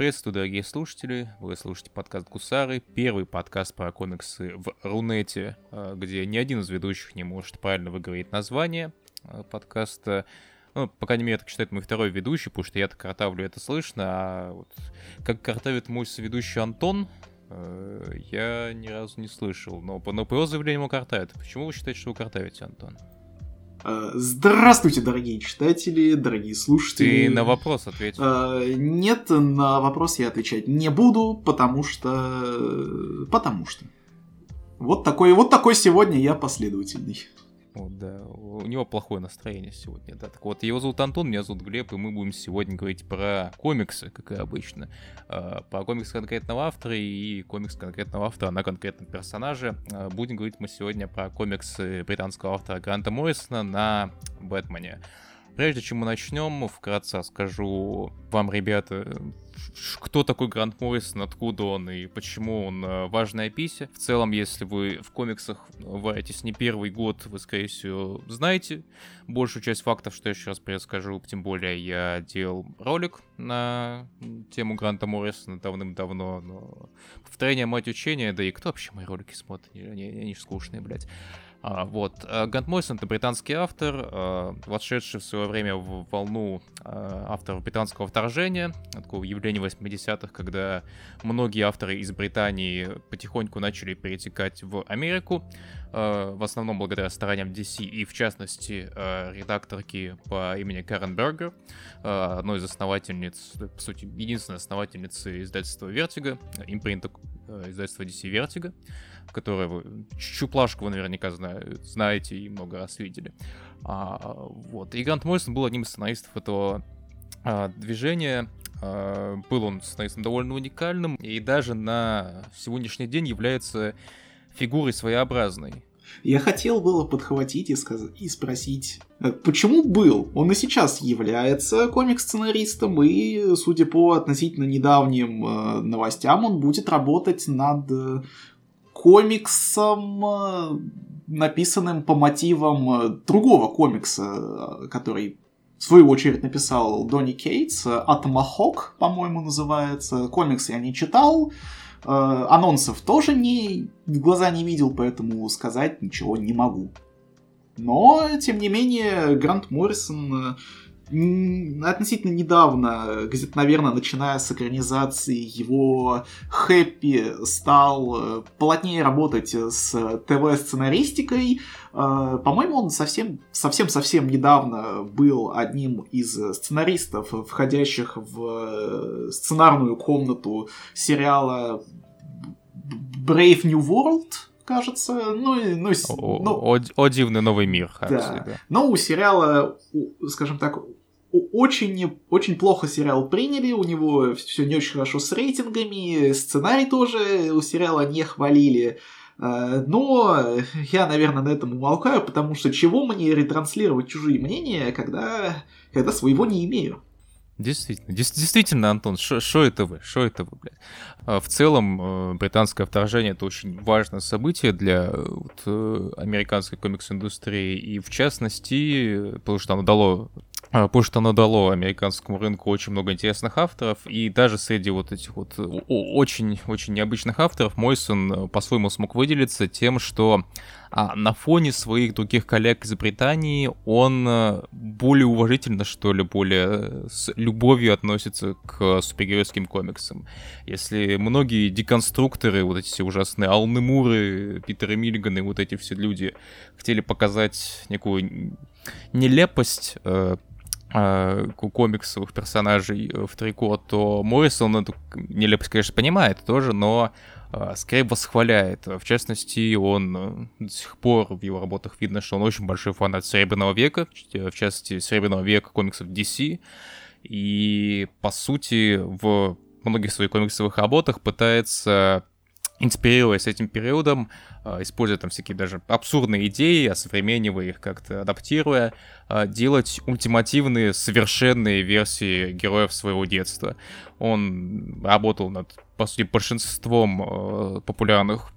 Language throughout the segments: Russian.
Приветствую, дорогие слушатели. Вы слушаете подкаст Гусары, первый подкаст про комиксы в Рунете, э, где ни один из ведущих не может правильно выговорить название э, подкаста. Ну, по крайней мере, так считает мой второй ведущий, потому что я-то картавлю, это слышно, а вот как картавит мой соведущий Антон, э, я ни разу не слышал. Но, но по его заявлению картавит. Почему вы считаете, что вы картавите, Антон? Э, здравствуйте, дорогие читатели, дорогие слушатели. Ты на вопрос ответил. Э, нет, на вопрос я отвечать не буду, потому что... Потому что. Вот такой, вот такой сегодня я последовательный. Вот, да. У него плохое настроение сегодня, да. Так вот, его зовут Антон, меня зовут Глеб, и мы будем сегодня говорить про комиксы, как и обычно. А, про комикс конкретного автора и комикс конкретного автора на конкретном персонаже. А, будем говорить мы сегодня про комиксы британского автора Гранта Моррисона на Бэтмене. Прежде чем мы начнем, вкратце скажу вам, ребята, кто такой Грант Моррисон, откуда он и почему он э, важная пися. В целом, если вы в комиксах варитесь не первый год, вы, скорее всего, знаете большую часть фактов, что я сейчас перескажу. Тем более, я делал ролик на тему Гранта Моррисона давным-давно, но повторение мать учения, да и кто вообще мои ролики смотрит? Они, они скучные, блядь. А, вот. А, Гант Мойсон — это британский автор, а, вошедший в свое время в волну авторов британского вторжения, такого явления 80-х, когда многие авторы из Британии потихоньку начали перетекать в Америку, в основном благодаря стараниям DC и, в частности, редакторки по имени Карен Бергер, одной из основательниц, по сути, единственной основательницы издательства Vertigo, импринта издательства DC Vertigo которое вы... Чуплашку вы наверняка знаете и много раз видели. А, вот. И Грант Моррисон был одним из сценаристов этого а, движения. А, был он сценаристом довольно уникальным и даже на сегодняшний день является фигурой своеобразной. Я хотел было подхватить и, сказ... и спросить, э, почему был? Он и сейчас является комик-сценаристом, и, судя по относительно недавним э, новостям, он будет работать над э, комиксом, э, написанным по мотивам э, другого комикса, э, который в свою очередь написал Донни Кейтс, Атомахок, по-моему, называется. Комикс я не читал, анонсов тоже не, в глаза не видел, поэтому сказать ничего не могу. Но, тем не менее, Грант Моррисон относительно недавно, где-то, наверное, начиная с экранизации, его Хэппи стал э, плотнее работать с ТВ-сценаристикой. Э, по-моему, он совсем, совсем-совсем недавно был одним из сценаристов, входящих в э, сценарную комнату сериала Brave New World, кажется. Ну, ну, о, ну, о, о дивный новый мир. Да. да. Но у сериала, скажем так, очень, очень плохо сериал приняли, у него все не очень хорошо с рейтингами, сценарий тоже у сериала не хвалили. Э, но я, наверное, на этом умолкаю, потому что чего мне ретранслировать чужие мнения, когда, когда своего не имею. Действительно, действительно, Антон, что это вы? Что это вы, блядь? А, в целом, э, британское вторжение — это очень важное событие для вот, э, американской комикс-индустрии, и в частности, потому что оно дало потому что оно дало американскому рынку очень много интересных авторов, и даже среди вот этих вот очень-очень необычных авторов Мойсон э, по-своему смог выделиться тем, что а, на фоне своих других коллег из Британии он э, более уважительно, что ли, более э, с любовью относится к супергеройским комиксам. Если многие деконструкторы, вот эти все ужасные Алны Муры, Питеры Миллиганы, вот эти все люди хотели показать некую нелепость комиксовых персонажей э, в трико, то Моррисон эту нелепость, конечно, понимает тоже, но э, скорее восхваляет. В частности, он э, до сих пор в его работах видно, что он очень большой фанат Серебряного века, в частности, Серебряного века комиксов DC, и, по сути, в многих своих комиксовых работах пытается инспирируясь этим периодом, а, используя там всякие даже абсурдные идеи, осовременивая их как-то, адаптируя, а, делать ультимативные, совершенные версии героев своего детства. Он работал над, по сути, большинством а, популярных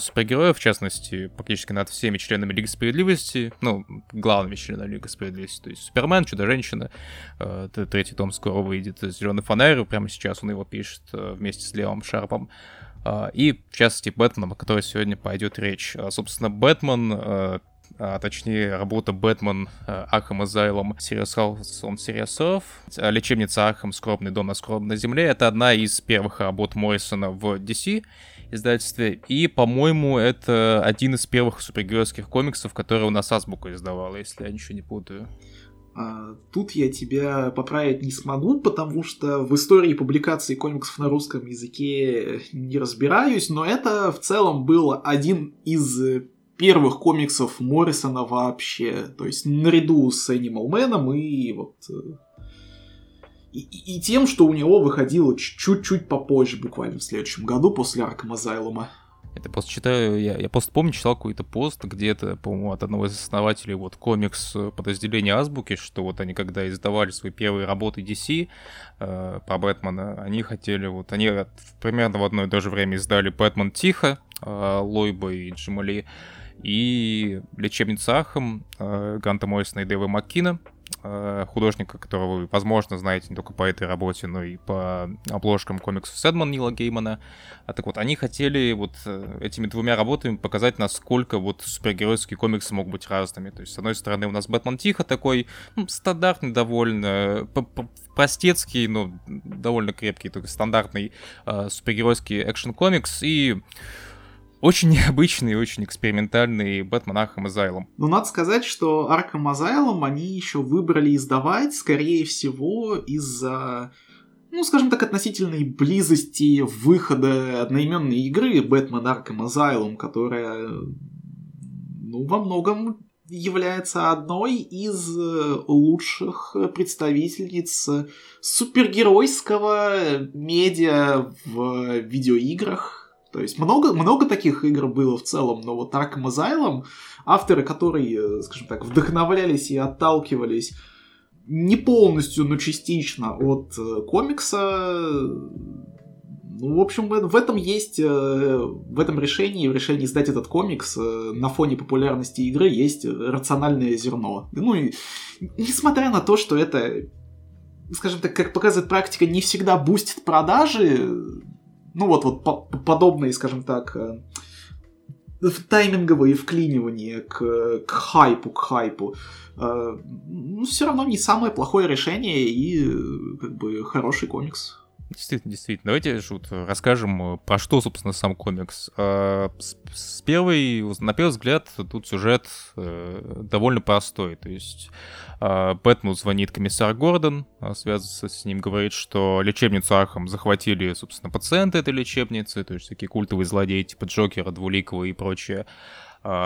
супергероев, в частности, практически над всеми членами Лиги Справедливости, ну, главными членами Лиги Справедливости, то есть Супермен, Чудо-женщина, третий том скоро выйдет, Зеленый фонарь, прямо сейчас он его пишет вместе с Лиамом Шарпом, и, в частности, Бэтменом, о котором сегодня пойдет речь. Собственно, Бэтмен а, точнее, работа Бэтмен Arkham Asylum on Serious Earth, лечебница Архам Скромный дом на скромной земле. Это одна из первых работ Моррисона в DC, издательстве. И, по-моему, это один из первых супергеройских комиксов, которые у нас Азбука издавала, если я ничего не путаю. А, тут я тебя поправить не смогу, потому что в истории публикации комиксов на русском языке не разбираюсь, но это в целом был один из первых комиксов Моррисона вообще. То есть наряду с Animal Man и вот э, и, и, тем, что у него выходило чуть-чуть попозже, буквально в следующем году, после Аркама Зайлума. Это просто читаю, я, я просто помню, читал какой-то пост где-то, по-моему, от одного из основателей вот комикс подразделения Азбуки, что вот они когда издавали свои первые работы DC э, по Бэтмена, они хотели вот, они примерно в одно и то же время издали Бэтмен Тихо, э, Лойба и Джимали, и Лечебница Ахам э, Ганта Моррисона и Дэйва Маккина, Э, художника, которого вы, возможно, знаете не только по этой работе, но и по обложкам комиксов Сэдман Нила Геймана. А так вот, они хотели вот э, этими двумя работами показать, насколько вот супергеройские комиксы могут быть разными. То есть, с одной стороны, у нас Бэтмен Тихо такой ну, стандартный довольно, простецкий, но довольно крепкий, только стандартный э, супергеройский экшен-комикс, и очень необычный и очень экспериментальный Бэтмен Arkham Asylum. Ну, надо сказать, что Arkham Asylum они еще выбрали издавать, скорее всего, из-за ну, скажем так, относительной близости выхода одноименной игры Бэтмен Arkham Asylum, которая, ну, во многом является одной из лучших представительниц супергеройского медиа в видеоиграх то есть много, много таких игр было в целом, но вот Arkham Asylum, авторы, которые, скажем так, вдохновлялись и отталкивались не полностью, но частично от э, комикса, ну, в общем, в этом есть, э, в этом решении, в решении издать этот комикс э, на фоне популярности игры есть рациональное зерно. Ну и несмотря на то, что это, скажем так, как показывает практика, не всегда бустит продажи, ну вот, вот по подобные, скажем так, э, тайминговые вклинивания к, к хайпу, к хайпу, э, ну, все равно не самое плохое решение и как бы хороший комикс. Действительно, действительно. Давайте, Шут, расскажем, э, про что, собственно, сам комикс. А, с первой, на первый взгляд, тут сюжет э, довольно простой. То есть а, Бэтмену звонит комиссар Гордон, а, связывается с ним, говорит, что лечебницу Архам захватили, собственно, пациенты этой лечебницы, то есть всякие культовые злодеи типа Джокера, Двуликого и прочее.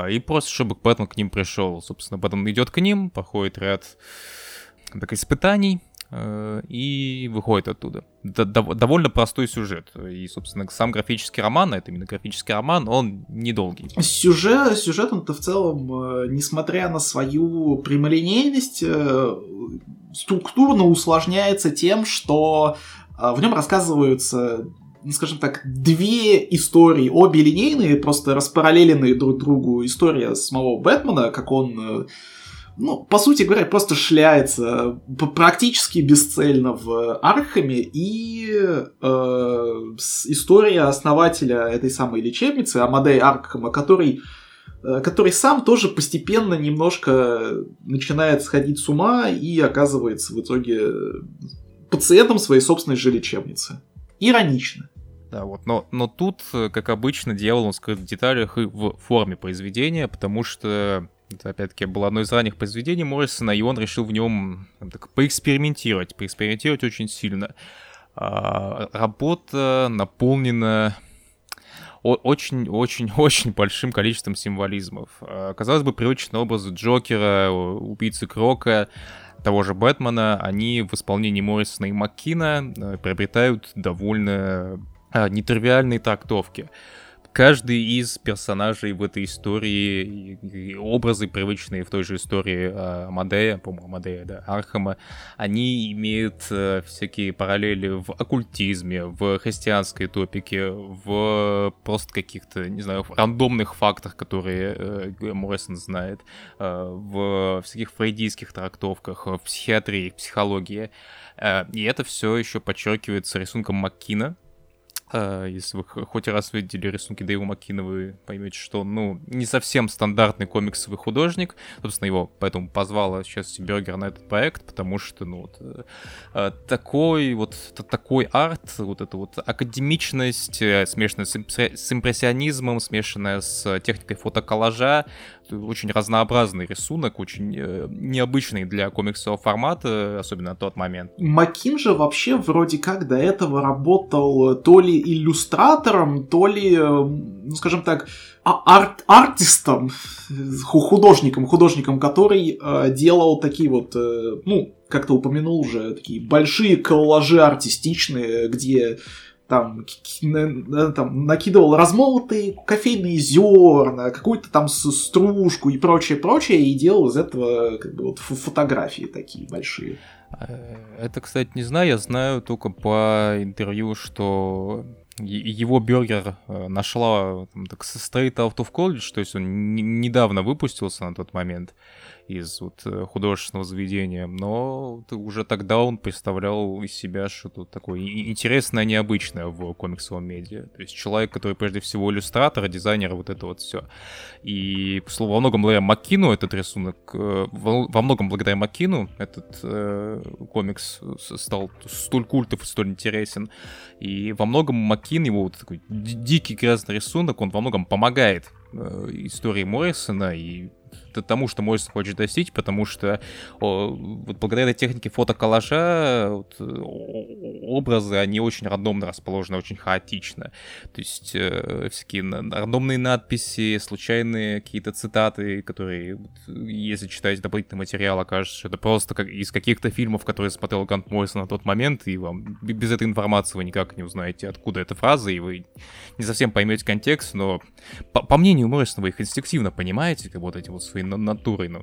И просто, чтобы Бэтмен к ним пришел. Собственно, Бэтмен идет к ним, проходит ряд так, испытаний, и выходит оттуда. Довольно простой сюжет. И, собственно, сам графический роман, а это именно графический роман, он недолгий. Сюжет, сюжет он-то в целом, э, несмотря на свою прямолинейность, э, структурно усложняется тем, что в нем рассказываются ну, скажем так, две истории, обе линейные, просто распараллеленные друг другу. История самого Бэтмена, как он ну, по сути говоря, просто шляется практически бесцельно в Архаме, и э, история основателя этой самой лечебницы, Амадей Архама, который, э, который сам тоже постепенно немножко начинает сходить с ума и оказывается в итоге пациентом своей собственной же лечебницы. Иронично. Да, вот, но, но тут, как обычно, дьявол он скрыт в деталях и в форме произведения, потому что это, опять-таки, было одно из ранних произведений Моррисона, и он решил в нем так, поэкспериментировать, поэкспериментировать очень сильно. А, работа наполнена очень-очень-очень большим количеством символизмов. А, казалось бы, привычные образы Джокера, убийцы Крока, того же Бэтмена, они в исполнении Моррисона и Маккина э, приобретают довольно а, нетривиальные трактовки. Каждый из персонажей в этой истории, образы привычные в той же истории э, Мадея, по-моему, Мадея, да, Архама, они имеют э, всякие параллели в оккультизме, в христианской топике, в просто каких-то, не знаю, рандомных фактах, которые э, Моррисон знает, э, в всяких фрейдийских трактовках, в психиатрии, психологии. И это все еще подчеркивается рисунком Маккина, если вы хоть раз видели рисунки Дэйва Маккина, вы поймете, что он, ну, не совсем стандартный комиксовый художник. Собственно, его поэтому позвала сейчас Бергер на этот проект, потому что, ну, вот, uh, такой вот, такой арт, вот эта вот академичность, э, смешанная с импрессионизмом, смешанная с техникой фотоколлажа, очень разнообразный рисунок, очень э, необычный для комиксового формата, особенно на тот момент. Макин же вообще вроде как до этого работал то ли иллюстратором, то ли, э, ну скажем так, а, арт артистом, художником, художником, который э, делал такие вот, э, ну, как то упомянул уже, такие большие коллажи артистичные, где там, там накидывал размолотые кофейные зерна, какую-то там стружку и прочее, прочее, и делал из этого как бы вот фотографии такие большие. Э, это, кстати, не знаю, я знаю только по интервью, что его бюргер э, нашла там, так, straight out of college, то есть он недавно выпустился на тот момент из вот э, художественного заведения, но уже тогда он представлял из себя что-то такое интересное, необычное в комиксовом медиа. То есть человек, который прежде всего иллюстратор, дизайнер, вот это вот все. И, во многом благодаря Макину этот рисунок, э, во многом благодаря Макину этот э, комикс стал столь культов и столь интересен. И во многом Макин, его вот такой дикий грязный рисунок, он во многом помогает э, истории Моррисона и тому, что Мойс хочет достичь, потому что о, вот благодаря этой технике фотоколлажа вот, образы, они очень рандомно расположены, очень хаотично. То есть э, всякие рандомные надписи, случайные какие-то цитаты, которые, если читать дополнительный материал, окажется, что это просто как из каких-то фильмов, которые смотрел Гант Мойсон на тот момент, и вам без этой информации вы никак не узнаете, откуда эта фраза, и вы не совсем поймете контекст, но по, по мнению Моррисона вы их инстинктивно понимаете, как вот эти вот свои натурой, но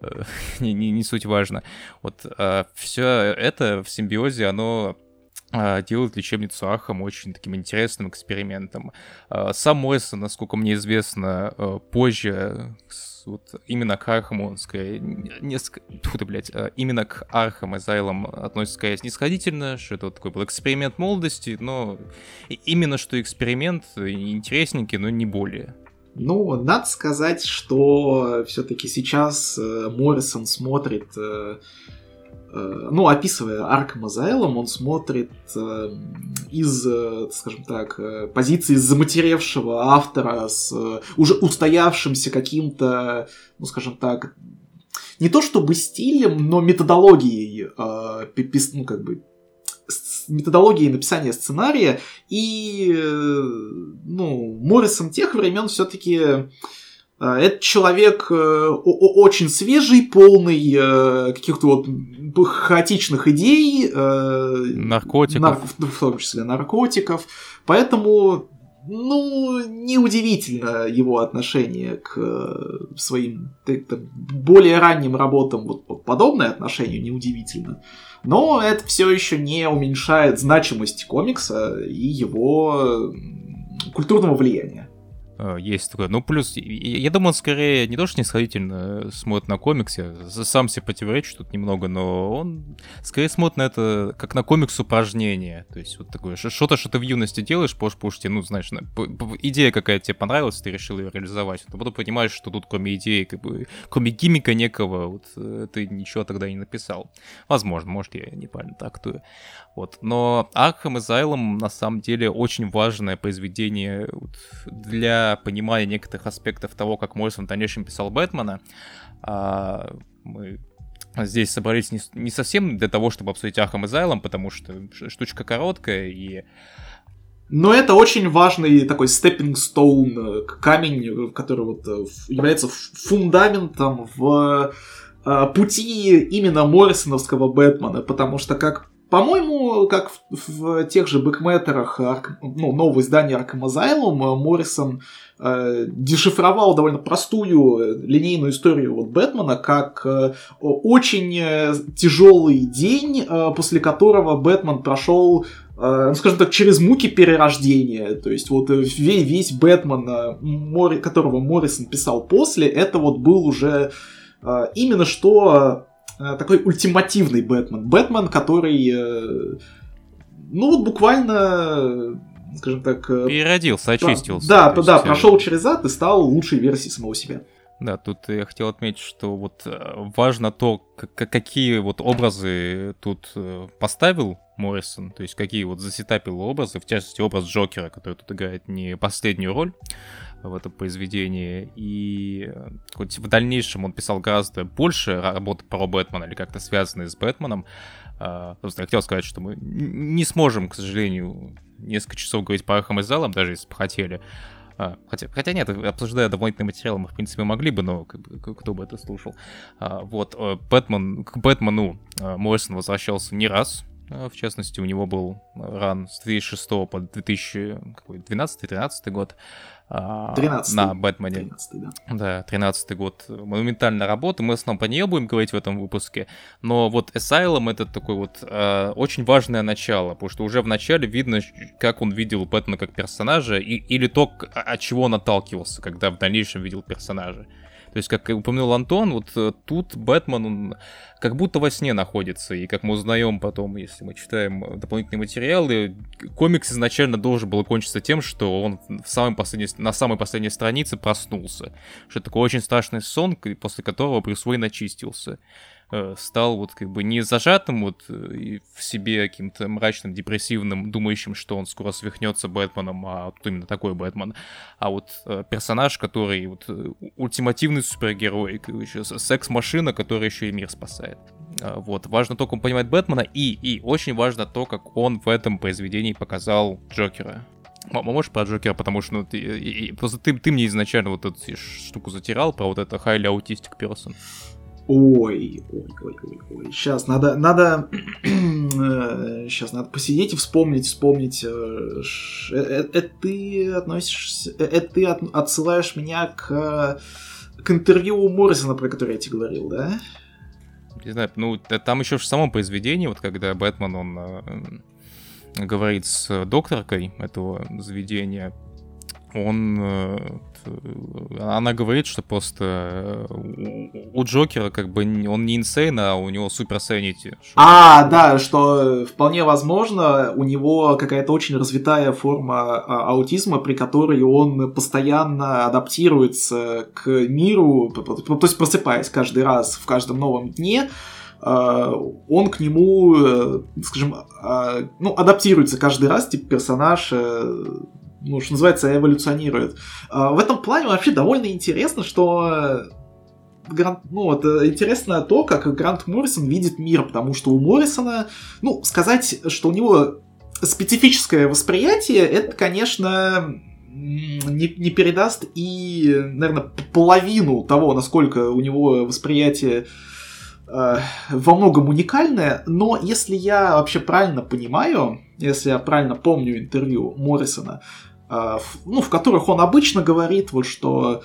э, не, не, не суть важно. Вот э, все это в симбиозе, оно э, делает лечебницу Ахам очень таким интересным экспериментом. Сам Моррисон, насколько мне известно, позже вот именно к Архаму, скорее, несколько, фу блядь, именно к Arkham Asylum относится скорее снисходительно, что это вот такой был эксперимент молодости, но именно что эксперимент интересненький, но не более. Ну, надо сказать, что все-таки сейчас э, Моррисон смотрит, э, э, ну, описывая Arkham Asylum, он смотрит из, скажем так, позиции заматеревшего автора с уже устоявшимся каким-то, ну, скажем так, не то чтобы стилем, но методологией, ну, как бы, методологией написания сценария, и, э, ну, Моррисом тех времен все-таки э, это человек э, очень свежий, полный каких-то вот хаотичных идей. Наркотиков. Нар- в том числе наркотиков. Поэтому, ну, неудивительно его отношение к своим более ранним работам, вот подобное отношение неудивительно. Но это все еще не уменьшает значимость комикса и его культурного влияния. Э, есть такое. Ну, плюс, я думаю, он скорее не то, что снисходительно смотрит на комиксы, сам себе противоречит тут немного, но он скорее смотрит на это как на комикс упражнение. То есть вот такое, что-то, что ты в юности делаешь, потому что, ну, знаешь, идея какая-то тебе понравилась, ты решил ее реализовать. А потом понимаешь, что тут кроме идеи, как бы, кроме гимика некого, вот э, ты ничего тогда не написал. Возможно, может, я неправильно трактую. Вот. Но Arkham Asylum на самом деле очень важное произведение для понимания некоторых аспектов того, как Моррисон в дальнейшем писал Бэтмена. А, мы здесь собрались не, не совсем для того, чтобы обсудить Arkham Asylum, потому что штучка короткая и но это очень важный такой stepping stone, э, камень, который вот э, является фундаментом в э, пути именно Моррисоновского Бэтмена, потому что как по-моему, как в, в тех же бэкметерах ну, нового издания Arkham Asylum, Моррисон э, дешифровал довольно простую линейную историю вот Бэтмена как э, очень э, тяжелый день, э, после которого Бэтмен прошел э, ну, скажем так, через муки перерождения. То есть вот весь, весь Бэтмен, э, которого Моррисон писал после, это вот был уже э, именно что Э, такой ультимативный Бэтмен. Бэтмен, который, э, ну вот буквально, скажем так... Э, Переродился, очистился. Да, да, да, прошел через ад и стал лучшей версией самого себя. Да, тут я хотел отметить, что вот важно то, какие вот образы тут поставил Моррисон, то есть какие вот засетапил образы, в частности образ Джокера, который тут играет не последнюю роль, в этом произведении. И э, хоть в дальнейшем он писал гораздо больше работы про Бэтмена или как-то связанные с Бэтменом, а, Просто я хотел сказать, что мы не сможем, к сожалению, несколько часов говорить по Arkham Asylum, даже если бы хотели. А, хотя, хотя нет, обсуждая дополнительные материалы, мы, в принципе, могли бы, но кто бы это слушал. А, вот, э, Бэтмен, к Бэтмену э, Моррисон возвращался не раз, в частности, у него был run с 2006 по 2012-2013 год. 13 на Бэтмене. 13 да. Да, 13 год. Монументальная работа. Мы в основном по нее будем говорить в этом выпуске. Но вот Asylum это такой вот э, очень важное начало, потому что уже в начале видно, как он видел Бэтмена как персонажа, и, или то, от чего он отталкивался, когда в дальнейшем видел персонажа. То есть, как упомянул Антон, вот э, тут Бэтмен, он как будто во сне находится, и как мы узнаем потом, если мы читаем дополнительные материалы, комикс изначально должен был кончиться тем, что он в самой последней, на самой последней странице проснулся. Что это такой очень страшный сон, после которого Брюс Уэйн очистился. Э, стал вот как бы не зажатым вот э, в себе каким-то мрачным, депрессивным, думающим, что он скоро свихнется Бэтменом, а тут именно такой Бэтмен, а вот э, персонаж, который вот ультимативный супергерой, секс-машина, которая еще и мир спасает. Вот, важно то, как он понимает Бэтмена, и, и очень важно то, как он в этом произведении показал Джокера. Можешь про Джокера, потому что ну, ты, и, и, просто ты, ты мне изначально вот эту штуку затирал про вот это highly autistic person. Ой, ой, ой, ой, ой. Сейчас надо, надо, сейчас надо посидеть и вспомнить, вспомнить. Это э, э, ты относишься, это ты отсылаешь меня к, к интервью у Моррисона, про которое я тебе говорил, да? Не знаю, ну там еще в самом произведении, вот когда Бэтмен, он говорит с докторкой этого заведения, он Э, она говорит, что просто э, у Джокера как бы он не инсейн, а у него супер санити. А, да, что вполне возможно, у него какая-то очень развитая форма а, аутизма, при которой он постоянно адаптируется к миру, то есть просыпаясь каждый раз в каждом новом дне, э, он к нему, скажем, ну, адаптируется каждый раз, типа персонаж ну, что называется, эволюционирует. А, в этом плане вообще довольно интересно, что Грант, ну, вот, э, интересно то, как Грант Моррисон видит мир, потому что у Моррисона, ну, сказать, что у него специфическое восприятие, это, конечно, не, не передаст и, наверное, половину того, насколько у него восприятие э, во многом уникальное, но если я вообще правильно понимаю, если я правильно помню интервью Моррисона, ну, в которых он обычно говорит, вот что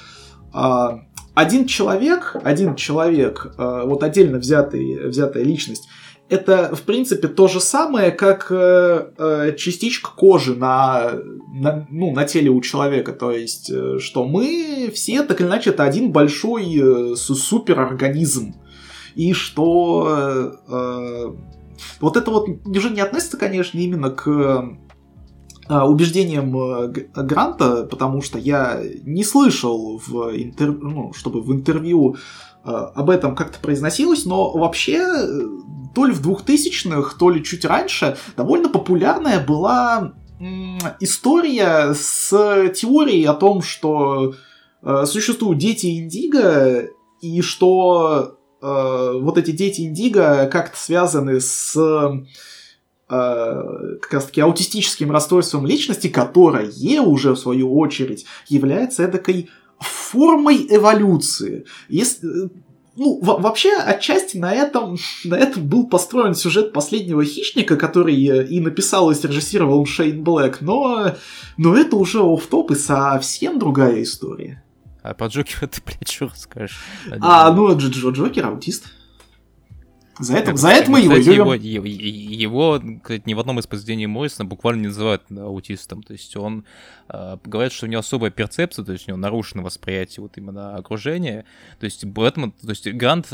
а, один человек, один человек, а, вот отдельно взятый, взятая личность, это, в принципе, то же самое, как э, э, частичка кожи на, на, ну, на теле у человека. То есть, э, что мы все, так или иначе, это один большой суперорганизм. И что э, вот это вот уже не относится, конечно, именно к убеждением э, Гранта, потому что я не слышал, в интер... ну, чтобы в интервью э, об этом как-то произносилось, но вообще э, то ли в 2000-х, то ли чуть раньше довольно популярная была история с теорией о том, что существуют дети Индиго, и что вот эти дети Индиго как-то связаны с Э, как раз таки аутистическим расстройством личности, которое уже в свою очередь является эдакой формой эволюции. Если, ну, вообще, отчасти на этом, на этом был построен сюжет последнего хищника, который и написал, и срежиссировал Шейн Блэк, но, но это уже оф топ и совсем другая история. А по Джокеру ты, блядь, что расскажешь? А, ну, Дж Джо Джокер аутист. За это, это за это мы его кстати, его, его, его, кстати, ни в одном из произведений Моррисона буквально не называют аутистом. То есть он э, говорит, что у него особая перцепция, то есть у него нарушено восприятие вот именно окружения. То есть Бэтмен, то есть Грант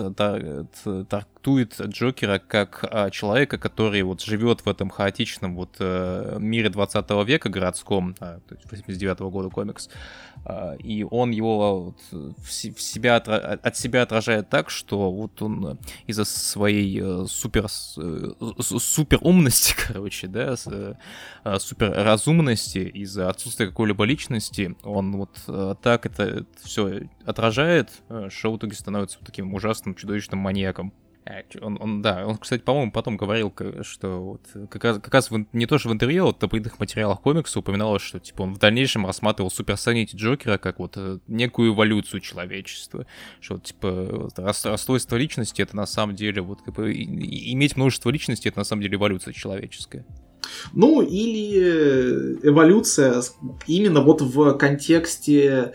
трактует Джокера как э, человека, который вот живет в этом хаотичном вот э, мире 20 века городском, э, то есть 89 -го года комикс, э, и он его вот, в, в себя, от себя отражает так, что вот он из-за своей э, супер, э, супер умности, короче, да, э, супер разумности из-за отсутствия какой-либо личности, он вот э, так это все отражает, э, что в итоге становится таким ужасным, чудовищным маньяком. А, он, он, да, он, кстати, по-моему, потом говорил, что вот как раз, как раз в, не то, что в интервью, а вот в табличных материалах комикса упоминалось, что типа он в дальнейшем рассматривал Супер Санити Джокера как вот э, некую эволюцию человечества, что типа расстройство личности это на самом деле вот как бы иметь множество личностей это на самом деле эволюция человеческая. Ну, или эволюция именно вот в контексте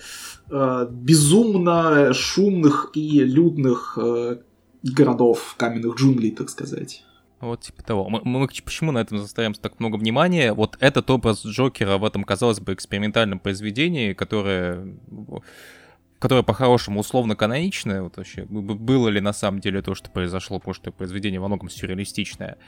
э, безумно шумных и людных э, городов, каменных джунглей, так сказать. Вот типа того. Мы, мы почему на этом заставляем так много внимания? Вот этот образ Джокера в этом, казалось бы, экспериментальном произведении, которое которое по-хорошему условно каноничное, вот вообще, было ли на самом деле то, что произошло, потому что произведение во многом сюрреалистичное,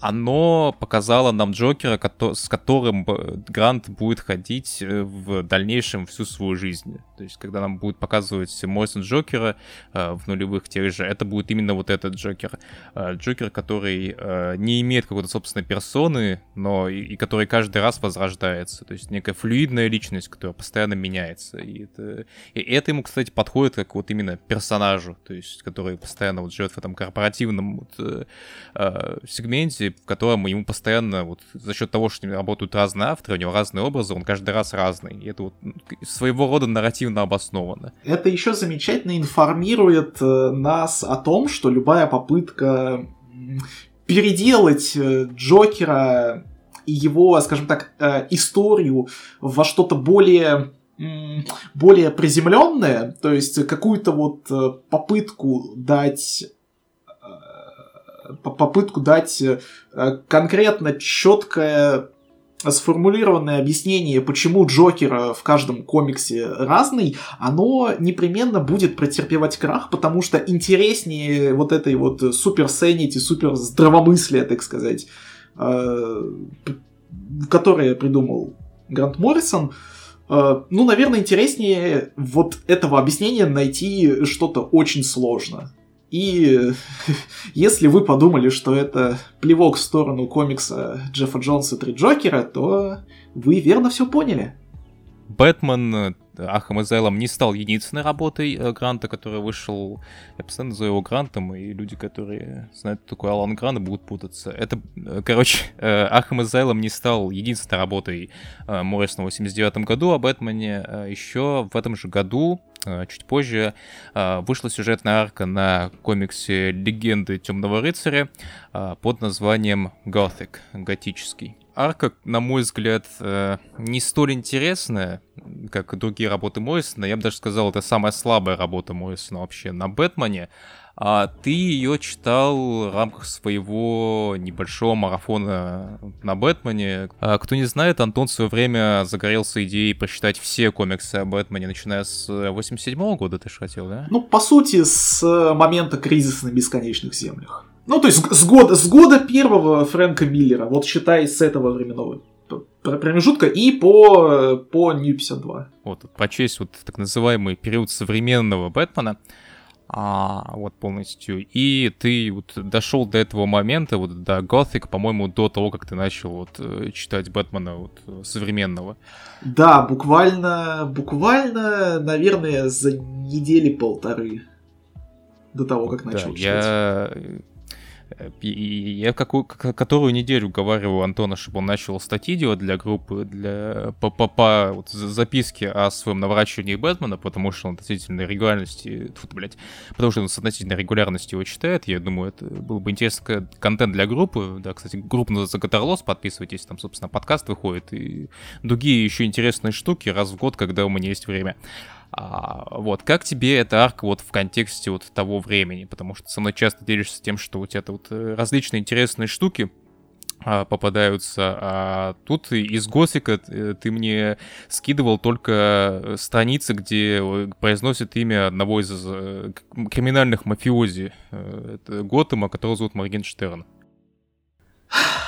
оно показало нам Джокера, с которым Грант будет ходить э, в дальнейшем всю свою жизнь. То есть, когда нам будет показывать Моррисон Джокера э, в нулевых тех же, это будет именно вот этот Джокер. Э, Джокер, который не имеет какой-то собственной персоны, но и, который каждый раз возрождается. То есть, некая флюидная личность, которая постоянно меняется. И это, и это ему, кстати, подходит как вот именно персонажу, то есть, который постоянно вот живет в этом корпоративном вот, э, сегменте, в котором ему постоянно, вот за счет того, что работают разные авторы, у него разные образы, он каждый раз разный. И это вот своего рода нарративно обосновано. Это еще замечательно информирует э, нас о том, что любая попытка переделать э, Джокера и его, скажем так, э, историю во что-то более более приземленное, то есть какую-то вот попытку дать попытку дать э, конкретно четкое сформулированное объяснение, почему Джокер в каждом комиксе разный, оно непременно будет претерпевать крах, потому что интереснее вот этой вот супер сенити, супер здравомыслия, так сказать, э, которое придумал Грант Моррисон, э, ну, наверное, интереснее вот этого объяснения найти что-то очень сложно. И если вы подумали, что это плевок в сторону комикса Джеффа Джонса «Три Джокера», то вы верно все поняли. Бэтмен Ахам Изайлом не стал единственной работой э, Гранта, который вышел, я постоянно называю его Грантом, и люди, которые знают, такой Алан Грант, будут путаться. Это, э, короче, э, Ахам Изайлом не стал единственной работой Моррисона в 89 году, а Бэтмене еще в этом же году чуть позже вышла сюжетная арка на комиксе «Легенды Темного рыцаря» под названием «Gothic», «Готический» арка, на мой взгляд, э, не столь интересная, как другие работы Моррисона. Я бы даже сказал, это самая слабая работа Моррисона вообще на Бэтмене. А ты ее читал в рамках своего небольшого марафона на Бэтмене. А, кто не знает, Антон в свое время загорелся идеей прочитать все комиксы о Бэтмене, начиная с 87 -го года, ты же хотел, да? Ну, по сути, с момента кризиса на бесконечных землях. Ну, то есть с года, с года первого Фрэнка Миллера, вот считай с этого временного промежутка и по, по New 52. Вот, прочесть вот так называемый период современного Бэтмена, а, вот полностью. И ты вот дошел до этого момента, вот до Gothic, по-моему, до того, как ты начал вот э, читать Бэтмена вот, современного. Да, буквально, буквально, наверное, за недели полторы до того, как начал да, читать. Я И я какую, которую неделю уговариваю Антона, чтобы он начал статьи делать для группы, для по, по, по вот, записки о своем наворачивании Бэтмена, потому что он относительно регулярности, тут, блядь, потому что он с относительной регулярностью его читает. Я думаю, это был бы интересный контент для группы. Да, кстати, группа называется Катарлос, подписывайтесь, там, собственно, подкаст выходит и другие еще интересные штуки раз в год, когда у меня есть время. А, вот, как тебе эта арка вот в контексте вот того времени? Потому что со мной часто делишься тем, что у тебя вот э, различные интересные штуки а, попадаются, а тут из Госика э, ты мне скидывал только страницы, где э, произносит имя одного из криминальных мафиози Готэма, которого зовут Моргенштерн.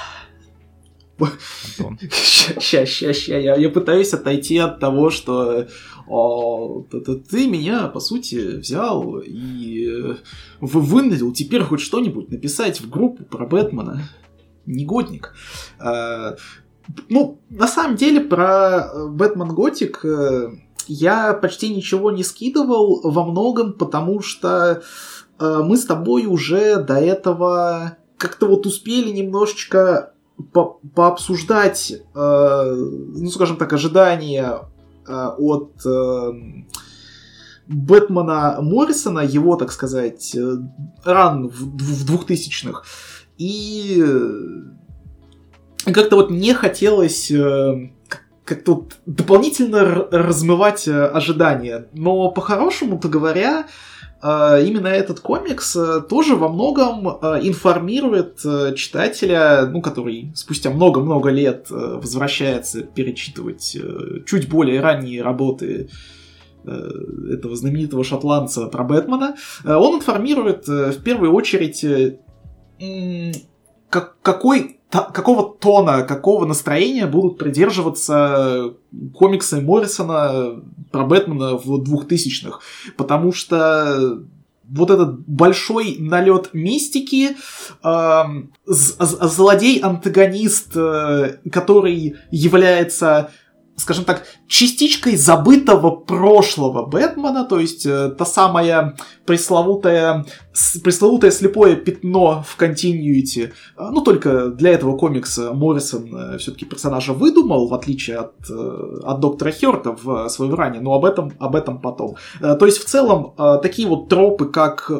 Сейчас, сейчас, сейчас. Я, я пытаюсь отойти от того, что о, ты, меня, по сути, взял и вынудил теперь хоть что-нибудь написать в группу про Бэтмена. Негодник. А, ну, на самом деле, про Бэтмен Готик э, я почти ничего не скидывал во многом, потому что э, мы с тобой уже до этого как-то вот успели немножечко по пообсуждать, э, ну, скажем так, ожидания э, от э, Бэтмена Моррисона, его, так сказать, э, ран в, в двухтысячных. И как-то вот не хотелось э, как-то дополнительно размывать э, ожидания. Но по-хорошему-то говоря, именно этот комикс э, тоже во многом э, информирует э, читателя, ну, который спустя много-много лет возвращается перечитывать чуть более ранние работы этого знаменитого шотландца про Бэтмена, он информирует в первую очередь какой какого тона, какого настроения будут придерживаться комиксы Моррисона про Бэтмена в двухтысячных. Потому что вот этот большой налет мистики, э, злодей-антагонист, э, который является скажем так, частичкой забытого прошлого Бэтмена, то есть э, та самая пресловутое, пресловутое слепое пятно в континьюити. А, ну, только для этого комикса Моррисон э, все-таки персонажа выдумал, в отличие от, э, от доктора Херта в своем ране, но об этом, об этом потом. Э, то есть, в целом, такие вот тропы, как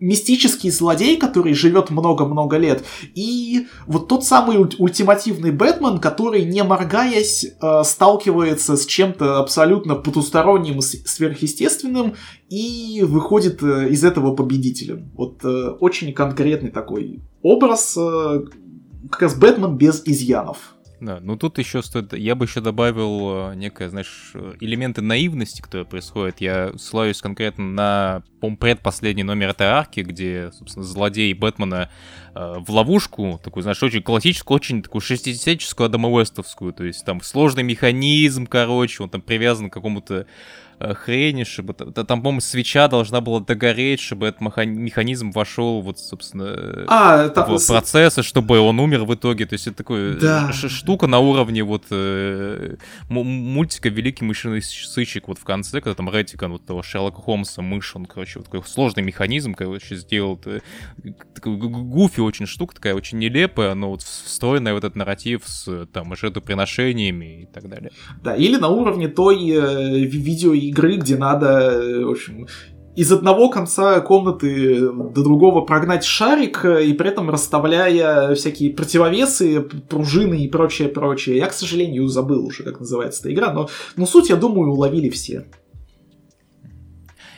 мистический злодей, который живет много-много лет, и вот тот самый ультимативный Бэтмен, который, не моргаясь, сталкивается с чем-то абсолютно потусторонним, сверхъестественным, и выходит э, из этого победителем. Вот э, очень конкретный такой образ, э, как раз Бэтмен без изъянов. Да, ну тут еще стоит, я бы еще добавил некое, знаешь, элементы наивности, которые происходят. Я ссылаюсь конкретно на, по предпоследний номер этой арки, где, собственно, злодей Бэтмена э, в ловушку, такую, знаешь, очень классическую, очень такую шестидесятческую адамовестовскую, то есть там сложный механизм, короче, он там привязан к какому-то Э, хрени, чтобы... Там, по-моему, свеча должна была догореть, чтобы этот механизм вошел, вот, собственно, а, в процесс, чтобы он умер в итоге. То есть это такая да. штука на уровне вот э, мультика «Великий мышиный сыщик» вот в конце, когда там Ретикон вот того Шерлока Холмса, мышь, он, короче, вот такой сложный механизм, короче, сделал. Такой гуфи очень штука, такая очень нелепая, но вот встроенная в этот нарратив с там жертвоприношениями и так далее. Да, или на уровне той э, видео игры, где надо, э, в общем, из одного конца комнаты до другого прогнать шарик, э, и при этом расставляя всякие противовесы, пружины и прочее, прочее. Я, к сожалению, забыл уже, как называется эта игра, но, но суть, я думаю, уловили все.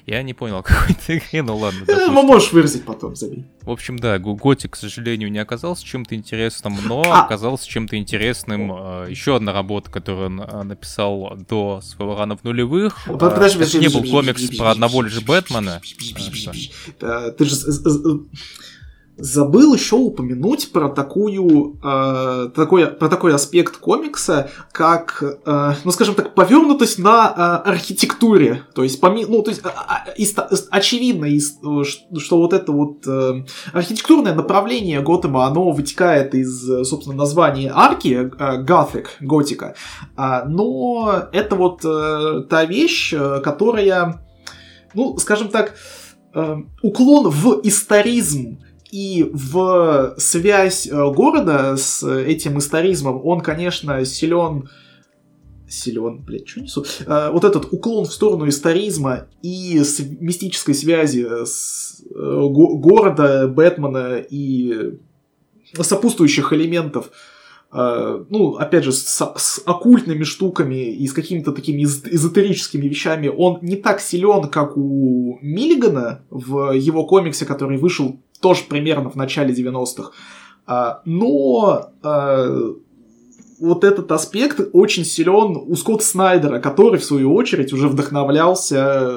Я не понял какой-то игры, ну ладно. Э, ну, можешь выразить потом, забей. В общем, да, Готик, к сожалению, не оказался чем-то интересным, но а. оказался чем-то интересным. Э, еще одна работа, которую он э, написал до своего рана в нулевых. Подожди, подожди, не был комикс про одного лишь Бэтмена. Ты же забыл еще упомянуть про такую э, такой про такой аспект комикса, как, э, ну скажем так, повернутость на э, архитектуре. То есть, поми, ну то есть, а, а, очевидно, из, что вот это вот э, архитектурное направление Готэма, оно вытекает из, собственно, названия арки э, Gothic, готика. Э, но это вот э, та вещь, э, которая, ну, скажем так, э, уклон в историзм и в связь э, города с этим историзмом он, конечно, силен силен, блядь, что несу? А, вот этот уклон в сторону историзма и с мистической связи с э, го- города, Бэтмена и сопутствующих элементов, э, ну, опять же, с, с оккультными штуками и с какими-то такими эз- эзотерическими вещами, он не так силен, как у Миллигана в его комиксе, который вышел тоже примерно в начале 90-х. А, но а, вот этот аспект очень силен у Скотта Снайдера, который, в свою очередь, уже вдохновлялся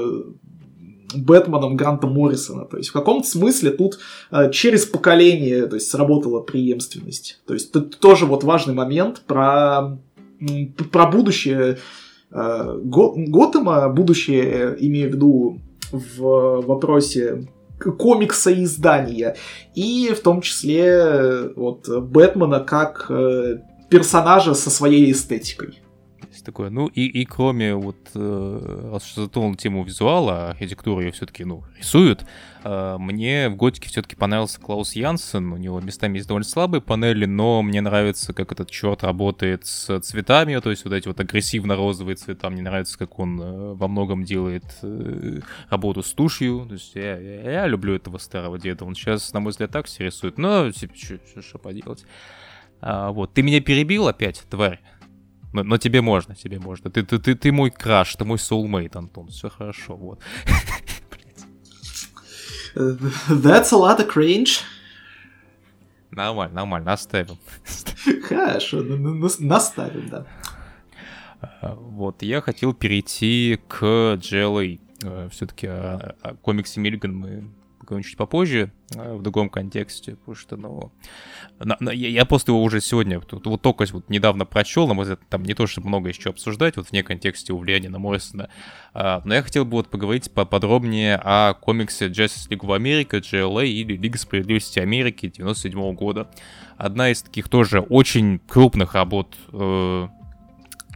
Бэтменом Гранта Моррисона. То есть в каком-то смысле тут э, через поколение то есть, сработала преемственность. То есть тут тоже вот важный момент про, про будущее э, Го, Готэма, будущее, имею в виду в вопросе комикса издания, и в том числе вот Бэтмена как э, персонажа со своей эстетикой. Такое. Ну и, и кроме вот, э, раз что затронул тему визуала, архитектуру ее все-таки, ну, рисуют, э, мне в Готике все-таки понравился Клаус Янсен, у него местами есть довольно слабые панели, но мне нравится, как этот черт работает с цветами, то есть вот эти вот агрессивно-розовые цвета, мне нравится, как он э, во многом делает э, работу с тушью, то есть я, я, я люблю этого старого деда, он сейчас, на мой взгляд, так все рисует, но что поделать. А, вот, ты меня перебил опять, тварь. Но, но тебе можно, тебе можно. Ты, ты, ты, ты мой краш, ты мой soulmate, Антон. Все хорошо, вот. That's a lot of cringe. Нормально, нормально, оставим. Хорошо, наставим, да. А, вот, я хотел перейти к GLA. Э, Все-таки о, о комиксе Миллиган мы поговорим чуть попозже, э, в другом контексте, потому что, ну, на, на, я, я просто его уже сегодня, вот, вот только вот недавно прочел, на мой взгляд, там не то, что много еще обсуждать, вот вне контексте у влияния на Моррисона, а, но я хотел бы вот поговорить поподробнее о комиксе Justice League of America, JLA или Лига Справедливости Америки 97 года. Одна из таких тоже очень крупных работ э,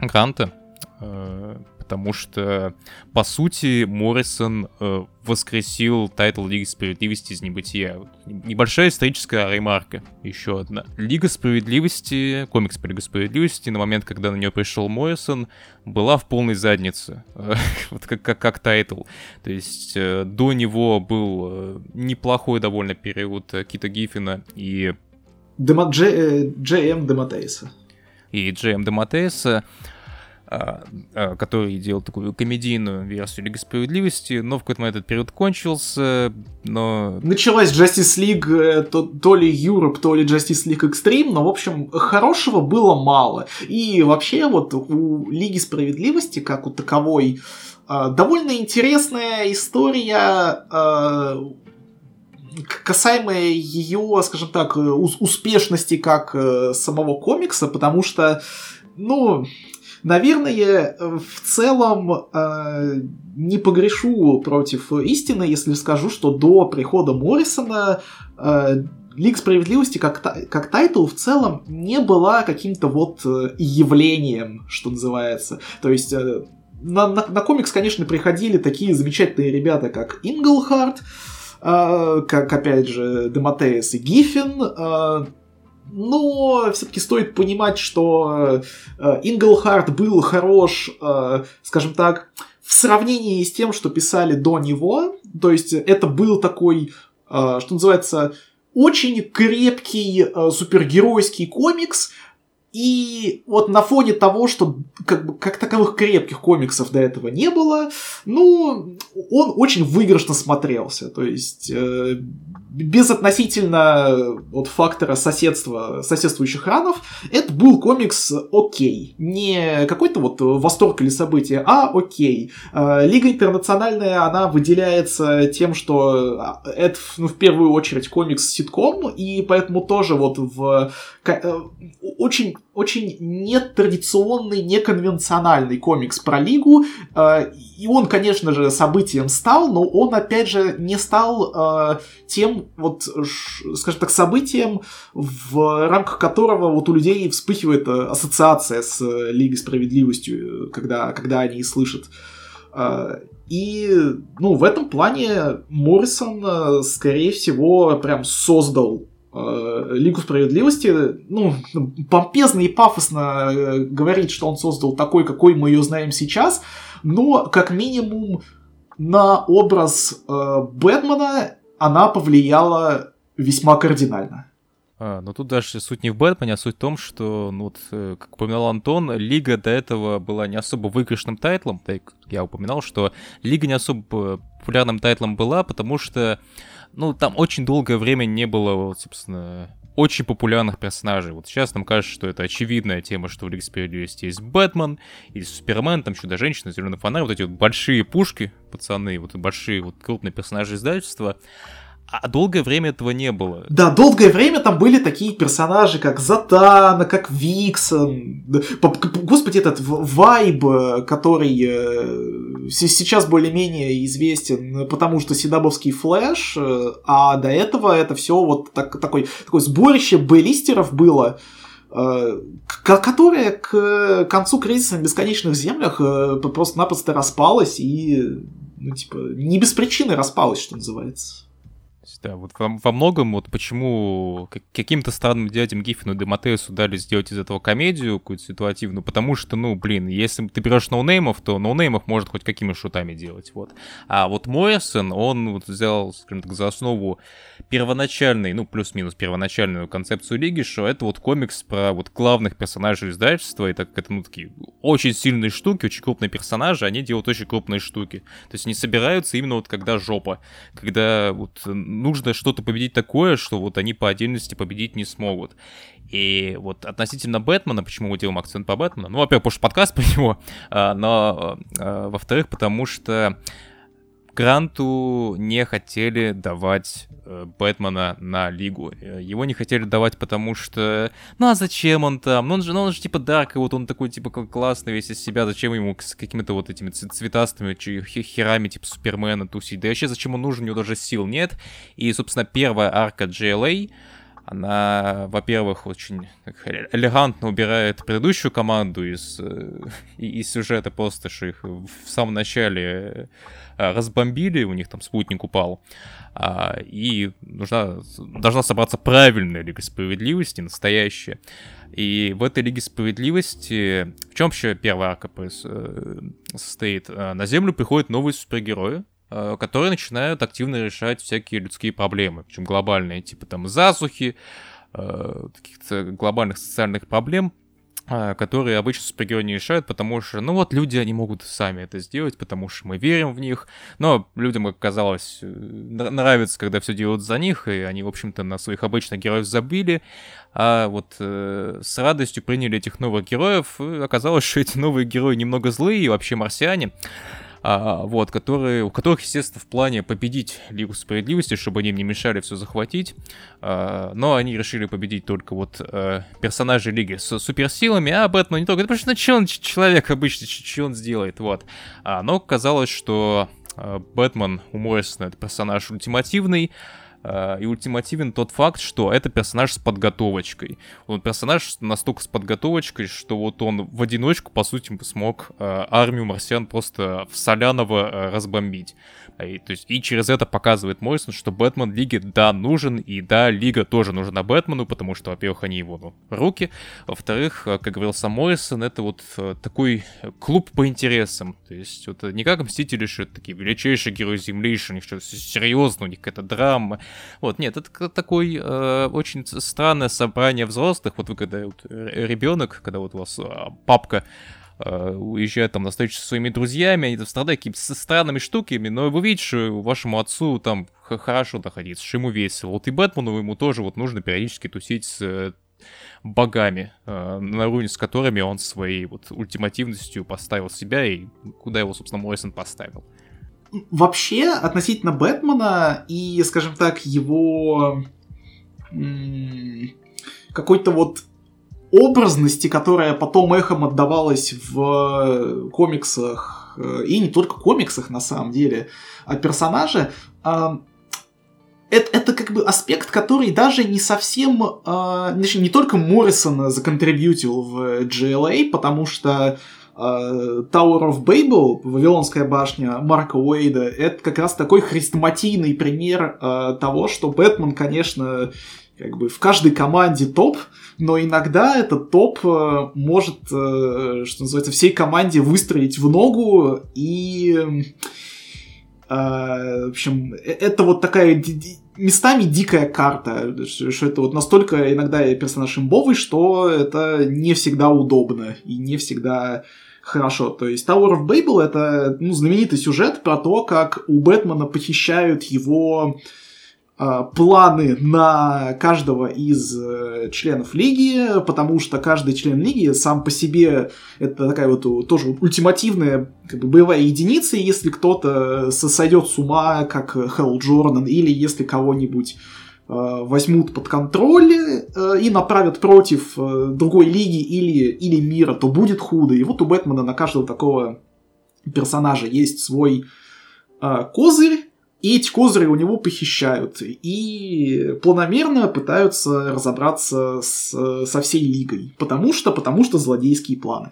Гранта, э, потому что, по сути, Моррисон э, воскресил title Лиги Справедливости из небытия. Вот, небольшая историческая ремарка, еще одна. Лига Справедливости, комикс по Лиге Справедливости, на момент, когда на нее пришел Моррисон, была в полной заднице, вот как, как, как title. То есть э, до него был э, неплохой довольно период Кита Гиффина и... Дема, Дж, Джей Эм Дематейса. И Джей Эм Дематейса. А, а, который делал такую комедийную версию Лиги Справедливости, но в какой-то момент этот период кончился, но... Началась Justice League э, то, то ли Europe, то ли Justice League Extreme, но, в общем, хорошего было мало. И вообще вот у Лиги Справедливости, как у таковой, а, довольно интересная история касаемая ее, скажем так, успешности как э, самого комикса, потому что, ну, Наверное, в целом э, не погрешу против истины, если скажу, что до прихода Моррисона э, Лига Справедливости как, как title в целом не была каким-то вот э, явлением, что называется. То есть э, на, на, на комикс, конечно, приходили такие замечательные ребята, как Инглхарт, э, как, опять же, Дематеес и Гиффин, э, но все-таки стоит понимать, что э, Инглхард был хорош, э, скажем так, в сравнении с тем, что писали до него. То есть это был такой, э, что называется, очень крепкий супергеройский комикс, и вот на фоне того, что как, бы, как таковых крепких комиксов до этого не было, ну, он очень выигрышно смотрелся. То есть, э, без относительно вот, фактора соседства, соседствующих ранов, это был комикс окей. Не какой-то вот восторг или событие, а окей. Э, Лига интернациональная, она выделяется тем, что а, это ну, в первую очередь комикс-ситком, и поэтому тоже вот в э, очень очень нетрадиционный, неконвенциональный комикс про Лигу. Э, и он, конечно же, событием стал, но он, опять же, не стал э, тем, вот, скажем так, событием, в рамках которого вот у людей вспыхивает ассоциация с Лигой Справедливостью, когда, когда они слышат И, ну, в этом плане Моррисон, скорее всего, прям создал Лигу справедливости, ну, помпезно и пафосно говорит, что он создал такой, какой мы ее знаем сейчас, но, как минимум, на образ э, Бэтмена она повлияла весьма кардинально. А, но тут даже суть не в Бэтмене, а суть в том, что, ну вот, э, как упоминал Антон, Лига до этого была не особо выигрышным тайтлом. Так я упоминал, что Лига не особо популярным тайтлом была, потому что, ну, там очень долгое время не было, вот, собственно, очень популярных персонажей. Вот сейчас нам кажется, что это очевидная тема, что в Лиге Справедливости есть Бэтмен, есть Супермен, там Чудо-женщина, Зеленый фонарь, вот эти вот большие пушки, пацаны, вот большие вот крупные персонажи издательства. А долгое время этого не было. Да, долгое время там были такие персонажи, как Затана, как Виксон. Господи, этот Вайб, который э, сейчас более-менее известен, потому что Седабовский Флэш, э, а до этого это все вот так, такой, такое сборище бейлистеров было, э, которое к концу кризиса на бесконечных землях просто-напросто распалось и, ну, типа, не без причины распалось, что называется да, вот во, во многом вот почему каким-то странным дядям Гиффину и Дематеусу дали сделать из этого комедию какую-то ситуативную, потому что, ну, блин, если ты берешь ноунеймов, то ноунеймов может хоть какими шутами делать, вот. А вот Моррисон, он вот взял, скажем так, за основу первоначальный, ну, плюс-минус первоначальную концепцию Лиги, что это вот комикс про вот главных персонажей издательства, и так как это, ну, такие очень сильные штуки, очень крупные персонажи, они делают очень крупные штуки. То есть они собираются именно вот когда жопа, когда вот нужно что-то победить такое, что вот они по отдельности победить не смогут. И вот относительно Бэтмена, почему мы делаем акцент по Бэтмену? Ну, во-первых, потому что подкаст по него, а, но, а, во-вторых, потому что Гранту не хотели давать э, Бэтмена на Лигу. Э, его не хотели давать, потому что... Ну а зачем он там? Ну он же, ну, он же типа Дарк, и вот он такой типа классный весь из себя. Зачем ему с какими-то вот этими цветастыми херами типа Супермена тусить? Да вообще зачем он нужен? У него даже сил нет. И, собственно, первая арка GLA она, во-первых, очень элегантно убирает предыдущую команду из, э, из сюжета, просто что их в самом начале э, разбомбили, у них там спутник упал, а, и нужна, должна собраться правильная Лига Справедливости, настоящая. И в этой Лиге Справедливости, в чем вообще первая арка э, состоит? На Землю приходят новые супергерои, Э, которые начинают активно решать всякие людские проблемы, причем глобальные, типа там засухи, э, каких-то глобальных социальных проблем, э, которые обычно супергерои не решают, потому что, ну вот, люди, они могут сами это сделать, потому что мы верим в них, но людям, как казалось, нравится, когда все делают за них, и они, в общем-то, на своих обычных героев забили, а вот э, с радостью приняли этих новых героев, и оказалось, что эти новые герои немного злые, и вообще марсиане, а, вот, которые, у которых, естественно, в плане победить Лигу Справедливости, чтобы они им не мешали все захватить, а, но они решили победить только вот а, персонажей Лиги с суперсилами, а Бэтмен не только, потому что ну, что он человек обычно, что он сделает, вот. А, но казалось, что а, Бэтмен у Моррисона это персонаж ультимативный, Э, и ультимативен тот факт, что это персонаж с подготовочкой. Он персонаж настолько с подготовочкой, что вот он в одиночку, по сути, смог э, армию марсиан просто в соляного э, разбомбить. И, то есть, и через это показывает Моррисон, что Бэтмен Лиге, да, нужен, и да, Лига тоже нужна Бэтмену, потому что, во-первых, они его, ну, руки, во-вторых, как говорил сам Моррисон, это вот такой клуб по интересам, то есть, вот не как Мстители, что это такие величайшие герои Земли, что у них что-то серьезно, у них какая-то драма, вот, нет, это такой э, очень странное собрание взрослых. Вот вы когда вот, ребенок, когда вот у вас э, папка э, уезжает там на встречу со своими друзьями, они там страдают какими-то странными штуками, но вы видите, что вашему отцу там хорошо находиться, что ему весело. Вот и Бэтмену ему тоже вот нужно периодически тусить с э, богами, э, на уровне с которыми он своей вот ультимативностью поставил себя и куда его, собственно, Моррисон поставил. Вообще, относительно Бэтмена и, скажем так, его какой-то вот образности, которая потом эхом отдавалась в комиксах, э, и не только комиксах на самом деле, а персонажа, это, это как бы аспект, который даже не совсем, э, не только Моррисон законтрибьютил в GLA, потому что Tower of Babel, Вавилонская башня Марка Уэйда, это как раз такой хрестоматийный пример того, что Бэтмен, конечно, как бы в каждой команде топ, но иногда этот топ э, может, э, что называется, всей команде выстроить в ногу и... Э, в общем, это вот такая местами дикая карта, что это вот настолько иногда персонаж имбовый, что это не всегда удобно и не всегда хорошо. То есть Tower of Babel это ну, знаменитый сюжет про то, как у Бэтмена похищают его планы на каждого из э, членов лиги, потому что каждый член лиги сам по себе это такая вот тоже ультимативная как бы, боевая единица, если кто-то сойдет с ума, как Хелл Джордан, или если кого-нибудь э, возьмут под контроль и направят против другой лиги или, или мира, то будет худо. И вот у Бэтмена на каждого такого персонажа есть свой козырь, и эти козыри у него похищают. И планомерно пытаются разобраться с, со всей лигой. Потому что, потому что злодейские планы.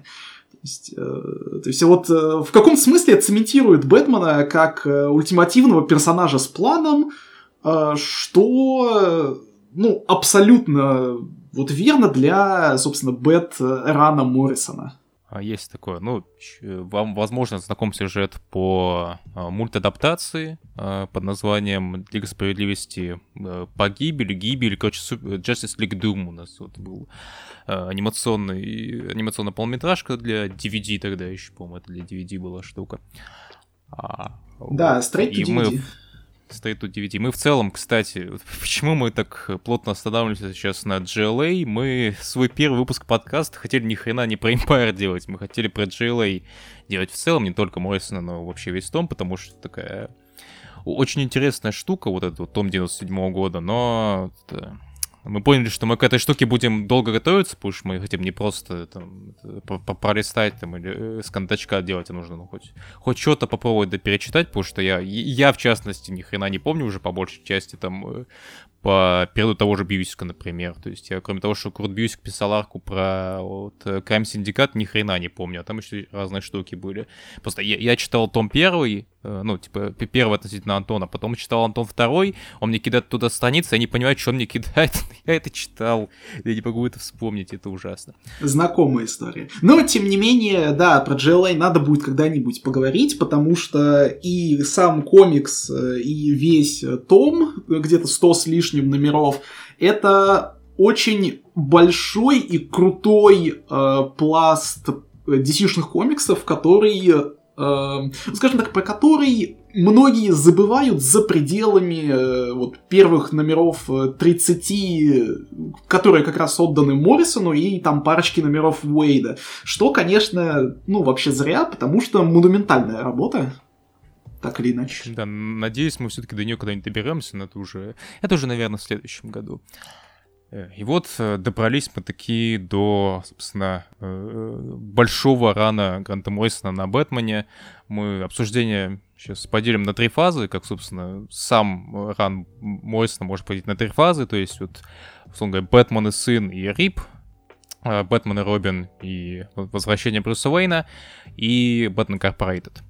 То есть, э, то есть вот э, в каком смысле цементирует Бэтмена как э, ультимативного персонажа с планом, э, что ну, абсолютно вот верно для, собственно, Бэт Рана Моррисона. А, есть такое. Ну, вам, возможно, знаком сюжет по а, мультадаптации а, под названием Лига Справедливости Погибель, Гибель, короче, Justice League Doom у нас вот был анимационный, анимационная полнометражка для DVD тогда еще, по-моему, это для DVD была штука. да, to DVD. Мы стоит тут DVD. Мы в целом, кстати, почему мы так плотно останавливаемся сейчас на GLA? Мы свой первый выпуск подкаста хотели ни хрена не про Empire делать, мы хотели про GLA делать в целом, не только Моррисона, но вообще весь том, потому что такая очень интересная штука, вот этот вот том 97 -го года, но это, мы поняли, что мы к этой штуке будем долго готовиться, потому что мы хотим не просто там, пролистать там, или э, с контачка делать, а нужно ну, хоть, хоть что-то попробовать да перечитать, потому что я, я, в частности, ни хрена не помню уже по большей части там э, по периоду того же Бьюсика, например. То есть я, кроме того, что Крут Бьюсик писал арку про вот, Crime Syndicate, ни хрена не помню, а там еще разные штуки были. Просто я, я читал том первый, Э, ну, типа, первый относительно Антона, потом читал Антон второй, он мне кидает туда страницы, я не понимаю, что он мне кидает, я это читал, я не могу это вспомнить, это ужасно. Знакомая история. Но, тем не менее, да, про GLA надо будет когда-нибудь поговорить, потому что и сам комикс, э, и весь том, где-то 100 с лишним номеров, это очень большой и крутой э, пласт DC-шных комиксов, который Эм, скажем так, про который многие забывают за пределами э, вот, первых номеров 30, э, которые как раз отданы Моррисону, и там парочки номеров Уэйда. Что, конечно, ну, вообще зря, потому что монументальная работа. Так или иначе. Да, надеюсь, мы все-таки до нее когда-нибудь доберемся, но это уже, это уже, наверное, в следующем году. Э, и вот э, добрались мы такие до, собственно, э, большого рана Гранта Моррисона на Бэтмене. Мы обсуждение сейчас поделим на три фазы, как, собственно, сам ран Моррисона может поделить на три фазы, то есть вот, условно говоря, Бэтмен и сын и Рип, Бэтмен и Робин и Возвращение Брюса Уэйна и Бэтмен Корпорейтед.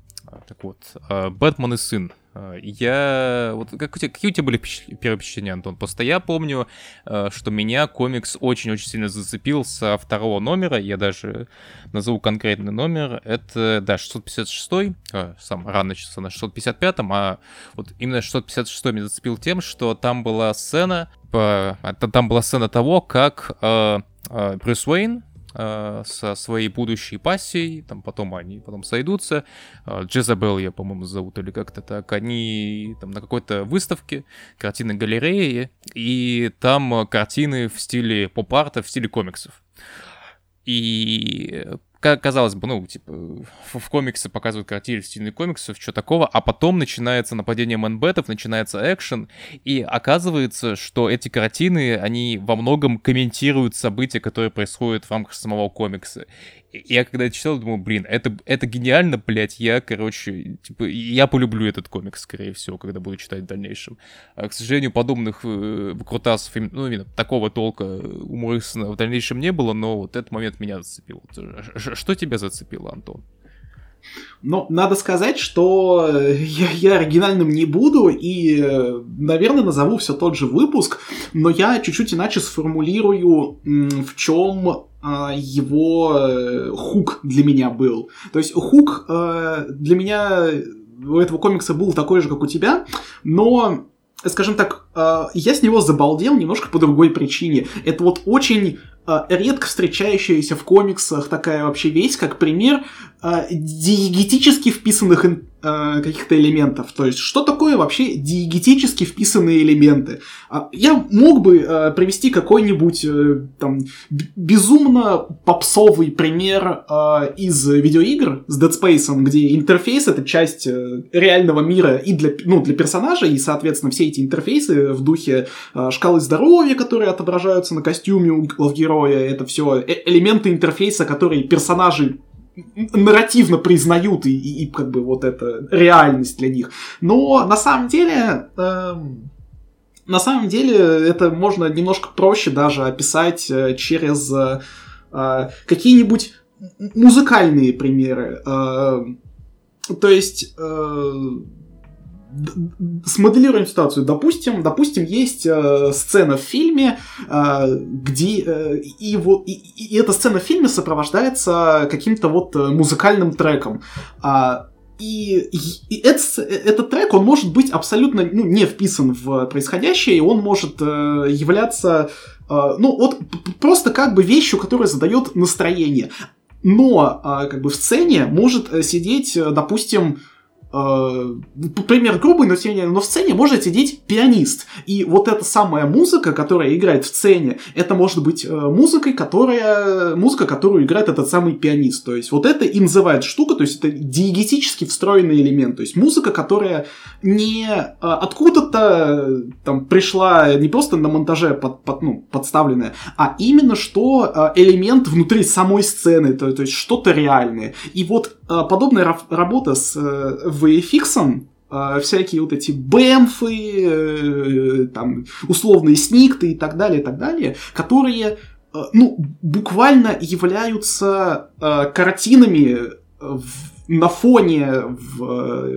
Так вот, Бэтмен и сын а, я... Вот как у тебя... какие у тебя были первые впечатления, Антон? Просто я помню, а, что меня комикс очень-очень сильно зацепил со второго номера. Я даже назову конкретный номер. Это, да, 656 а, сам рано начался на 655-м, а вот именно 656 меня зацепил тем, что там была сцена, там была сцена того, как Брюс Уэйн э, со своей будущей пассией, там потом они потом сойдутся. Э, Джезабел я, по-моему, зовут или как-то так. Они там на какой-то выставке, картины галереи, и там картины в стиле поп-арта, в стиле комиксов. И казалось бы, ну, типа, в, в комиксы показывают картины стильных комиксов, что такого, а потом начинается нападение мэнбетов, начинается экшен, и оказывается, что эти картины, они во многом комментируют события, которые происходят в рамках самого комикса. Я когда это читал, думал, блин, это, это гениально, блядь, я, короче, типа, я полюблю этот комикс, скорее всего, когда буду читать в дальнейшем. А, к сожалению, подобных э, крутасов, ну, именно такого толка уморысна в дальнейшем не было, но вот этот момент меня зацепил. Что тебя зацепило, Антон? Но надо сказать, что э, я, я оригинальным не буду и, э, наверное, назову все тот же выпуск, но я чуть-чуть иначе сформулирую, в чем а, его э, хук для меня был. То есть хук для меня у этого комикса был такой же, как у тебя, но скажем так, я с него забалдел немножко по другой причине. Это вот очень редко встречающаяся в комиксах такая вообще вещь, как пример диегетически вписанных э, каких-то элементов. То есть, что такое вообще диегетически вписанные элементы? Э, я мог бы привести какой-нибудь э, там безумно попсовый пример из видеоигр с Dead Space, где интерфейс это часть э, реального мира и для, ну, для персонажа, и, соответственно, все эти интерфейсы в духе шкалы здоровья, которые отображаются на костюме у героя, это все э элементы интерфейса, которые персонажи нарративно признают и, и, и как бы вот это реальность для них. Но на самом деле... Э, на самом деле это можно немножко проще даже описать э, через э, э, какие-нибудь музыкальные примеры. Э, то есть э, смоделируем ситуацию. Допустим, допустим, есть э, сцена в фильме, э, где э, и, вот, и, и эта сцена в фильме сопровождается каким-то вот э, музыкальным треком. А, и, и, и этот, этот трек, он может быть абсолютно ну, не вписан в происходящее, и он может э, являться, э, ну, вот просто как бы вещью, которая задает настроение. Но э, как бы в сцене может э, сидеть, э, допустим, Э, пример грубый, но тем не менее, но в сцене может сидеть пианист. И вот эта самая музыка, которая играет в сцене, это может быть э, музыкой, которая, музыка, которую играет этот самый пианист. То есть вот это и называют штука, то есть это диегетически встроенный элемент. То есть музыка, которая не э, откуда-то там пришла не просто на монтаже под, под, ну, подставленная, а именно что элемент внутри самой сцены, то, то есть что-то реальное. И вот подобная работа с VFX, э, всякие вот эти бэмфы, э, там, условные сникты и так далее, и так далее, которые, э, ну, буквально являются картинами на фоне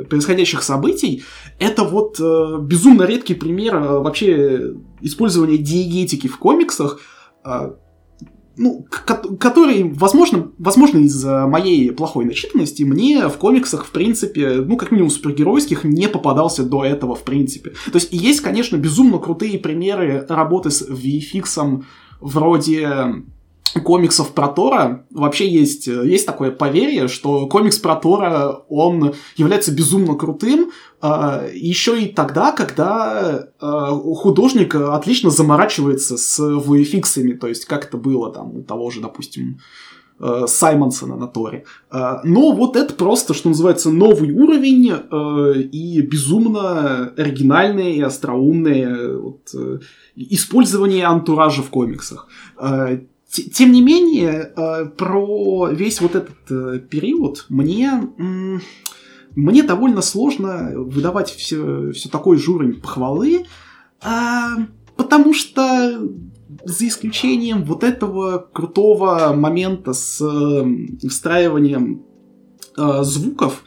происходящих событий, это вот э, безумно редкий пример э, вообще использования диегетики в комиксах, э, ну, который, возможно, возможно из-за моей плохой начитанности, мне в комиксах, в принципе, ну, как минимум супергеройских, не попадался до этого, в принципе. То есть есть, конечно, безумно крутые примеры работы с VFX вроде комиксов про Тора вообще есть, есть такое поверье, что комикс про Тора, он является безумно крутым, э, еще и тогда, когда э, художник отлично заморачивается с VFX, то есть как это было там у того же, допустим, э, Саймонсона на Торе. Э, но вот это просто, что называется, новый уровень э, и безумно оригинальное и остроумное вот, э, использование антуража в комиксах. Тем не менее, э, про весь вот этот э, период мне, мне довольно сложно выдавать все, все такой же уровень похвалы, а, потому что за исключением вот этого крутого момента с э, встраиванием звуков,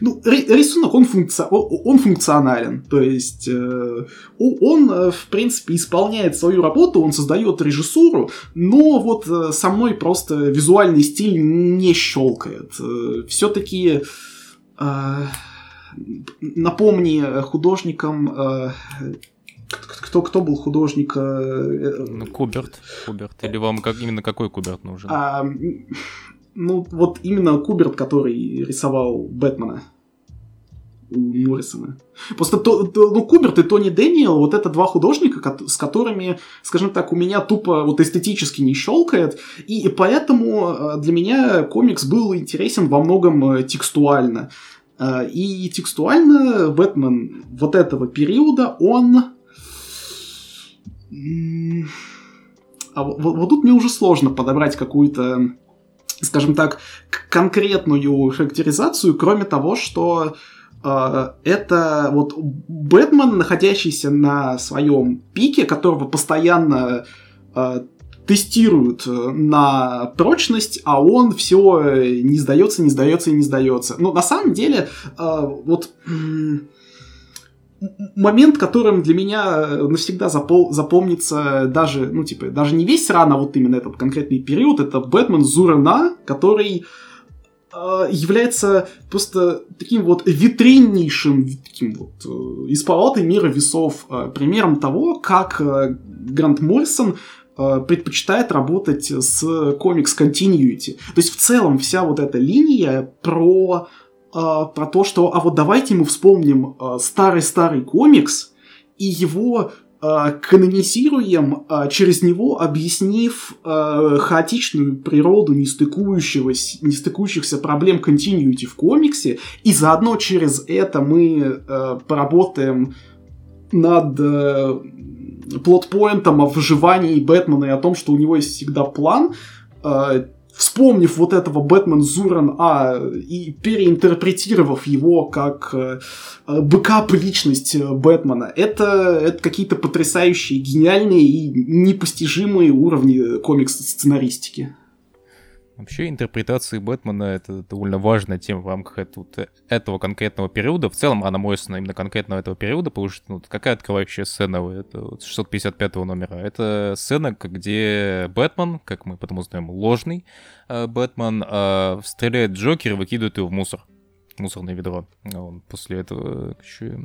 ну, рисунок, он, функци... он функционален. То есть э, он, э, в принципе, исполняет свою работу, он создает режиссуру, но вот э, со мной просто визуальный стиль не щелкает. Все-таки... Э, напомни художникам... Э, кто, кто был художник? Ну, Куберт. Куберт. Или вам как, именно какой Куберт нужен? А, ну, вот именно Куберт, который рисовал Бэтмена у Моррисона. Просто то, то, ну, Куберт и Тони Дэниел, вот это два художника, с которыми, скажем так, у меня тупо вот эстетически не щелкает, и, и поэтому э, для меня комикс был интересен во многом э, текстуально. Э, и текстуально Бэтмен вот этого периода, он... А вот, вот тут мне уже сложно подобрать какую-то скажем так, конкретную характеризацию, кроме того, что э, это вот Бэтмен, находящийся на своем пике, которого постоянно э, тестируют на прочность, а он все не сдается, не сдается и не сдается. Но на самом деле, э, вот момент, которым для меня навсегда запол запомнится даже, ну, типа, даже не весь ран, а вот именно этот конкретный период, это Бэтмен Зурана, который э, является просто таким вот витриннейшим, таким вот э, из палаты мира весов, э, примером того, как э, Грант Моррисон э, предпочитает работать с комикс continuity. То есть в целом вся вот эта линия про э, про то, что, а вот давайте мы вспомним а, старый-старый э, комикс и его э, канонизируем, э, через него объяснив э, хаотичную природу нестыкующегося, нестыкующихся проблем continuity в комиксе, и заодно через это мы э, поработаем над э, plot point ом о выживании Бэтмена и о том, что у него есть всегда план, э, вспомнив вот этого Бэтмен Зур-Эн-Арра и переинтерпретировав его как э, бэкап личность э, Бэтмена, это, это какие-то потрясающие, гениальные и непостижимые уровни комикс-сценаристики. Вообще интерпретации Бэтмена — это довольно важная тема в рамках этого, этого конкретного периода. В целом, она мощна именно конкретного этого периода, потому что ну, какая открывающая сцена это вот 655 номера? Это сцена, где Бэтмен, как мы потом узнаем, ложный э, Бэтмен, э, стреляет Джокера и выкидывает его в мусор мусорное ведро. А он после этого еще...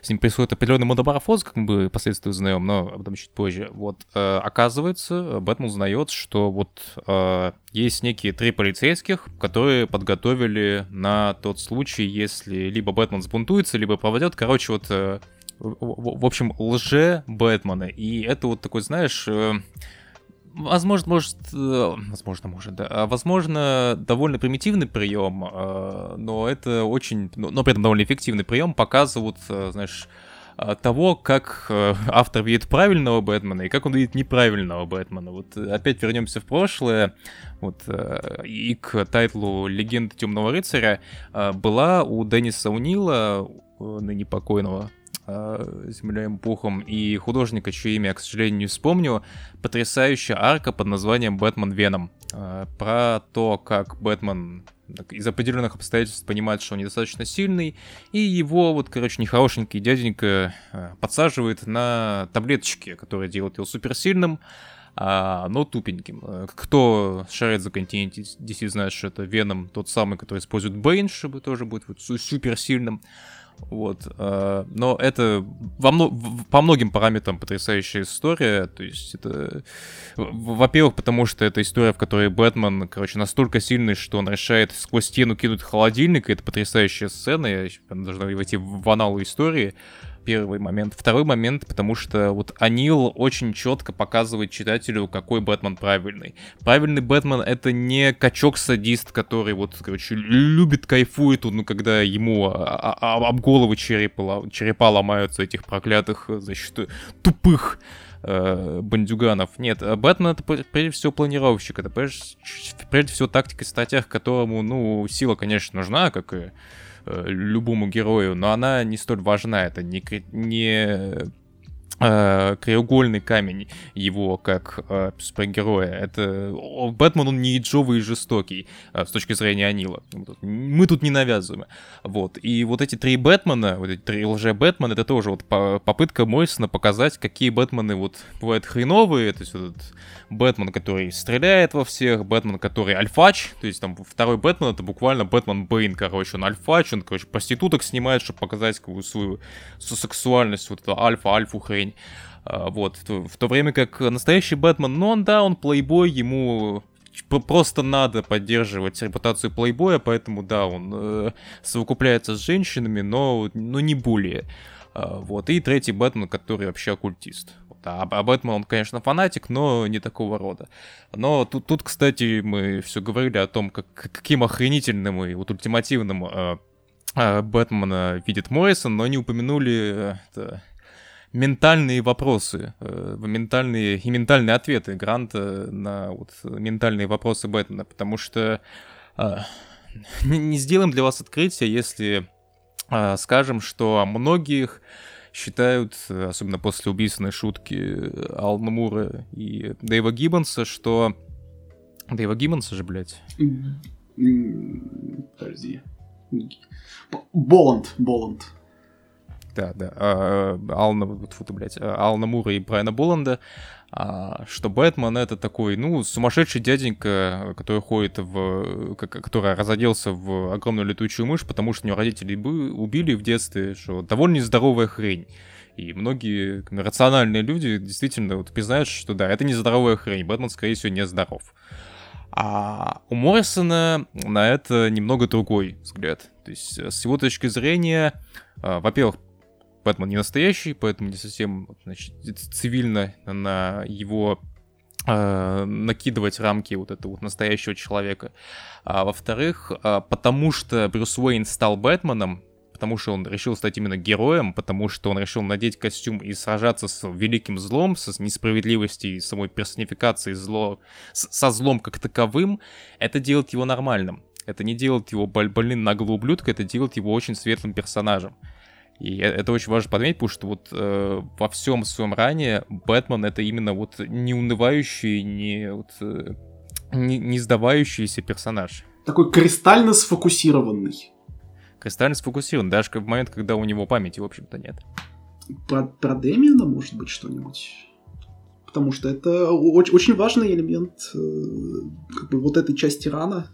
С ним происходит определенный модомарафоз, как мы впоследствии узнаем, но об этом чуть позже. Вот, э, оказывается, Бэтмен узнает, что вот э, есть некие три полицейских, которые подготовили на тот случай, если либо Бэтмен сбунтуется, либо проводят, короче, вот... Э, в, в общем, лже Бэтмена. И это вот такой, знаешь, э, Возможно, может, э, возможно, может, да. А, возможно, довольно примитивный прием, э, но это очень, но при этом довольно эффективный прием, показывают, э, знаешь, того, как автор видит правильного Бэтмена и как он видит неправильного Бэтмена. Вот опять вернемся в прошлое, вот, и к тайтлу «Легенда Темного рыцаря» была у Денниса Унила, ныне покойного э, земля пухом, и художника, чье имя я, к сожалению, не вспомню, потрясающая арка под названием «Бэтмен Веном». Э, про то, как Бэтмен из определенных обстоятельств понимает, что он недостаточно сильный, и его вот, короче, нехорошенький дяденька э, подсаживает на таблеточки, которые делают его суперсильным, а, но тупеньким. Э, кто шарит за континент DC знает, что это Веном тот самый, который использует Бейн, чтобы тоже быть вот суперсильным. Вот. Э, но это во мно... по многим параметрам потрясающая история. То есть это... Во-первых, потому что это история, в которой Бэтмен, короче, настолько сильный, что он решает сквозь стену кинуть холодильник, и это потрясающая сцена, я должна войти в анал истории первый момент. Второй момент, потому что вот Анил очень четко показывает читателю, какой Бэтмен правильный. Правильный Бэтмен это не качок-садист, который вот, короче, любит, кайфует, ну, когда ему а, а, а, об головы черепа, черепа ломаются этих проклятых, значит, тупых э, бандюганов. Нет, Бэтмен это прежде всего планировщик, это прежде, прежде всего тактика статьях, которому, ну, сила, конечно, нужна, как и Э, любому герою, но она не столь важна. Это не, не э, краеугольный камень его как э, супергероя. Это Бэтмен, он не иджовый и жестокий э, с точки зрения Анила. Мы тут не навязываем. Вот. И вот эти три Бэтмена, вот эти три лже-Бэтмена, это тоже вот попытка Мойсона показать, какие Бэтмены вот бывают хреновые. То есть вот этот Бэтмен, который стреляет во всех, Бэтмен, который альфач. То есть там второй Бэтмен, это буквально Бэтмен Бэйн, короче, он альфач, он, короче, проституток снимает, чтобы показать свою сексуальность, вот это альфа-альфу хрень уровень. А, вот, в то время как настоящий Бэтмен, ну он, да, он плейбой, ему просто надо поддерживать репутацию плейбоя, поэтому, да, он э, совокупляется с женщинами, но, но не более. Э, вот, и третий Бэтмен, который вообще оккультист. Вот, а, а Бэтмен, он, конечно, фанатик, но не такого рода. Но тут, тут кстати, мы все говорили о том, как, каким охренительным и вот ультимативным э, Бэтмена видит Моррисон, но не упомянули... Э, ментальные вопросы, э, ментальные и ментальные ответы Гранта на вот ментальные вопросы Бэтмена, потому что э, не сделаем для вас открытие, если э, скажем, что многих считают, особенно после убийственной шутки Алана Мура и Дэйва Гиббонса, что... Дэйва Гиббонса же, блядь? Подожди. Боланд, Боланд. Да, да. А, Алана, вот, вот, блядь, Алана Мура и Брайана Боланда, а, что Бэтмен это такой, ну, сумасшедший дяденька, который ходит в... который разоделся в огромную летучую мышь, потому что у него родители убили в детстве, что довольно нездоровая хрень. И многие рациональные люди действительно вот признают, что да, это нездоровая хрень, Бэтмен, скорее всего, не здоров. А у Моррисона на это немного другой взгляд. То есть, э, с его точки зрения, э, во-первых, Бэтмен не настоящий, поэтому не совсем значит, цивильно на его э, накидывать рамки вот этого вот настоящего человека. А во-вторых, э, потому что Брюс Уэйн стал Бэтменом, потому что он решил стать именно героем, потому что он решил надеть костюм и сражаться с великим злом, с несправедливостью и самой персонификацией зло, со злом как таковым, это делает его нормальным. Это не делает его боль больным наглого ублюдка, это делает его очень светлым персонажем. И э, это очень важно подметить, потому что вот э, во всем своем ранее Бэтмен это именно вот не унывающий, не, вот, э, не, не сдавающийся персонаж. Такой кристально сфокусированный кристально сфокусирован, даже в момент, когда у него памяти, в общем-то, нет. Про, про Дэмиана, может быть, что-нибудь? Потому что это очень, очень важный элемент э, как бы вот этой части рана.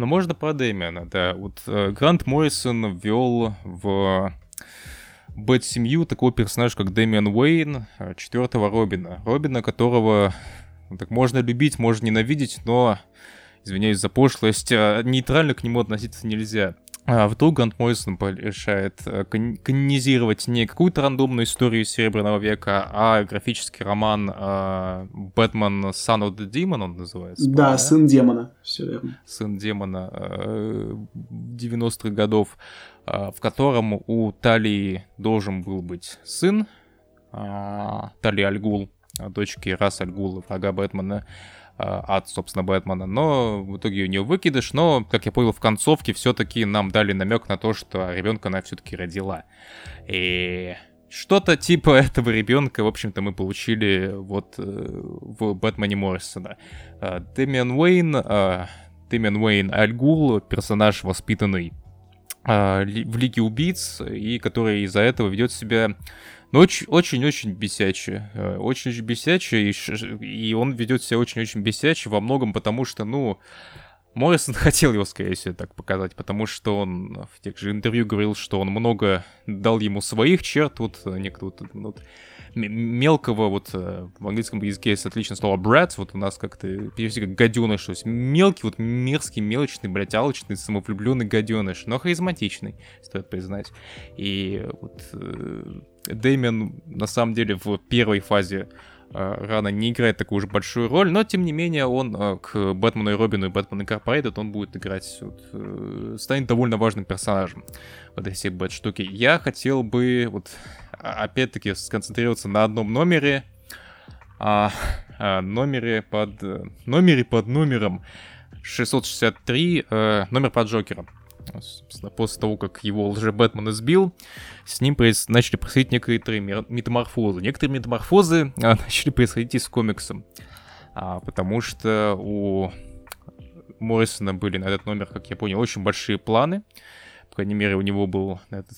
Но можно про Дэмиана, да. Вот э, Грант Моррисон ввел в Бэт-семью такого персонажа, как Дэмиан Уэйн, э, четвертого Робина. Робина, которого ну, так можно любить, можно ненавидеть, но извиняюсь за пошлость, а, нейтрально к нему относиться нельзя. А вдруг Гант Моррисон решает э, канонизировать не какую-то рандомную историю Серебряного века, а графический роман э, «Бэтмен Son of the Demon» он называется. Да? «Сын демона», все верно. «Сын демона» 90-х э, годов, в котором у Талии должен был быть сын, Талии Альгул, дочки Рас Альгула, врага Бэтмена, от, собственно, Бэтмена, но в итоге у нее выкидыш, но, как я понял, в концовке все-таки нам дали намек на то, что ребенка она все-таки родила. И что-то типа этого ребенка, в общем-то, мы получили вот э, в Бэтмене Моррисона. Э, Дэмиан Уэйн, э, Дэмиан Уэйн Альгул, персонаж воспитанный в Лиге Убийц, и который из-за этого ведет себя но очень-очень бесячий. Очень-очень бесячий, и, и он ведет себя очень-очень бесячий во многом потому, что, ну, Моррисон хотел его, скорее всего, так показать, потому что он в тех же интервью говорил, что он много дал ему своих черт, вот некоторые вот, мелкого, вот э, в английском языке есть отличное слово brat, вот у нас как-то перевести как гаденыш, то есть мелкий, вот мерзкий, мелочный, блядь, алчный, самовлюбленный гаденыш, но харизматичный, стоит признать. И вот э, Дэмиан, на самом деле, в первой фазе рано не играет такую уж большую роль, но тем не менее он э, к Бэтмену и Робину и Бэтмену Инкорпорейтед он будет играть, вот, э, станет довольно важным персонажем в этой всей бэт-штуке. Я хотел бы вот опять-таки сконцентрироваться на одном номере, а, а номере под номере под номером 663, э, номер под Джокером после того, как его лже-Бэтмен избил, с ним проис... начали происходить некоторые метаморфозы. Некоторые метаморфозы а, начали происходить и с комиксом. А, потому что у Моррисона были на этот номер, как я понял, очень большие планы. По крайней мере, у него был на этот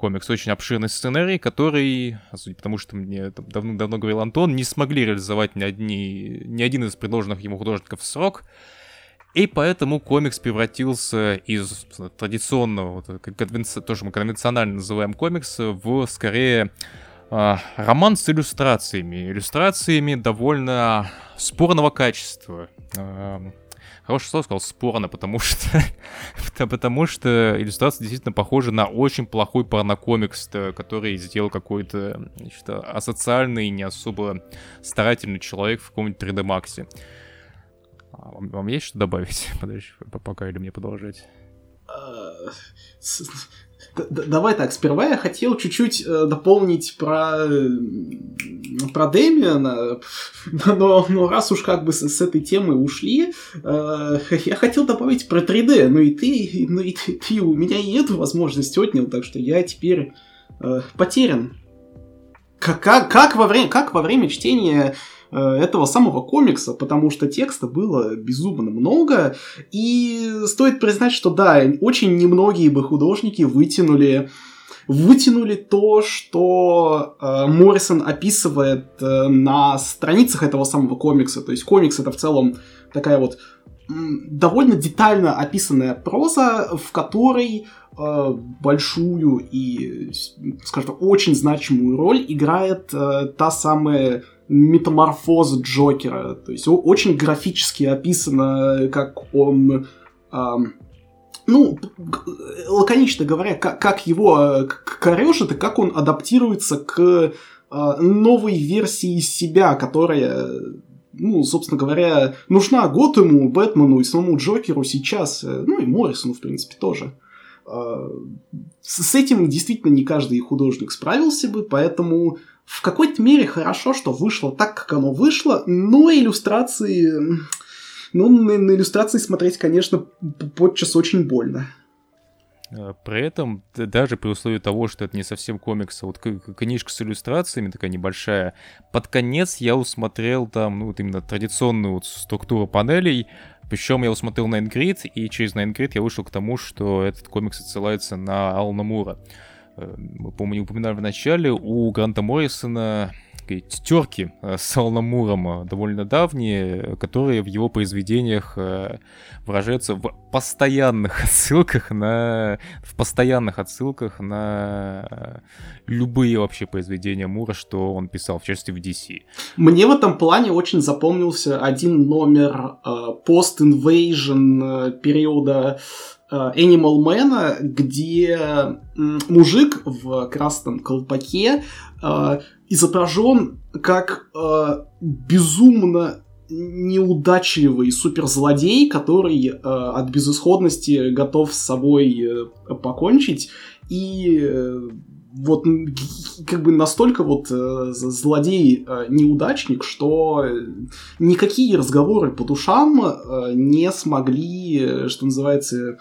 комикс очень обширный сценарий, который, судя потому что мне давно-давно говорил Антон, не смогли реализовать ни, одни, ни один из предложенных ему художников в срок. И поэтому комикс превратился из традиционного, конвенци... тоже мы конвенционально называем комикс, в скорее э, роман с иллюстрациями. Иллюстрациями довольно спорного качества. Э, хорошее слово сказал спорно, потому что, потому что иллюстрация действительно похожа на очень плохой порнокомикс, который сделал какой-то асоциальный, не особо старательный человек в каком-нибудь 3D Max. А вам, вам есть что добавить? Подожди, пока или мне продолжать? А, Давай так, сперва я хотел чуть-чуть э, дополнить про, про Дэмиана, но, но раз уж как бы с, с этой темы ушли, э, я хотел добавить про 3D, но и ты, ну и ты, ты у меня и эту возможность отнял, так что я теперь э, потерян. Как, как, как, во время, как во время чтения этого самого комикса, потому что текста было безумно много, и стоит признать, что да, очень немногие бы художники вытянули вытянули то, что э, Моррисон описывает э, на страницах этого самого комикса. То есть комикс это в целом такая вот довольно детально описанная проза, в которой э, большую и, скажем так, очень значимую роль играет э, та самая метаморфоза Джокера. То есть очень графически описано, как он... Эм, ну, лаконично говоря, как, как его корежит и как он адаптируется к э, новой версии себя, которая ну, собственно говоря, нужна Готэму, Бэтмену и самому Джокеру сейчас, э, ну и Моррисону, в принципе, тоже. Э, с этим действительно не каждый художник справился бы, поэтому в какой-то мере хорошо, что вышло так, как оно вышло, но иллюстрации... Ну, на, на иллюстрации смотреть, конечно, подчас очень больно. Э, при этом, даже при условии того, что это не совсем комикс, а вот книжка с иллюстрациями, такая небольшая, под конец я усмотрел там, ну, вот именно традиционную вот структуру панелей, причем я усмотрел на Ингрид, и через на Ингрид я вышел к тому, что этот комикс отсылается на Алана Мура. Мы, по-моему, упоминали в начале, у Гранта Моррисона терки э, с Аланом Муром э, довольно давние, которые в его произведениях э, выражаются в постоянных отсылках на... в постоянных отсылках на любые вообще произведения Мура, что он писал, в частности, в DC. Мне в этом плане очень запомнился один номер пост-инвейжн периода Animal Man, где мужик в красном колпаке изображен как э, безумно неудачливый суперзлодей, который э, от безысходности готов с собой э, покончить. И э, вот как бы настолько вот э, злодей э, неудачник, что никакие разговоры по душам э, не смогли, что называется,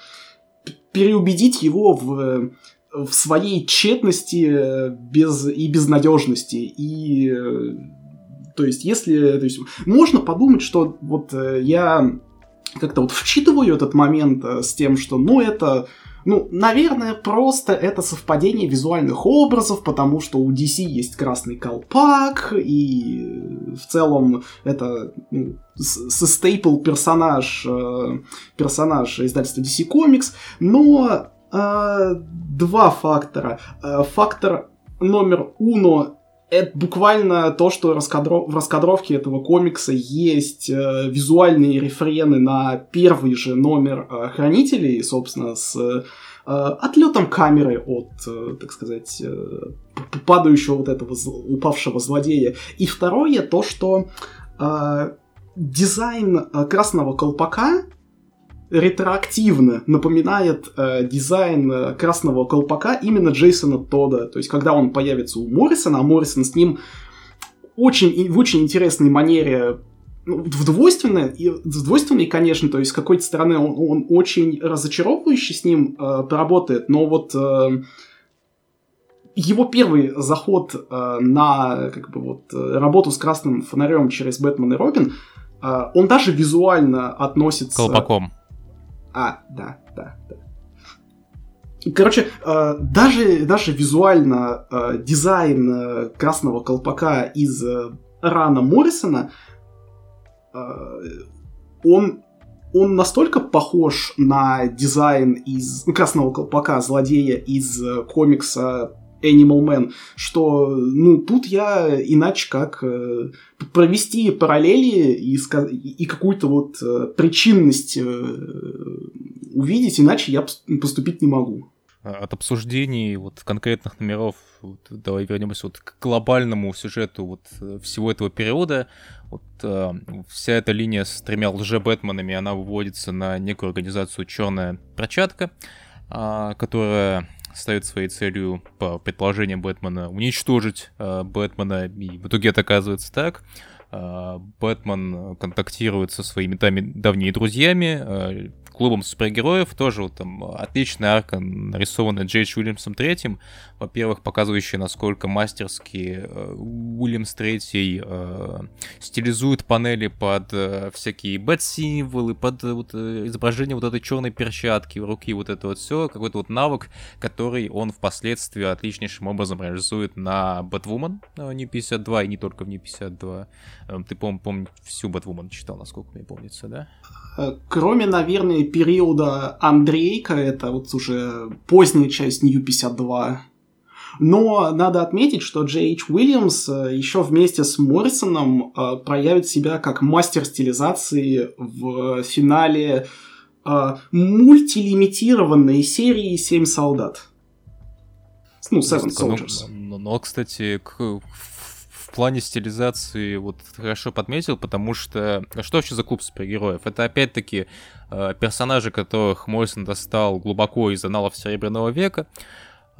переубедить его в в своей тщетности э, без, и безнадежности. И э, то есть, если... То есть, можно подумать, что вот э, я как-то вот вчитываю этот момент с тем, что, ну, это ну, наверное, просто это совпадение визуальных образов, потому что у DC есть красный колпак, и в целом это ну, стейпл персонаж, персонаж издательства DC Comics, но а, два фактора. А, фактор номер уно это буквально то, что раскадро... в раскадровке этого комикса есть э, визуальные рефрены на первый же номер э, Хранителей, собственно, с э, отлетом камеры от, э, так сказать, э, падающего вот этого упавшего злодея. И второе, то, что э, дизайн э, красного колпака ретроактивно напоминает э, дизайн э, красного колпака именно Джейсона Тода. То есть, когда он появится у Моррисона, а Моррисон с ним очень, в очень интересной манере ну, двойственной, в двойственной, конечно, то есть с какой-то стороны он, он очень разочаровывающе с ним э, поработает, но вот э, его первый заход э, на как бы вот работу с красным фонарем через Бэтмен и Робин, э, он даже визуально относится... Колпаком. А, да, да, да. Короче, э, даже, даже визуально э, дизайн э, красного колпака из Рана Моррисона, он, он настолько похож на дизайн из ну, красного колпака злодея из комикса Animal Man, что, ну, тут я иначе как э, провести параллели и, и какую-то вот э, причинность э, увидеть, иначе я поступить не могу. А, от обсуждений вот конкретных номеров, вот, давай вернемся вот к глобальному сюжету вот э, всего этого периода. Вот э, вся эта линия с тремя лже-бэтменами, она выводится на некую организацию Черная Прочатка, э, которая ставит своей целью, по предположениям Бэтмена, уничтожить э, Бэтмена, и в итоге это оказывается так. Э, Бэтмен контактирует со своими давними друзьями, э, клубом супергероев. Тоже вот там отличная арка, нарисованная Джейдж Уильямсом третьим. Во-первых, показывающая, насколько мастерски э, Уильямс третий э, стилизует панели под э, всякие бэт-символы, под э, вот, э, изображение вот этой черной перчатки в руки, вот это вот все, какой-то вот навык, который он впоследствии отличнейшим образом реализует на Бэтвумен э, не 52 и не только в не 52. Э, ты, по-моему, помню, всю Бэтвумен читал, насколько мне помнится, да? Э, кроме, наверное, периода Андрейка, это вот уже поздняя часть Нью-52. Но надо отметить, что Джей Эйч Уильямс э, еще вместе с Моррисоном проявит себя как мастер стилизации в финале мультилимитированной серии «Семь солдат». Ну, Seven Soldiers. Но, но, но кстати, к, в плане стилизации вот хорошо подметил, потому что а что вообще за клуб супергероев? Это опять-таки э, персонажи, которых Моррисон достал глубоко из аналов Серебряного века,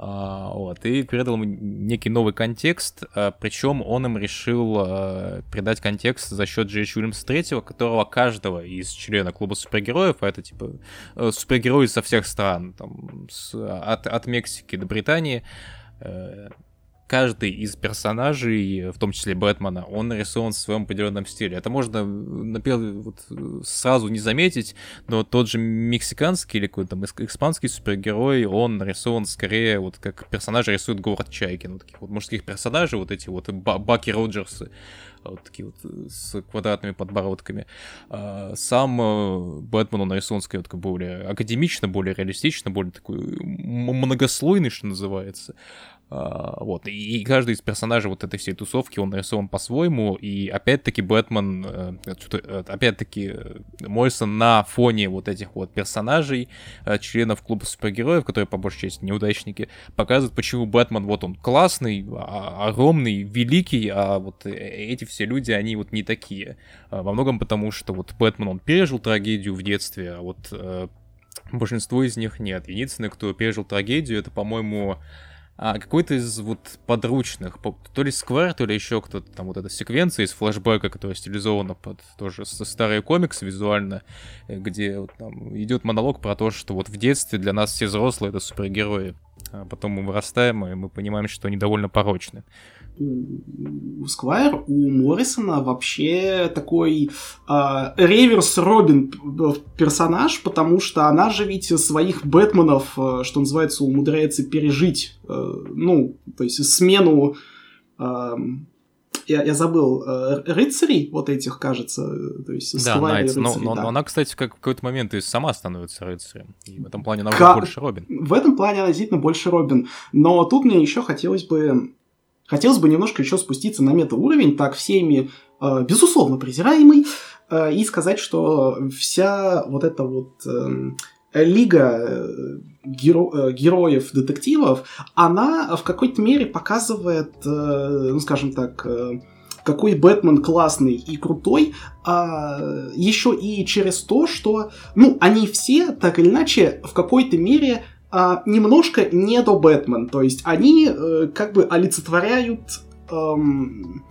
Uh, вот, и передал ему некий новый контекст, uh, причем он им решил uh, придать контекст за счет Джей Уильямса третьего, которого каждого из члена клуба супергероев, а это типа э, супергерои со всех стран, там, с, от, от Мексики до Британии, э, каждый из персонажей, в том числе Бэтмена, он нарисован в своем определенном стиле. Это можно на первый вот, сразу не заметить, но тот же мексиканский или какой-то там испанский супергерой, он нарисован скорее вот как персонажи рисует Говард Чайкин, вот таких вот мужских персонажей, вот эти вот Баки Роджерсы, вот такие вот с квадратными подбородками. А сам э, Бэтмен, он нарисован, скорее, вот, более академично, более реалистично, более такой многослойный, что называется. Uh, вот, и, каждый из персонажей вот этой всей тусовки, он нарисован по-своему, и опять-таки Бэтмен, э, э опять-таки э, Мойсон на фоне вот этих вот персонажей, членов клуба супергероев, которые по большей части неудачники, показывает, почему Бэтмен, вот он классный, а, огромный, великий, а вот эти все люди, они вот не такие. Uh, во многом потому, что вот Бэтмен, он пережил трагедию в детстве, а вот большинство из них нет. Единственный, кто пережил трагедию, это, по-моему, а, какой-то из вот подручных, то ли Сквер, то ли еще кто-то, там вот эта секвенция из флэшбэка, которая стилизована под тоже старые комиксы визуально, э, где вот, там идет монолог про то, что вот в детстве для нас все взрослые это супергерои, а потом мы вырастаем, и мы понимаем, что они довольно порочны у Сквайр, у Моррисона вообще такой э, реверс Робин персонаж, потому что она же ведь своих Бэтменов, э, что называется, умудряется пережить. Э, ну, то есть смену... Э, я, я забыл, э, рыцарей вот этих, кажется, то есть да, Сквайр Найтс, но, но, да. но она, кстати, как в какой-то момент и сама становится рыцарем, и в этом плане она К... больше Робин. В этом плане она действительно больше Робин, но тут мне еще хотелось бы Хотелось бы немножко еще спуститься на метауровень, так всеми, э, безусловно, презираемый, э, и сказать, что вся вот эта вот эм, лига э, геро- героев, детективов, она в какой-то мере показывает, ну, скажем так, какой Бэтмен классный и крутой, а еще и через то, что, ну, они все так или иначе в какой-то мере а, немножко не до Бэтмен. То есть они э, как бы олицетворяют... Эм,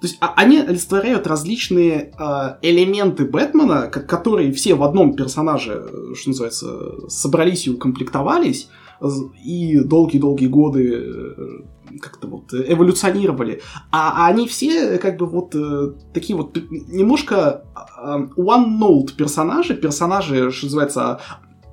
то есть а, они олицетворяют различные э, элементы Бэтмена, которые все в одном персонаже, э, что называется, собрались и укомплектовались, и долгие-долгие годы э, как-то вот эволюционировали. А, а они все как бы вот э, такие вот немножко э, one-note персонажи, персонажи, что называется,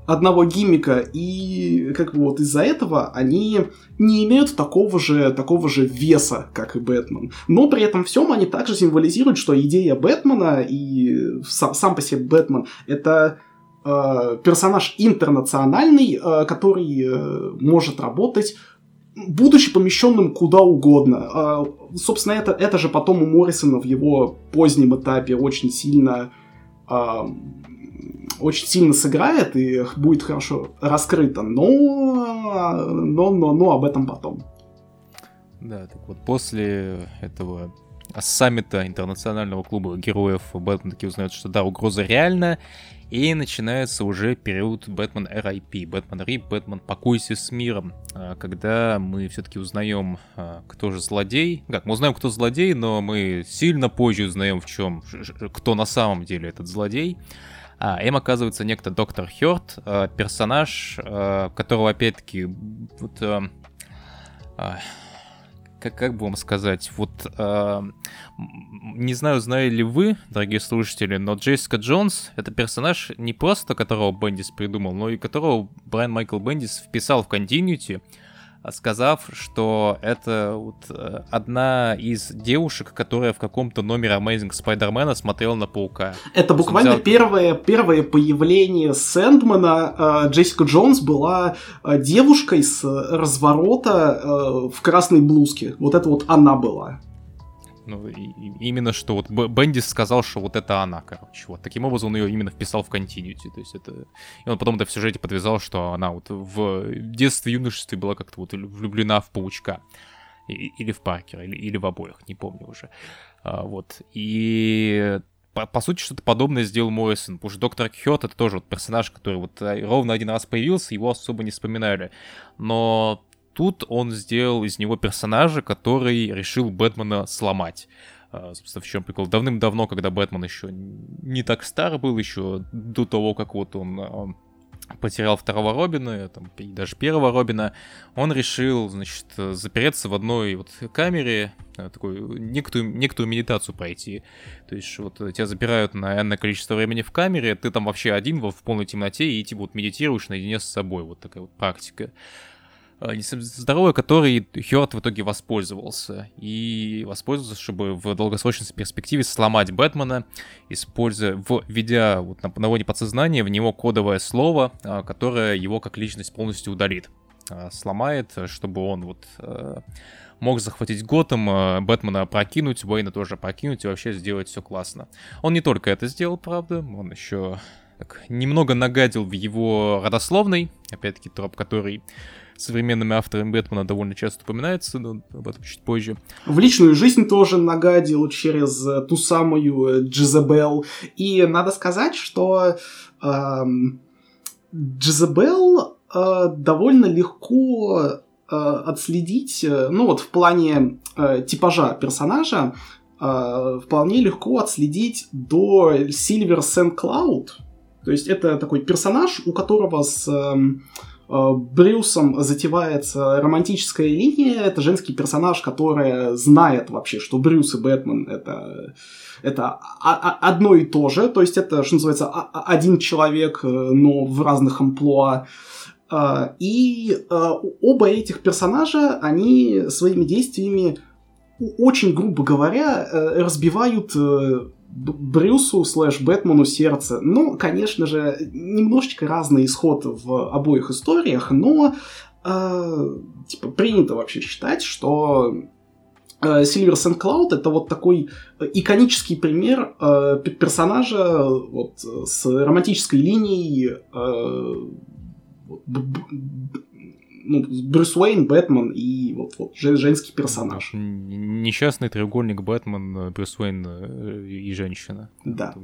одного гиммика, и как бы вот из-за этого они не имеют такого же, такого же веса, как и Бэтмен. Но при этом всем они также символизируют, что идея Бэтмена и сам, сам по себе Бэтмен это э, персонаж интернациональный, э, который э, может работать будучи помещенным куда угодно. Э, собственно, это, это же потом у Моррисона в его позднем этапе очень сильно э, очень сильно сыграет и будет хорошо раскрыто, но, но, но, но об этом потом. Да, так вот после этого саммита интернационального клуба героев Бэтмен таки узнает, что да, угроза реальна, и начинается уже период Бэтмен RIP, Бэтмен RIP, Бэтмен Покойся с миром, а, когда мы все-таки узнаем, а, кто же злодей. Как, мы узнаем, кто злодей, но мы сильно позже узнаем, в чем, кто на самом деле этот злодей. А, им оказывается некто доктор Хёрд, а, персонаж, которого опять-таки вот, как, как бы вам сказать, вот э, не знаю, знали ли вы, дорогие слушатели, но Джессика Джонс — это персонаж не просто которого Бендис придумал, но и которого Брайан Майкл Бендис вписал в Continuity, сказав, что это вот э, одна из девушек, которая в каком-то номере Amazing Spider-Man смотрела на Паука. Это буквально взял... первое, первое появление Сэндмана. Э, Джессика Джонс была э, девушкой с разворота в красной блузке. Вот это вот она была. Ну, и, именно что вот Бендис сказал, что вот это она, короче. Вот таким образом он ее именно вписал в continuity. То есть это... И он потом это в сюжете подвязал, что она вот в детстве, юношестве была как-то вот влюблена в паучка. Или в Паркера, или, или в обоих, не помню уже. А, вот. И по, по сути, что-то подобное сделал Моррисон, потому что Доктор Хёрт это тоже вот персонаж, который вот э, ровно один раз появился, его особо не вспоминали. Но тут он сделал из него персонажа, который решил Бэтмена сломать. А, собственно, в чем прикол? Давным-давно, когда Бэтмен еще не так стар был, еще до того, как вот он а, потерял второго Робина, там, и даже первого Робина, он решил, значит, запереться в одной вот камере, а, такую некоторую, некоторую медитацию пройти. То есть вот тебя запирают на энное количество времени в камере, ты там вообще один в полной темноте и типа вот медитируешь наедине с собой. Вот такая вот практика. Э, здоровой, который Хёрд в итоге воспользовался. И воспользовался, чтобы в долгосрочной перспективе сломать Бэтмена, используя, введя вот на наводе подсознания в него кодовое слово, э, которое его как личность полностью удалит. Э, сломает, чтобы он вот мог захватить Готэм, Бэтмена прокинуть, Уэйна тоже прокинуть и вообще сделать все классно. Он не только это сделал, правда, он еще так, немного нагадил в его родословной, опять-таки троп, который современными авторами Бэтмена довольно часто упоминается, но об этом чуть позже. В личную жизнь тоже нагадил через э, ту самую э, Джизабел. И надо сказать, что эм, Джизабел э, довольно легко э, отследить, ну вот в плане э, типажа персонажа, э, вполне легко отследить до Silver Sand Cloud. То есть это такой персонаж, у которого с... Э, Брюсом затевается романтическая линия. Это женский персонаж, который знает вообще, что Брюс и Бэтмен это, это одно и то же. То есть это, что называется, один человек, э, но в разных амплуа. Э, и оба этих персонажа, они своими действиями очень грубо говоря, разбивают Брюсу слэш Бэтмену сердце. Ну, конечно же, немножечко разный исход в обоих историях, но э, типа принято вообще считать, что э, Silver Sand Cloud это вот такой иконический пример э, персонажа вот, с романтической линией э, ну, Брюс Уэйн, Бэтмен и вот, вот женский персонаж. Несчастный треугольник Бэтмен, Брюс Уэйн э, и женщина. Да.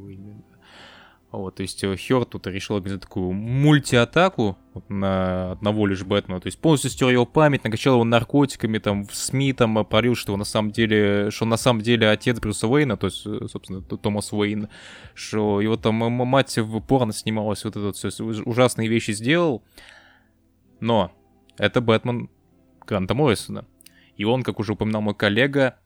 Вот, то есть э, Хёрд тут решил организовать такую мультиатаку на одного лишь Бэтмена. То есть полностью стер его память, накачал его наркотиками, там, в СМИ там э, пролил, что на самом деле, что на самом деле отец Брюса Уэйна, то есть, собственно, Томас Уэйн, что его там мать в порно снималась, вот это вот все ужасные вещи сделал. Но это Бэтмен Гранта Моррисона. И он, как уже упоминал мой коллега,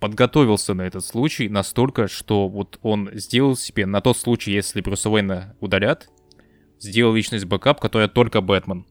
подготовился на этот случай настолько, что вот он сделал себе на тот случай, если Брюса Уэйна удалят, сделал личность бэкап, которая только Бэтмен.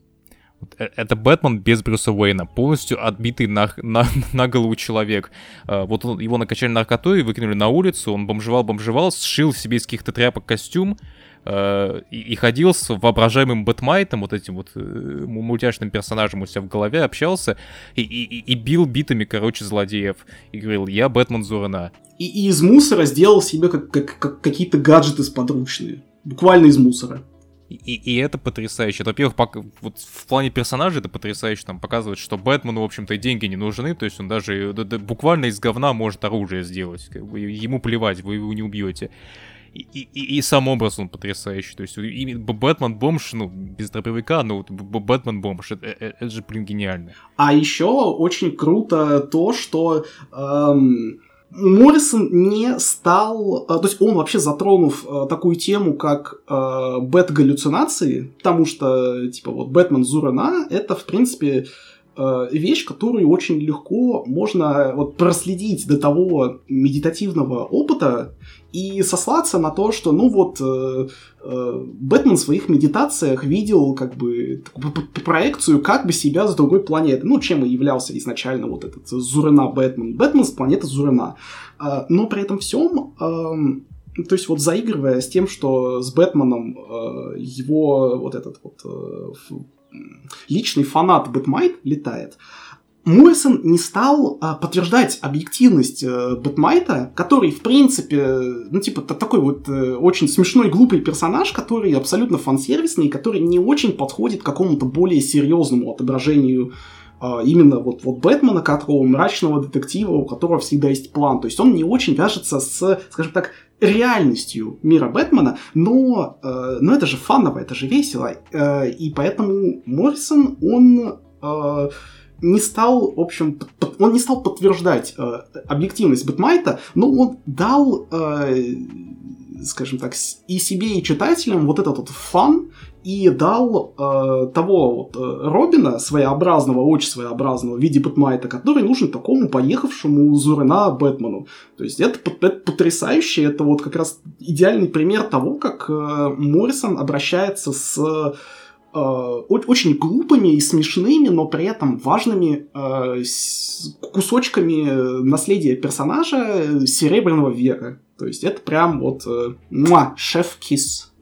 Э, это Бэтмен без Брюса Уэйна, полностью отбитый на, на, на голову человек. А, вот он, его накачали наркотой, выкинули на улицу, он бомжевал-бомжевал, сшил себе из каких-то тряпок костюм, Э, и, и ходил с воображаемым Бэтмайтом, вот этим вот э, мультяшным персонажем у себя в голове, общался и, и, и бил битами, короче, злодеев. И говорил, я Бэтмен Зурана. И, и из мусора сделал себе как, как, как какие-то гаджеты сподручные. Буквально из мусора. И, и это потрясающе. Во-первых, вот в плане персонажа это потрясающе, там показывает, что Бэтмену, в общем-то, деньги не нужны, то есть он даже да, да, буквально из говна может оружие сделать. Как бы, ему плевать, вы его не убьете. И, и, и сам образ он потрясающий. То есть Бэтмен бомж, ну, без дробовика, но Бэтмен бомж, это, это, это же, блин, гениально. А еще очень круто то, что эм, Моррисон не стал, э, то есть он вообще затронув э, такую тему, как э, бет-галлюцинации, потому что, типа, вот Бэтмен Зурана, это, в принципе, вещь, которую очень легко можно вот проследить до того медитативного опыта и сослаться на то, что, ну вот, э, э, Бэтмен в своих медитациях видел как бы проекцию как бы себя с другой планеты. Ну, чем и являлся изначально вот этот Зур-Эн-Арра Бэтмен. Бэтмен с планеты Зур-Эн-Арр. Э, но при этом всем... Э, то есть вот заигрывая с тем, что с Бэтменом э, его вот этот вот э, личный фанат Бэтмайт летает, Моррисон не стал а, подтверждать объективность э, Бэтмайта, который, в принципе, ну, типа, такой вот э, очень смешной, глупый персонаж, который абсолютно фан-сервисный, который не очень подходит к какому-то более серьезному отображению э, именно вот, вот Бэтмена, которого мрачного детектива, у которого всегда есть план. То есть он не очень вяжется с, скажем так, реальностью мира Бэтмена, но, э, но это же фаново, это же весело. Э, и поэтому Моррисон, он... Э, не стал, в общем, он не стал подтверждать э, объективность Бэтмайта, но он дал, э, скажем так, и себе, и читателям вот этот вот фан, и дал э, того вот э, Робина, своеобразного, очень своеобразного в виде Бэтмайта, который нужен такому поехавшему Зурена Бэтмену. То есть это, это потрясающе, это вот как раз идеальный пример того, как э, Моррисон обращается с очень глупыми и смешными, но при этом важными э, кусочками наследия персонажа Серебряного века. То есть это прям вот э, муа, шеф-кис.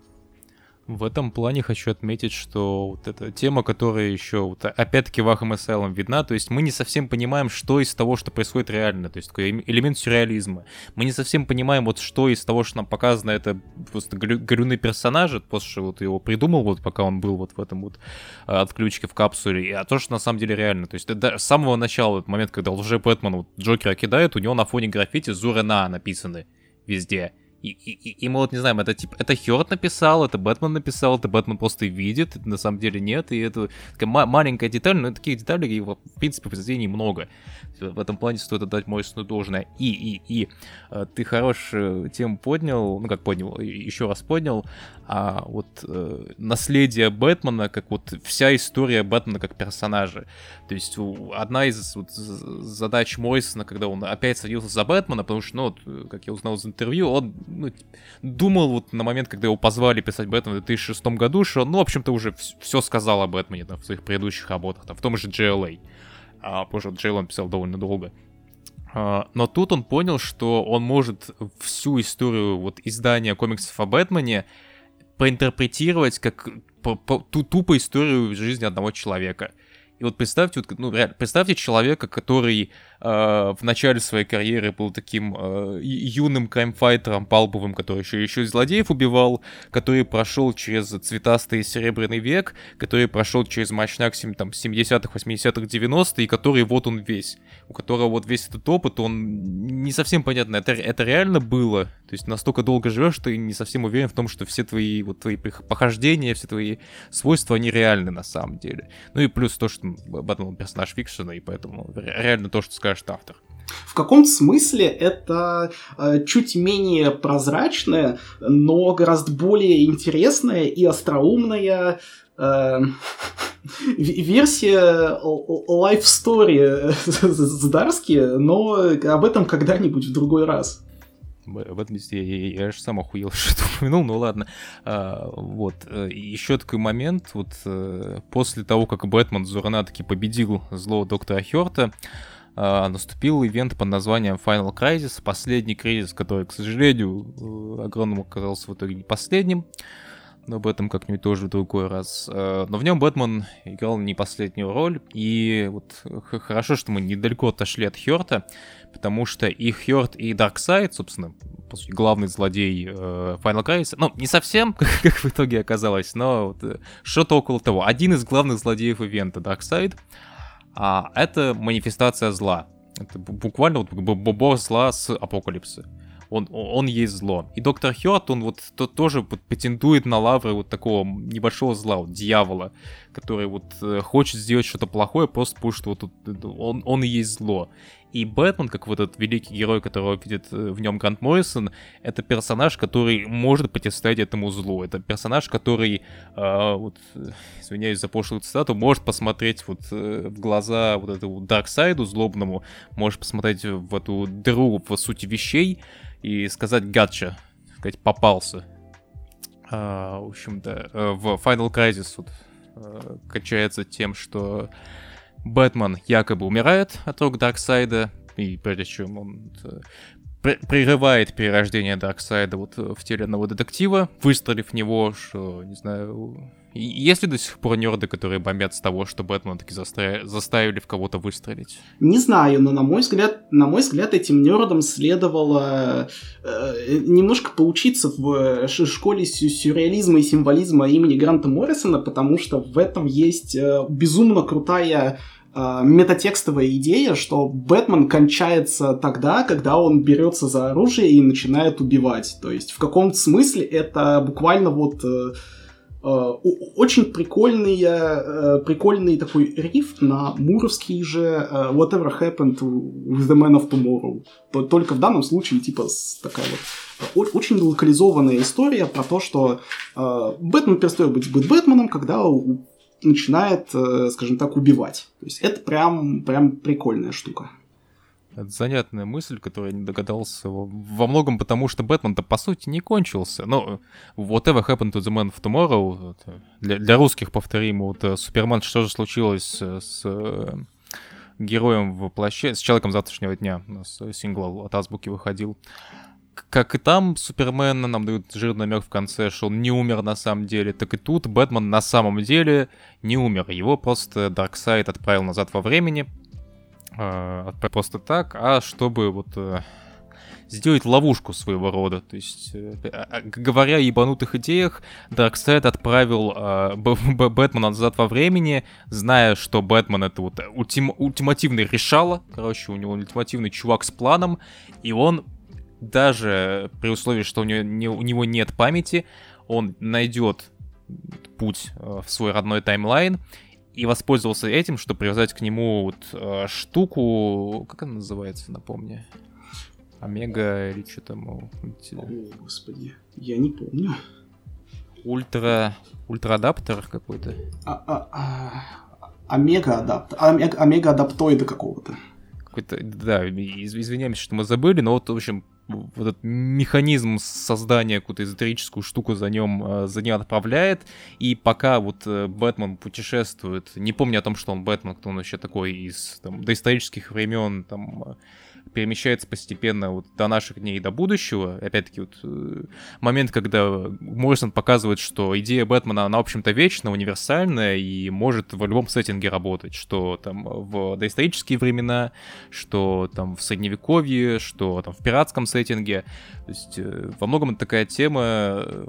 В этом плане хочу отметить, что вот эта тема, которая еще вот, опять-таки в Arkham Asylum видна, то есть мы не совсем понимаем, что из того, что происходит реально, то есть такой элемент сюрреализма. Мы не совсем понимаем, вот что из того, что нам показано, это просто горюный персонажи, после вот его придумал, вот пока он был вот в этом вот а, отключке в капсуле, а то, что на самом деле реально. То есть это с самого начала, этот момент, когда лже Бэтмен вот Джокера кидает, у него на фоне граффити Зурена написаны везде. И, и, и мы вот не знаем, это типа это Хёрд написал, это Бэтмен написал, это Бэтмен просто видит, это на самом деле нет, и это такая маленькая деталь, но таких деталей в принципе в произведении много. В этом плане стоит отдать Моррисону должное. И, и, и э, ты хорошую тему поднял, ну как поднял, еще раз поднял, а вот э, наследие Бэтмена, как вот вся история Бэтмена как персонажа. То есть одна из вот, задач Моррисона, когда он опять садился за Бэтмена, потому что, ну, вот, как я узнал из интервью, он ну, думал вот на момент, когда его позвали писать Бэтмен в 2006 году, что он, ну, в общем-то, уже все сказал о Бэтмене там, в своих предыдущих работах, там, в том же JLA. А, позже Джейл писал довольно долго. Uh, но тут он понял, что он может всю историю вот издания комиксов о Бэтмене проинтерпретировать как по, по, ту, тупо историю жизни одного человека. И вот представьте, вот, ну, представьте человека, который в начале своей карьеры был таким э, юным краймфайтером палповым, который еще, еще и злодеев убивал, который прошел через цветастый серебряный век, который прошел через мощняк там, 70-х, 80-х, 90-х, и который вот он весь, у которого вот весь этот опыт, он не совсем понятно, это, это реально было, то есть настолько долго живешь, что ты не совсем уверен в том, что все твои, вот твои похождения, все твои свойства, они реальны на самом деле. Ну и плюс то, что Бэтмен персонаж фикшена, и поэтому реально то, что скажешь скажет автор. В каком смысле это э, чуть менее прозрачная, но гораздо более интересная и остроумная э, версия life story с Дарски, но об этом когда-нибудь в другой раз. В этом я, я, я же сам охуел, что упомянул, ну ладно. А, вот, э, еще такой момент, вот э, после того, как Бэтмен Зурана таки победил злого доктора Хёрта, наступил ивент под названием Final Crisis, последний кризис, который, к сожалению, э, огромному оказался в итоге не последним. но об этом как-нибудь тоже в другой раз. Э, но в нем Бэтмен играл не последнюю роль, и вот хорошо, что мы недалеко отошли от Хёрта, потому что и Хёрт, и Дарксайд, собственно, главный злодей э, Final Crisis, ну, не совсем, как, как в итоге оказалось, но вот, э, что-то около того. Один из главных злодеев ивента Дарксайд, а это манифестация зла. Это буквально вот босс зла с Апокалипса он, он есть зло. И доктор Хёрд, он вот то, тоже патентует на лавры вот такого небольшого зла, вот, дьявола, который вот э, хочет сделать что-то плохое просто потому, что вот он, он и есть зло. И Бэтмен, как вот этот великий герой, которого видит э, в нем Грант Моррисон, это персонаж, который может противостоять этому злу. Это персонаж, который, э, вот, извиняюсь за пошлую цитату, может посмотреть вот э, в глаза вот этому Дарксайду злобному, может посмотреть в эту дыру в сути вещей, и сказать гатча, сказать попался. А, в общем-то, э, в Final Crisis вот, а, качается тем, что Бэтмен якобы умирает от рук Дарксайда, и прежде чем он э, прерывает перерождение Дарксайда вот в теле одного детектива, выстрелив в него, что, не знаю, есть ли до сих пор нерды, которые бомбят с того, что Бэтмен таки заставили, заставили в кого-то выстрелить? Не знаю, но на мой взгляд, на мой взгляд, этим нердам следовало э, немножко поучиться в школе сюрреализма и символизма имени Гранта Моррисона, потому что в этом есть э, безумно крутая э, метатекстовая идея, что Бэтмен кончается тогда, когда он берется за оружие и начинает убивать. То есть в каком-то смысле это буквально вот... Э, Э, очень прикольный, э, прикольный такой риф на муровский же э, Whatever Happened with the Man of Tomorrow. Только в данном случае, типа, такая вот очень локализованная история про то, что Бэтмен перестает быть Бэтменом, когда начинает, скажем так, убивать. То есть это прям, прям прикольная штука. Это занятная мысль, которую я не догадался. Во многом потому, что Бэтмен-то по сути не кончился. Но whatever happened to the man of tomorrow, для, для русских повторим, вот э, Супермен, что же случилось с э, героем в плаще, с человеком завтрашнего дня. У нас сингл от Азбуки выходил. Как и там Супермен нам дают жирный намек в конце, что он не умер на самом деле, так и тут Бэтмен на самом деле не умер. Его просто Дарксайд отправил назад во времени, э, просто так, а чтобы вот э, сделать ловушку своего рода. То есть, э, а, а, говоря о ебанутых идеях, Дарксайд отправил э, Бэтмена назад во времени, зная, что Бэтмен это вот ультим, ультимативный решало, короче, у него ультимативный чувак с планом, и он даже при условии, что у него, не, у него нет памяти, он найдет путь в свой родной таймлайн и воспользовался этим, чтобы привязать к нему вот, э, штуку, как она называется, напомни. Омега или что там? О, господи, я не помню. Ультра... Ультра-адаптер какой-то? А, а, а, омега-адаптер. Омега, омега-адаптоида какого-то. Какой-то, да, извиняемся, что мы забыли, но вот, в общем, вот этот механизм создания какую-то эзотерическую штуку за нем, э, за ним отправляет, и пока вот э, Бэтмен путешествует, не помню о том, что он Бэтмен, кто он вообще такой из там, доисторических времен, там, перемещается постепенно вот до наших дней и до будущего. Опять-таки, вот э, момент, когда Моррисон показывает, что идея Бэтмена, она, в общем-то, вечна, универсальная и может в любом сеттинге работать, что там в доисторические времена, что там в средневековье, что там в пиратском сеттинге. То есть э, во многом это такая тема, э,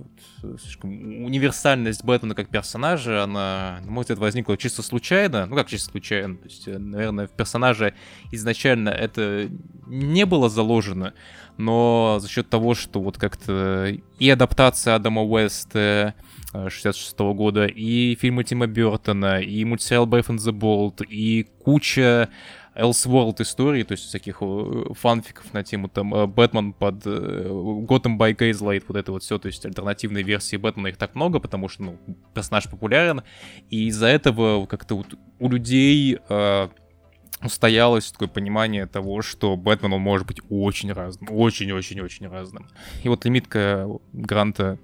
универсальность Бэтмена как персонажа, она, на мой взгляд, возникла чисто случайно. Ну, как чисто случайно? То есть, наверное, в персонаже изначально это не было заложено, но за счет того, что вот как-то и адаптация Адама Уэста 66 -го года, и фильмы Тима Бертона, и мультсериал Brave and the Bold, и куча Elseworld историй, то есть всяких э, фанфиков на тему там э, Бэтмен под э, Gotham by Gaslight, вот это вот все, то есть альтернативные версии Бэтмена, их так много, потому что, ну, персонаж популярен, и из-за этого как-то вот у людей устоялось такое понимание того, что Бэтмен, он может быть очень разным, очень-очень-очень разным. И вот лимитка Гранта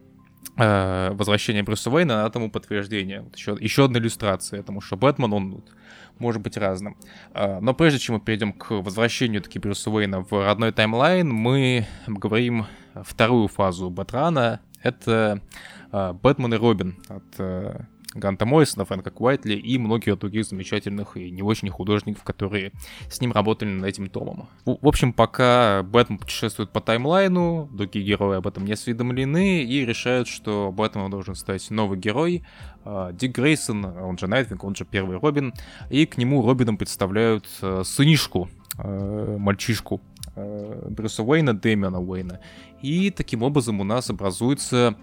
э, возвращение Брюса Уэйна, она тому подтверждение. Вот еще, еще одна иллюстрация тому, что Бэтмен, он вот, может быть разным. Э, но прежде чем мы перейдем к возвращению таки Брюса Уэйна в родной таймлайн, мы обговорим вторую фазу Батрана. Это Бэтмен и Робин от Ганта Моррисона, Фрэнка Куайтли и многих других замечательных и не очень художников, которые с ним работали над этим томом. В, в общем, пока Бэтмен путешествует по таймлайну, другие герои об этом не осведомлены и решают, что Бэтмен должен стать новый герой, а, Дик Грейсон, он же Найтвинг, он же первый Робин, и к нему Робином представляют э, сынишку, э, мальчишку Брюса Уэйна, Дэмиана Уэйна. И таким образом у нас образуется,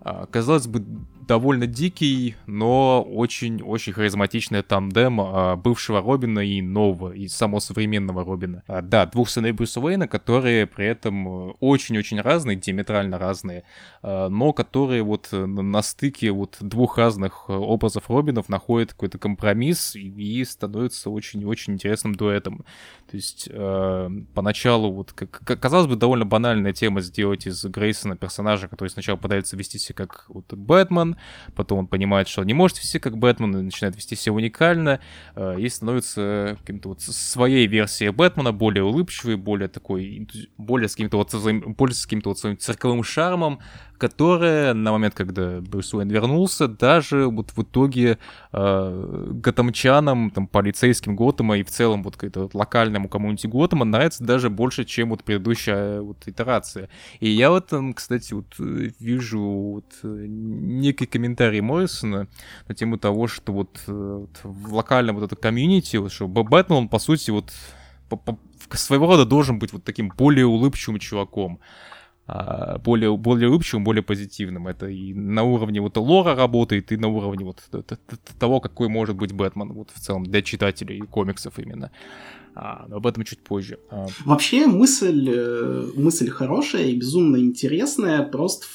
а, казалось бы, довольно дикий, но очень-очень харизматичный тандем а, бывшего Робина и нового, и самого современного Робина. А, да, двух сыновей Брюса Уэйна, которые при этом э, очень-очень разные, диаметрально разные, а, но которые вот на стыке вот двух разных э, образов Робинов находят какой-то компромисс и становятся очень-очень интересным дуэтом. То есть э, поначалу вот, как, казалось бы, довольно банальная тема сделать из Грейсона персонажа, который сначала пытается вести себя как вот Бэтмен, потом он понимает, что он не может вести как Бэтмен, и начинает вести себя уникально, э, и становится каким-то вот своей версией Бэтмена, более улыбчивый, более такой, более с каким-то вот, более с каким-то вот своим цирковым шармом, которая на момент, когда Брюс Уэйн вернулся, даже вот в итоге э, готамчанам, там, полицейским Готэма и в целом вот какой-то вот локальному коммунити Готэма нравится даже больше, чем вот предыдущая вот итерация. И я в этом, кстати, вот вижу вот некий комментарий Моррисона на тему того, что вот, вот в локальном вот этом комьюнити, вот, что Бэтмен, он, по сути, вот по, по, своего рода должен быть вот таким более улыбчивым чуваком. А, более, более улыбчивым, более позитивным. Это и на уровне вот лора работает, и на уровне вот того, какой может быть Бэтмен вот в целом для читателей комиксов именно. А, но об этом чуть позже. А, Вообще мысль, э, мысль хорошая и безумно интересная, просто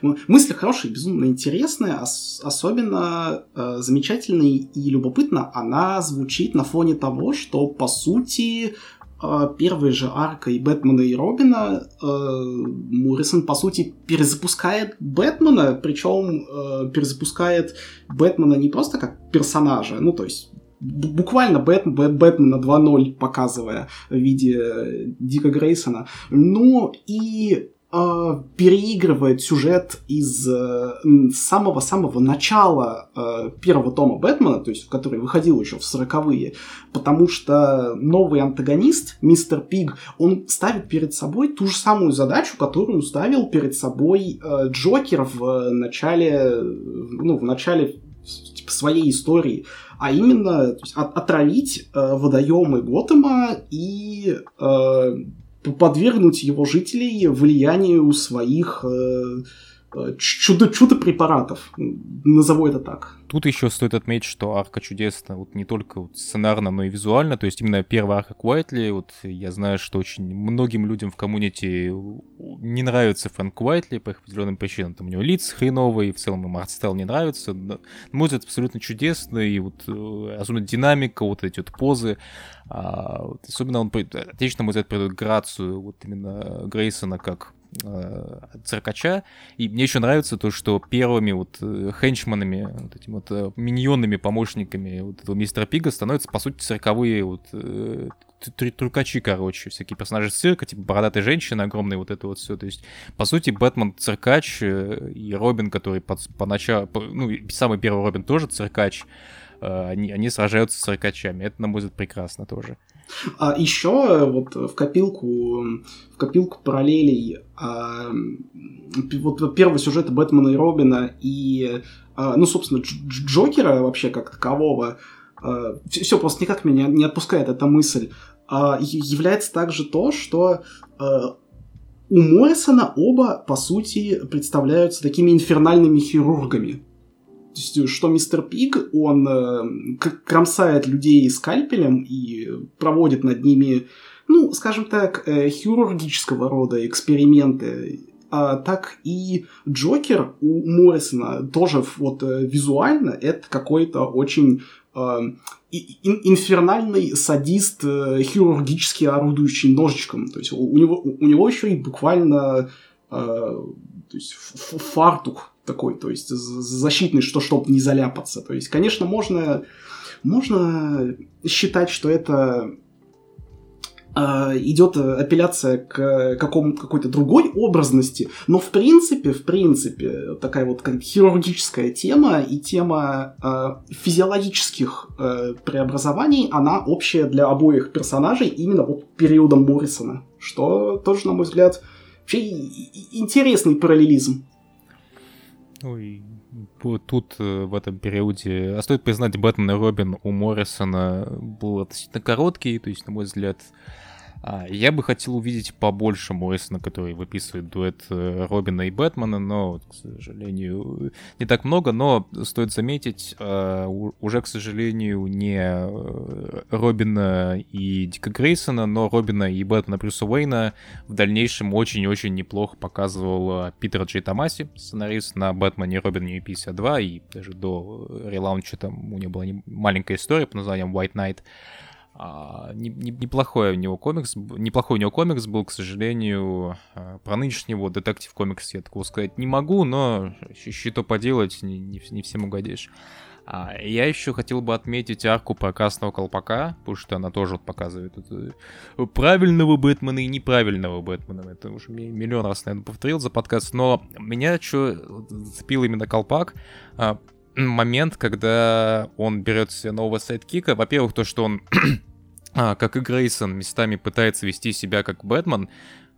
мысль хорошая и безумно интересная, особенно э, замечательная и любопытно она звучит на фоне того, что по сути а, первой же аркой Бэтмена и Робина э, Моррисон, по сути, перезапускает Бэтмена, причем э, перезапускает Бэтмена не просто как персонажа, ну, то есть буквально Бэт, Бэт, Бэтмена 2.0 показывая в виде Дика Грейсона, но и э, переигрывает сюжет из самого-самого э, начала э, первого тома Бэтмена, то есть, который выходил еще в сороковые, потому что новый антагонист, мистер Пиг, он ставит перед собой ту же самую задачу, которую ставил перед собой э, Джокер в начале, ну, в начале типа, своей истории, а именно от, отравить э, водоемы Готэма и э, подвергнуть его жителей влиянию своих э, э, чудо, чудо-препаратов, назову это так. Тут еще стоит отметить, что арка чудесна вот не только вот сценарно, но и визуально. То есть именно первая арка Куайтли, вот я знаю, что очень многим людям в коммунити не нравится Фрэнк Уайтли по определенным причинам. Там у него лиц хреновый, в целом ему артстайл не нравится. Но, мой взгляд, абсолютно чудесный, и вот э, особенно динамика, вот эти вот позы. А, вот, особенно он, отлично, мой взгляд, придает грацию вот именно Грейсона как э, циркача. И мне еще нравится то, что первыми вот э, хенчманами, вот этими вот э, миньонными помощниками вот этого мистера Пига становятся, по сути, цирковые вот э, трюкачи, короче, всякие персонажи цирка, типа бородатая женщина огромная, вот это вот все. То есть, по сути, Бэтмен циркач э, и Робин, который под, поначалу, ну, самый первый Робин тоже циркач, они, они сражаются с циркачами. Это, на мой взгляд, прекрасно тоже. А еще вот в копилку, в копилку параллелей а, вот первый сюжет Бэтмена и Робина и, а, ну, собственно, Джокера вообще как такового, а, все просто никак меня не отпускает эта мысль, а, является также то, что а, у Моррисона оба, по сути, представляются такими инфернальными хирургами. Что мистер Пиг, он э, кромсает людей скальпелем и проводит над ними, ну, скажем так, э, хирургического рода эксперименты. А, так и Джокер у Моррисона тоже вот э, визуально это какой-то очень инфернальный садист, хирургически орудующий ножичком. То есть у него, у него еще и буквально э, то есть фартук такой, то есть защитный, что чтобы не заляпаться. То есть, конечно, можно, можно считать, что это э, идет апелляция к какому какой-то другой образности, но в принципе, в принципе, такая вот как хирургическая тема и тема э, физиологических э, преобразований, она общая для обоих персонажей именно вот периодом Моррисона, что тоже, на мой взгляд, вообще интересный параллелизм. Ой, тут э, в этом периоде, а стоит признать, Бэтмен и Робин у Моррисона был относительно короткий, то есть, на мой взгляд, а, я бы хотел увидеть побольше Моррисона, который выписывает дуэт э, Робина и Бэтмена, но, к сожалению, не так много, но стоит заметить, а, уже, к сожалению, не э, Робина и Дика Грейсона, но Робина и Бэтмена Брюса Уэйна в дальнейшем очень-очень неплохо показывал Питер Джей Томаси, сценарист на Бэтмене Робине 52, и даже до релаунча там у него была маленькая история под названием White Knight, а, не, не, неплохой у него комикс, неплохой у него комикс был, к сожалению, а, про нынешнего детектив комикс я такого сказать не могу, но что поделать, не, не, не всем угодишь. А, я еще хотел бы отметить арку про Красного Колпака, потому что она тоже вот показывает это, правильного Бэтмена и неправильного Бэтмена. Это уже миллион раз, наверное, повторил за подкаст, но меня что зацепил именно Колпак, а, момент, когда он берет себе нового сайдкика. Во-первых, то, что он, а, как и Грейсон, местами пытается вести себя как Бэтмен.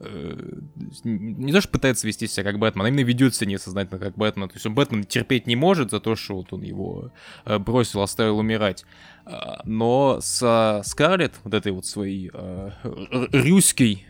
Э, не то, что пытается вести себя как Бэтмен, а именно ведет себя несознательно как Бэтмен. То есть он Бэтмен терпеть не может за то, что вот он его э, бросил, оставил умирать. А, но со Скарлетт, вот этой вот своей э, рюской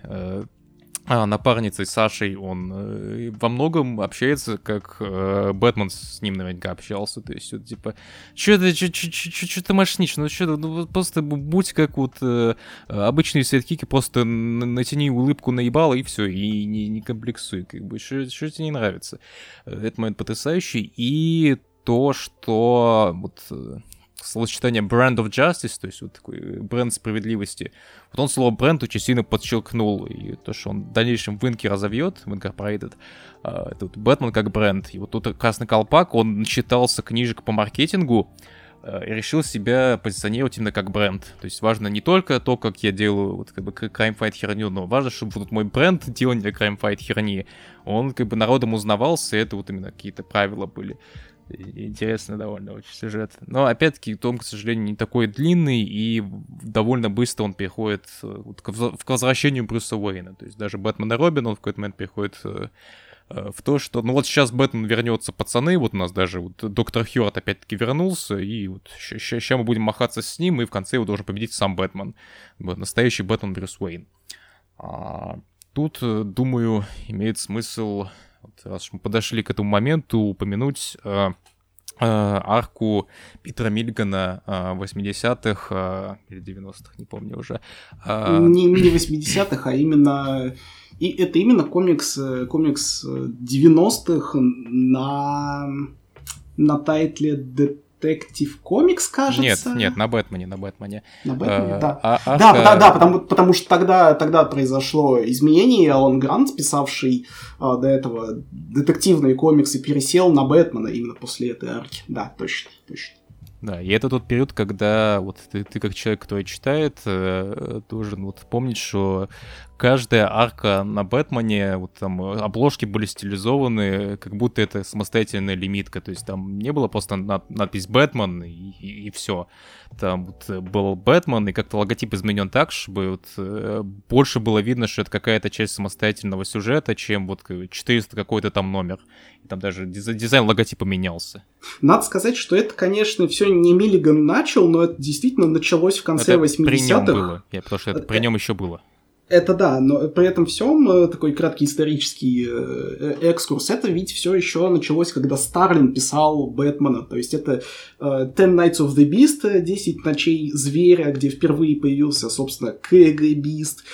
а, напарницей Сашей он э, во многом общается, как э, Бэтмен с ним наверняка общался. То есть, вот, типа, что ты, что ты мошнишь? Ну, что ну, просто будь как вот э, обычные светкики, просто натяни улыбку наебала и все, и не, не комплексуй, как бы, что тебе не нравится. Этот момент потрясающий. И то, что вот э, словосочетание brand of justice, то есть вот такой бренд справедливости, вот он слово бренд очень сильно подчеркнул, и то, что он в дальнейшем в Инке разовьет, в Incorporated, uh, это Бэтмен как бренд, и вот тут Красный Колпак, он начитался книжек по маркетингу, uh, и решил себя позиционировать именно как бренд. То есть важно не только то, как я делаю вот как бы crime fight херню, но важно, чтобы вот мой бренд делания crime fight херни, он как бы народом узнавался, и это вот именно какие-то правила были. Интересно довольно очень сюжет. Но опять-таки том, к сожалению, не такой длинный, и довольно быстро он переходит э, к возвращению Брюса Уэйна. То есть даже Бэтмен и Робин, он в какой-то момент переходит э, э, в то, что, ну вот сейчас Бэтмен вернется, пацаны, вот у нас даже вот доктор Хьюарт опять-таки вернулся, и вот сейчас мы будем махаться с ним, и в конце его должен победить сам Бэтмен. Вот, настоящий Бэтмен Брюс Уэйн. А, тут, думаю, имеет смысл вот, раз мы подошли к этому моменту, упомянуть э, э, арку Питера Мильгана э, 80-х э, или 90-х, не помню уже. Э, не, не 80-х, а именно... И это именно комикс, э, комикс 90-х на, на тайтле Detective Comics, кажется. Нет, нет, на Бэтмене, на Бэтмене. На Бэтмене, а, да. А, а, да, да, да, потому, потому что тогда, тогда произошло изменение, Алан Грант, писавший а, до этого детективные комиксы, пересел на Бэтмена именно после этой арки. Да, точно, точно. Да, и это тот период, когда вот ты, ты как человек, который читает, э, должен вот помнить, что каждая арка на Бэтмене, вот там обложки были стилизованы, как будто это самостоятельная лимитка, то есть там не было просто над, надпись Бэтмен и, и, и все. Там вот был Бэтмен, и как-то логотип изменен так, чтобы вот, э, больше было видно, что это какая-то часть самостоятельного сюжета, чем вот 400 какой-то там номер. И там даже дизайн логотипа менялся. Надо сказать, что это, конечно, все не Миллиган начал, но это действительно началось в конце это 80-х. При нем было, Я, потому что это, это при нем еще было. Это да, но при этом всем э, такой краткий исторический э, экскурс, это ведь все еще началось, когда Старлин писал Бэтмена. То есть это Ten Nights of the Beast, 10 ночей зверя, где впервые появился, собственно, КГ Бист.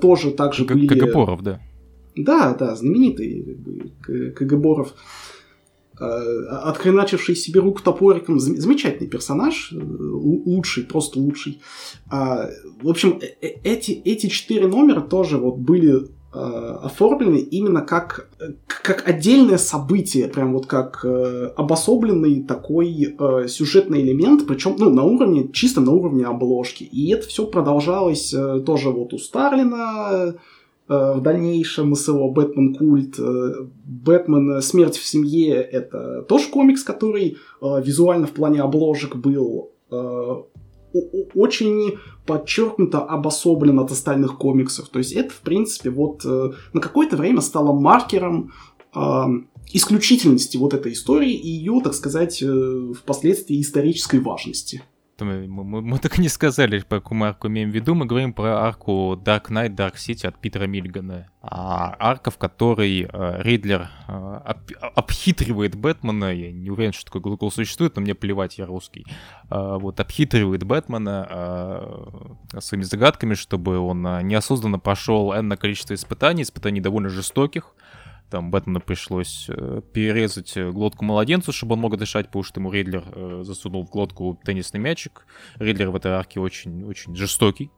Тоже также были... КГ да. Да, да, знаменитый КГ Боров. Э, отхреначивший себе руку топориком, замечательный персонаж, э, лучший, просто лучший. А, в общем, э, эти, эти четыре номера тоже вот были э, оформлены именно как, как отдельное событие, прям вот как э, обособленный такой э, сюжетный элемент, причем ну, на уровне, чисто на уровне обложки. И это все продолжалось э, тоже вот у Старлина, э, в дальнейшем с его Бэтмен культ. Э, Бэтмен Смерть в семье это тоже комикс, который э, визуально в плане обложек был очень подчеркнуто обособлен от остальных комиксов. То есть это, в принципе, вот э, на какое-то время стало маркером э, исключительности вот этой истории и ее, так сказать, э, впоследствии исторической важности. Мы, мы, мы так и не сказали, по какую арку имеем в виду. Мы говорим про арку Dark Knight, Dark City от Питера Мильгана. А арка, в которой э, Ридлер э, об, обхитривает Бэтмена. Я не уверен, что такой глагол существует, но мне плевать, я русский. Э, вот, обхитривает Бэтмена э, своими загадками, чтобы он э, неосознанно прошел энное количество испытаний, испытаний довольно жестоких. Там Бэтмену пришлось э, перерезать э, глотку младенцу, чтобы он мог дышать, потому что ему Ридлер э, засунул в глотку теннисный мячик. Ридлер в этой арке очень, очень жестокий.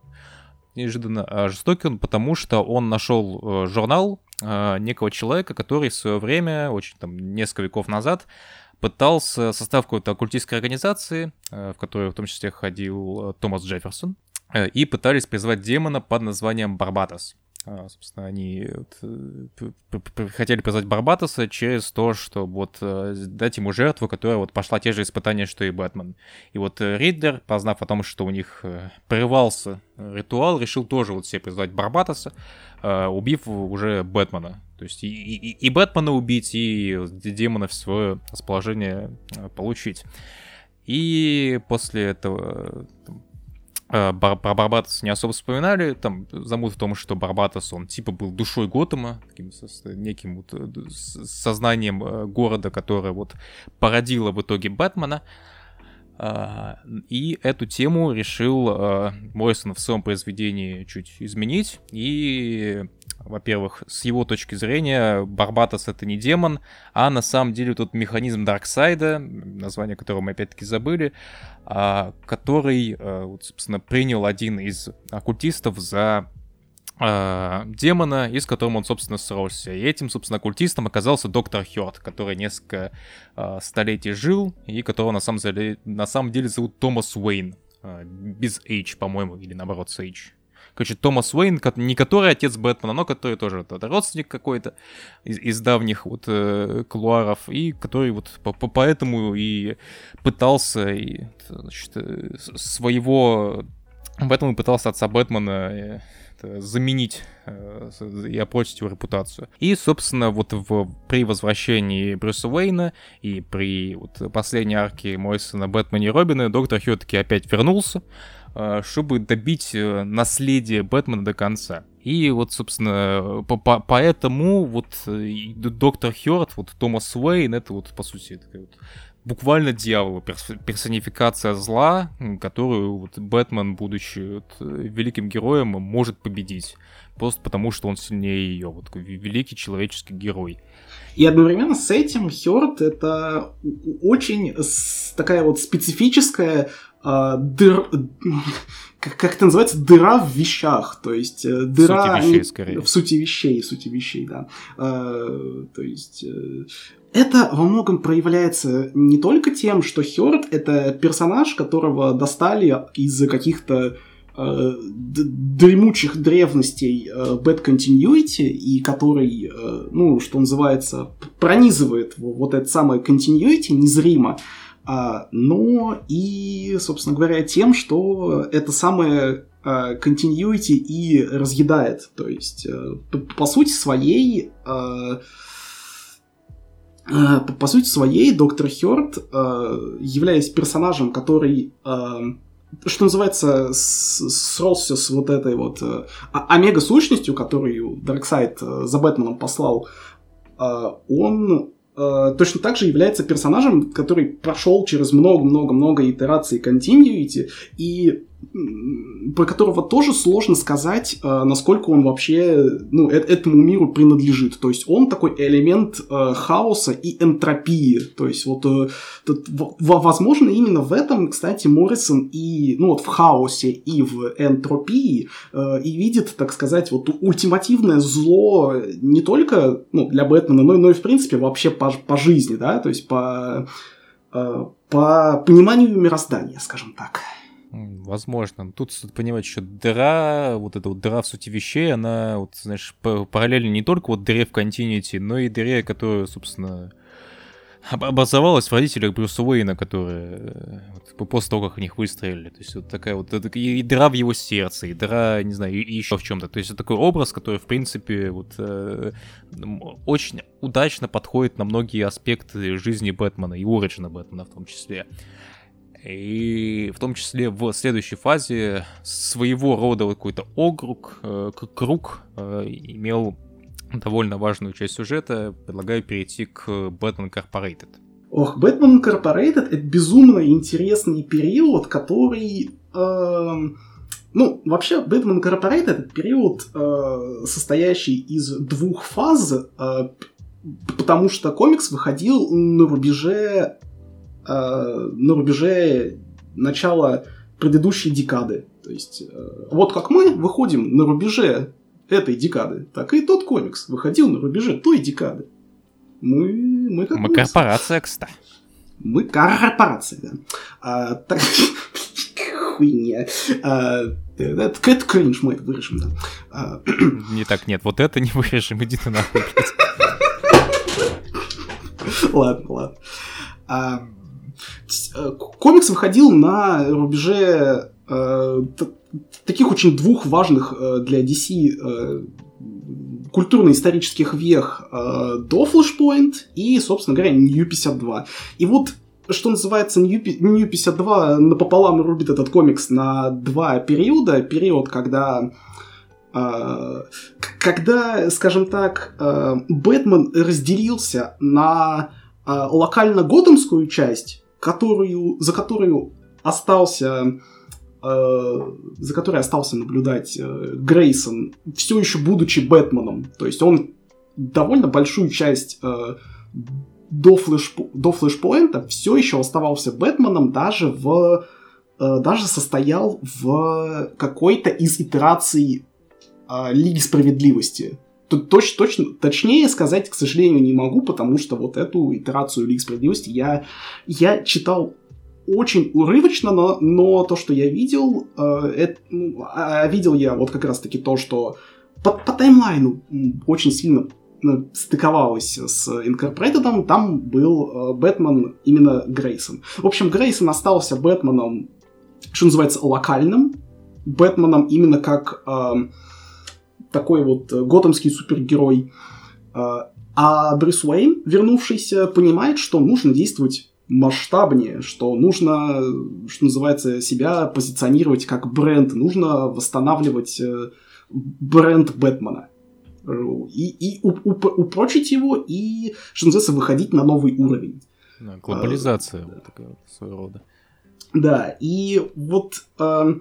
Неожиданно. А жестокий он потому, что он нашел э, журнал э, некого человека, который в свое время, очень там несколько веков назад, пытался состав какой-то оккультистской организации, э, в которой в том числе ходил э, Томас Джефферсон, э, и пытались призвать демона под названием Барбатос. А, собственно, они вот, хотели призвать Барбатоса через то, что вот э, дать ему жертву, которая вот пошла те же испытания, что и Бэтмен. И вот э, Ридлер, познав о том, что у них э, прервался ритуал, решил тоже вот себе призвать Барбатоса, убив уже Бэтмена. То есть и, и, и Бэтмена убить, и демона в свое расположение получить. И после этого Э, про Барбатос не особо вспоминали, там замут в том, что Барбатос, он типа был душой Готэма, таким неким вот э, сознанием э, города, которое вот породило в итоге Бэтмена. А, и эту тему решил Моррисон в своем произведении чуть изменить. И во-первых, с его точки зрения, Барбатос это не демон, а на самом деле тут механизм Дарксайда, название которого мы опять-таки забыли, а, который, а, собственно, принял один из оккультистов за а, демона, и с которым он, собственно, сросся. И этим, собственно, оккультистом оказался доктор Хёрд, который несколько столетий жил, и которого на самом деле, на самом деле зовут Томас Уэйн. без H, по-моему, или наоборот с H. Короче, Томас Уэйн, не который отец Бэтмена, но который тоже это, родственник какой-то из, из давних вот э, клуаров, и который вот по, по, поэтому и пытался и, значит, э, своего... Поэтому и пытался отца Бэтмена э, заменить э, и опрочить его репутацию. И, собственно, вот в, при возвращении Брюса Уэйна и при вот, последней арке Мойсона Бэтмена и Робина доктор Хью таки опять вернулся, Э, чтобы добить э, наследие Бэтмена до конца. И вот, собственно, по -по поэтому вот э, доктор Хёрд, вот Томас Уэйн, это вот, по сути, такая вот буквально дьявола, персонификация зла, которую вот Бэтмен, будучи вот, великим героем, может победить. Просто потому, что он сильнее ее. Вот такой великий человеческий герой. И одновременно с этим Хёрд это очень такая вот специфическая э, дыр... как, как это называется? Дыра в вещах. То есть э, дыра... В сути вещей, скорее. В сути вещей, в сути вещей, да. Э, то есть... Э, это во многом проявляется не только тем, что Хёрд — это персонаж, которого достали из каких-то э, дремучих древностей э, Bad Continuity, и который, э, ну, что называется, пронизывает вот это самое Continuity незримо, а, но и, собственно говоря, тем, что это самое а, continuity и разъедает. То есть, э, по, по сути своей, а, по, по сути своей, доктор Хёрд, являясь персонажем, который что называется, сросся с вот этой вот омега-сущностью, которую Дарксайд за Бэтменом послал, он э, точно так же является персонажем, который прошел через много-много-много итераций continuity, и про которого тоже сложно сказать, э, насколько он вообще ну, э этому миру принадлежит. То есть он такой элемент э, хаоса и энтропии. То есть вот возможно именно в этом, кстати, Моррисон и ну вот в хаосе и в энтропии и видит, так сказать, вот ультимативное зло не только ну, для Бэтмена, но, но и в принципе вообще по, по жизни, да, то есть по, по пониманию мироздания, скажем так. Возможно. Тут стоит понимать, что дыра, вот эта вот дыра в сути вещей, она, вот, знаешь, параллельно не только вот дыре в континенте, но и дыре, которая, собственно, образовалась в родителях Брюса Уэйна, которые вот, после того, как в них выстрелили. То есть вот такая вот и дыра в его сердце, и дыра, не знаю, и еще в чем-то. То есть это такой образ, который, в принципе, вот э, очень удачно подходит на многие аспекты жизни Бэтмена и Ориджина Бэтмена в том числе. И в том числе в следующей фазе своего рода какой-то округ, э, круг э, имел довольно важную часть сюжета. Предлагаю перейти к Batman Incorporated. Ох, Batman Incorporated — это безумно интересный период, который... Э, ну, вообще, Batman Incorporated — это период, э, состоящий из двух фаз, э, потому что комикс выходил на рубеже э, на рубеже начала предыдущей декады. То есть, э, вот как мы выходим на рубеже этой декады, так и тот комикс выходил на рубеже той декады. Мы, мы, как мы корпорация, кстати. Мы корпорация, да. А, так, хуйня. А, это, это кринж, мы это вырежем, да. А, не так, нет, вот это не вырежем, иди ты нахуй. Ладно, ладно. А, комикс выходил на рубеже э, таких очень двух важных э, для DC э, культурно-исторических вех э, до Flashpoint и, собственно говоря, New 52. И вот что называется, New, New 52 напополам рубит этот комикс на два периода. Период, когда э, когда, скажем так, э, Бэтмен разделился на э, локально-готэмскую часть которую, за которую остался э, за которой остался наблюдать э, Грейсон, все еще будучи Бэтменом. То есть он довольно большую часть э, до, флеш, до флешпоинта все еще оставался Бэтменом, даже в даже состоял в какой-то из итераций Лиги Справедливости. Точ, точно, точнее сказать, к сожалению, не могу, потому что вот эту итерацию Лиги Справедливости я, я читал очень урывочно, но, но то, что я видел, э, это, ну, а видел я вот как раз-таки то, что по, по таймлайну очень сильно ну, стыковалось с Инкорпорейтедом, там был э, Бэтмен именно Грейсон. В общем, Грейсон остался Бэтменом, что называется, локальным, Бэтменом именно как э, такой вот э, готэмский супергерой. А, а Брюс Уэйн, вернувшийся, понимает, что нужно действовать масштабнее, что нужно, что называется, себя позиционировать как бренд, нужно восстанавливать э, бренд Бэтмена. И, и уп- упрочить его, и, что называется, выходить на новый уровень. Да, глобализация а, такая своего рода. Да, и вот э,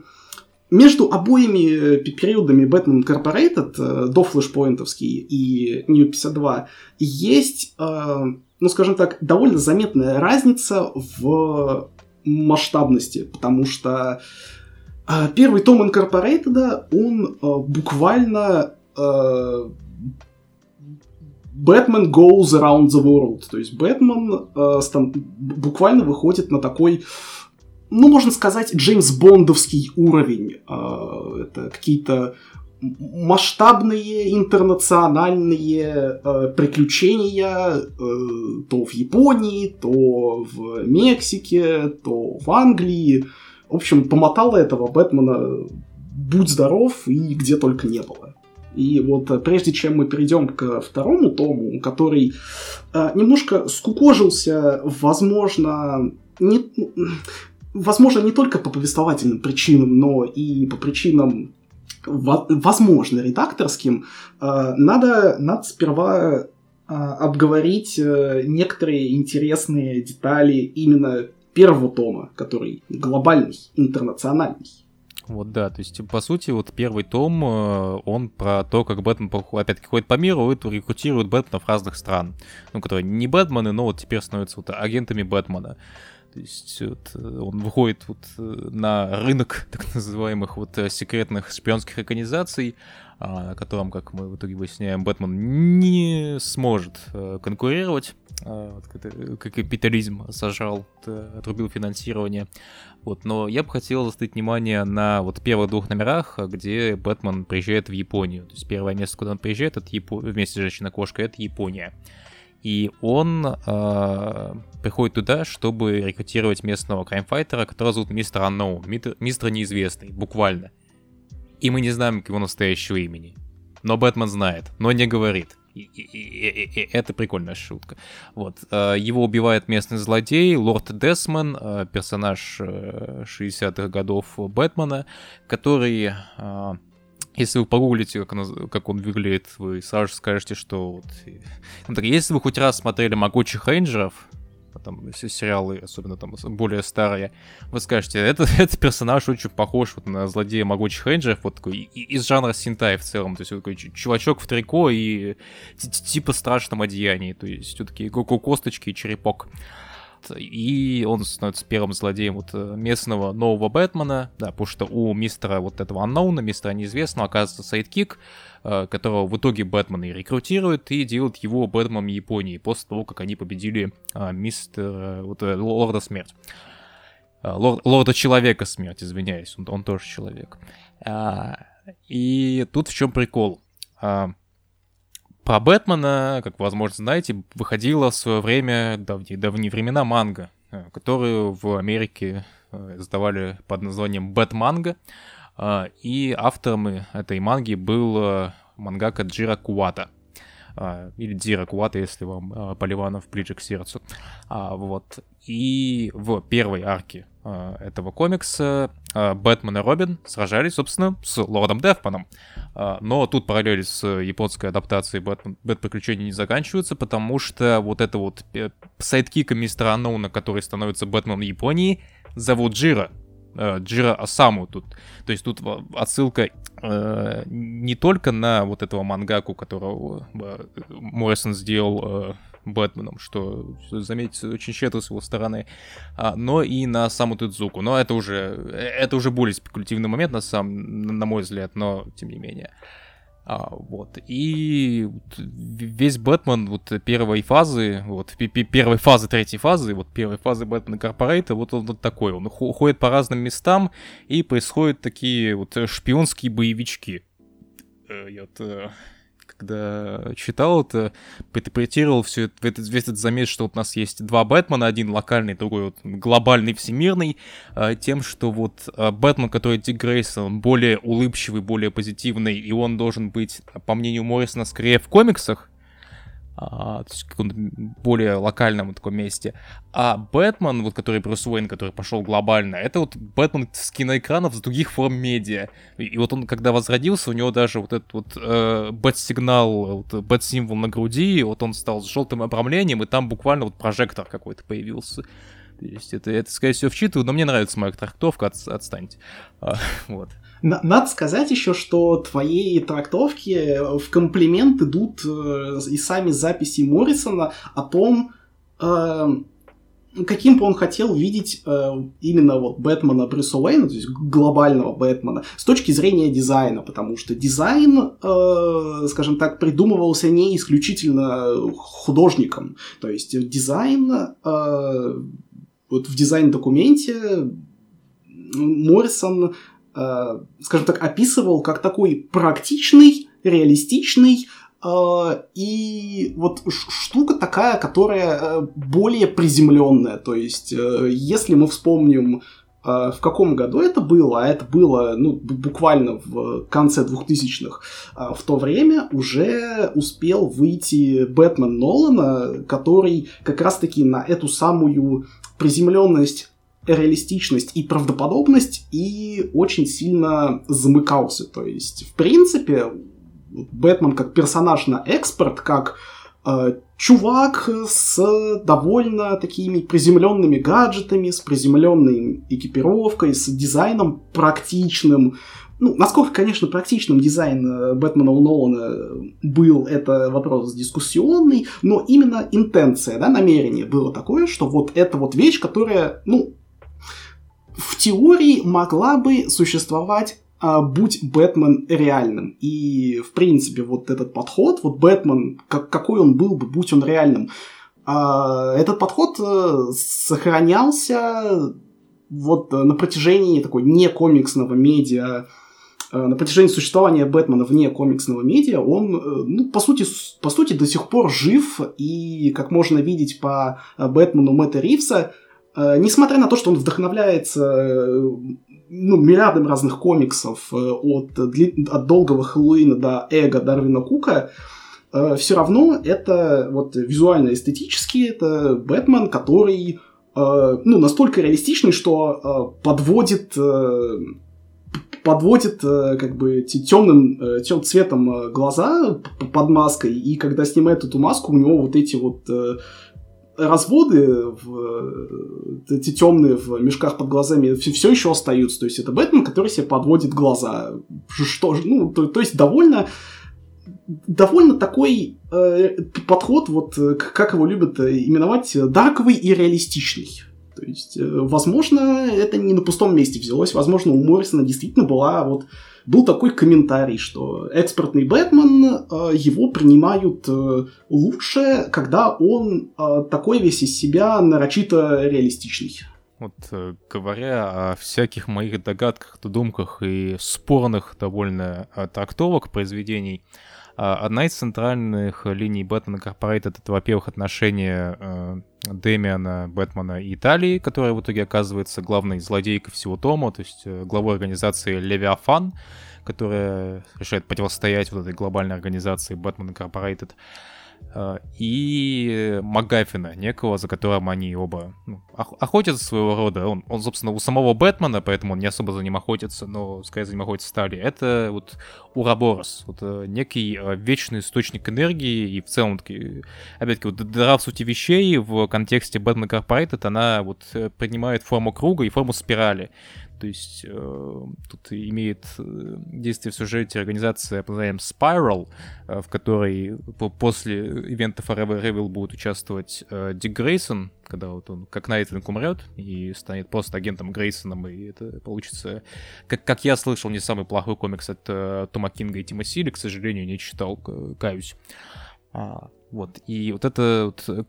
между обоими э, периодами Batman Incorporated, э, до флешпоинтовский и New 52, есть, э, ну скажем так, довольно заметная разница в масштабности, потому что первый том Incorporated, он буквально Batman goes around the world. То есть Бэтмен буквально выходит на такой ну, можно сказать, Джеймс Бондовский уровень. А, это какие-то масштабные интернациональные э, приключения э, то в Японии, то в Мексике, то в Англии. В общем, помотало этого Бэтмена будь здоров и где только не было. И вот э, прежде чем мы перейдем к второму тому, который э, немножко скукожился, возможно, не, возможно, не только по повествовательным причинам, но и по причинам, возможно, редакторским, э, надо, надо сперва э, обговорить э, некоторые интересные детали именно первого тома, который глобальный, интернациональный. Вот, да, то есть, по сути, вот первый том, он про то, как Бэтмен, опять-таки, ходит по миру и рекрутирует Бэтменов разных стран. Ну, которые не Бэтмены, но вот теперь становятся вот агентами Бэтмена. То есть вот, э, он выходит вот э, на рынок так называемых вот секретных шпионских организаций, а, на котором, как мы в итоге выясняем, Бэтмен не сможет конкурировать. А, вот, капитализм сажал, отрубил финансирование. Вот, но я бы хотел заострить внимание на вот первых двух номерах, где Бэтмен приезжает в Японию. То есть первое место, куда он приезжает, это Япо... вместе с женщиной-кошкой, это Япония. И он э, приходит туда, чтобы рекрутировать местного краймфайтера, которого зовут Мистер Unknown, мистер неизвестный, буквально. И мы не знаем его настоящего имени. Но Бэтмен знает, но не говорит. И, и, и, это прикольная шутка. Вот. Э, его убивает местный злодей, лорд Десман, э, персонаж 60-х э, годов Бэтмена, который если вы погуглите, как он, как он выглядит, вы сразу же скажете, что вот... Ну, если вы хоть раз смотрели «Могучих рейнджеров», там сериалы, особенно там более старые, вы скажете, это, этот персонаж очень похож вот на злодея могучих рейнджеров, вот такой из жанра сэнтай в целом, то есть вот такой чувачок в трико и типа страшном одеянии, то есть вот такие косточки и черепок и он становится первым злодеем вот э, местного нового Бэтмена, да, потому что у мистера вот этого Unknown, мистера неизвестного, оказывается sidekick, Э, которого в итоге Бэтмен и рекрутирует, и делает его Бэтменом Японии после того, как они победили а, мистера, вот, э, Лорда Смерть. Лор, Лорда Человека Смерть, извиняюсь, он, он тоже человек. А, и тут в чем прикол. А, про Бэтмена, как возможно, знаете, выходила в свое время, давние, давние времена манга, которую в Америке издавали под названием Бэтманга. А, и автором этой манги был э, мангака Джира Куата. А, или Дзира Куата, если вам а, Поливанов ближе к сердцу. Вот. И в первой арке этого комикса Бэтмен и Робин сражались, собственно, с Лордом Death Man ом. Но тут параллели с японской адаптацией Бэт приключений не заканчиваются, потому что вот это вот э, sidekick а мистера Unknown а, который становится Бэтменом Японии, зовут Джиро. Э, Джиро Осаму тут. То есть тут отсылка э, не только на вот этого мангаку, которого э, Моррисон сделал э, Бэтменом, что, заметьте, очень щедро с его стороны, а, но и на саму Тедзуку. Но это уже, это уже более спекулятивный момент, на, сам, на мой взгляд, но тем не менее. А, вот. И весь Бэтмен вот первой фазы, вот первой фазы, третьей фазы, вот первой фазы Бэтмена Корпорейта, вот он вот такой. Он ходит по разным местам, и происходят такие вот шпионские боевички. Э, я вот э, когда читал это, интерпретировал все это, весь этот замес, что вот у нас есть два Бэтмена, один локальный, другой вот глобальный, всемирный, а, тем, что вот а, Бэтмен, который Дик Грейсон, более улыбчивый, более позитивный, и он должен быть, по мнению Моррисона, скорее в комиксах, а, то есть в каком-то более локальном таком месте. А Бэтмен, вот который Брюс Уэйн, который пошел глобально, это вот Бэтмен с киноэкранов, с других форм медиа. И, и вот он, когда возродился, у него даже вот этот вот э, бэт-сигнал, вот, бэт-символ на груди, вот он стал с желтым обрамлением, и там буквально вот прожектор какой-то появился. То есть это, это скорее всего, вчитываю, но мне нравится моя трактовка, от, отстаньте. А, вот. Надо сказать еще, что твои трактовки в комплимент идут э, и сами записи Моррисона о том, э, каким бы он хотел видеть э, именно вот Бэтмена Брюса Уэйна, то есть глобального Бэтмена, с точки зрения дизайна, потому что дизайн, скажем так, придумывался не исключительно художником, то есть дизайн, вот в дизайн-документе Моррисон скажем так, описывал как такой практичный, реалистичный э, и вот штука такая, которая э, более приземленная. То есть, если мы вспомним, в каком году это было, а это было ну, буквально в конце 2000-х, в то время уже успел выйти Бэтмен Нолана, который как раз-таки на эту самую приземленность реалистичность и правдоподобность и очень сильно замыкался. То есть, в принципе, Бэтмен как персонаж на экспорт, как э, чувак с довольно такими приземленными гаджетами, с приземленной экипировкой, с дизайном практичным. Ну, насколько, конечно, практичным дизайн э, Бэтмена у Нолана был, это вопрос дискуссионный, но именно интенция, да, намерение было такое, что вот это вот вещь, которая, ну, в теории могла бы существовать а, будь Бэтмен реальным. И, в принципе, вот этот подход, вот Бэтмен, как, какой он был бы, будь он реальным, а, этот подход э, сохранялся вот на протяжении такой не комиксного медиа, э, на протяжении существования Бэтмена вне комиксного медиа, он, э, ну, по сути, по сути, до сих пор жив, и, как можно видеть по Бэтмену Мэтта Ривса, несмотря на то, что он вдохновляется ну, миллиардом разных комиксов э, от, от долгого Хэллоуина до эго Дарвина Кука, э, все равно это вот визуально-эстетически это Бэтмен, который э, ну, настолько реалистичный, что подводит подводит как бы темным тем цветом глаза под маской, и когда снимает эту маску, у него вот эти вот разводы в, эти темные в мешках под глазами все, все еще остаются. То есть это Бэтмен, который себе подводит глаза. Что ну, то, то есть довольно довольно такой э, подход, вот как его любят именовать, дарковый и реалистичный. То есть, э, возможно, это не на пустом месте взялось, возможно, у Моррисона действительно была вот был такой комментарий, что экспертный Бэтмен, э, его принимают э, лучше, когда он такой весь из себя нарочито реалистичный. Вот говоря о всяких моих догадках, додумках и спорных довольно трактовок произведений, одна из центральных линий Бэтмена Корпорейт это, во-первых, отношения Дэмиана, Бэтмена и Италии, которая в итоге оказывается главной злодейкой всего Тома, то есть э, главой организации Левиафан, которая решает противостоять вот этой глобальной организации Batman Incorporated. Э, и Магафина, некого, за которым они оба ну, охотятся своего рода. Он, он, собственно, у самого Бэтмена, поэтому он не особо за ним охотится, но, скорее, за ним охотится Стали. Это вот Ураборос, вот э, некий э, вечный источник энергии, и в целом, таки, опять-таки, вот дыра в сути вещей в контексте Бэтмена Корпорейтед, она вот принимает форму круга и форму спирали. То есть э, тут имеет э, действие в сюжете организация под названием Spiral, э, в которой после ивента Forever Evil будет участвовать э, Дик Грейсон, когда вот он как Найтвинг умрет и станет просто агентом Грейсоном, и это получится, как, как я слышал, не самый плохой комикс от э, Тома Кинга и Тима Сили, к сожалению, не читал, каюсь. А, вот, и вот это вот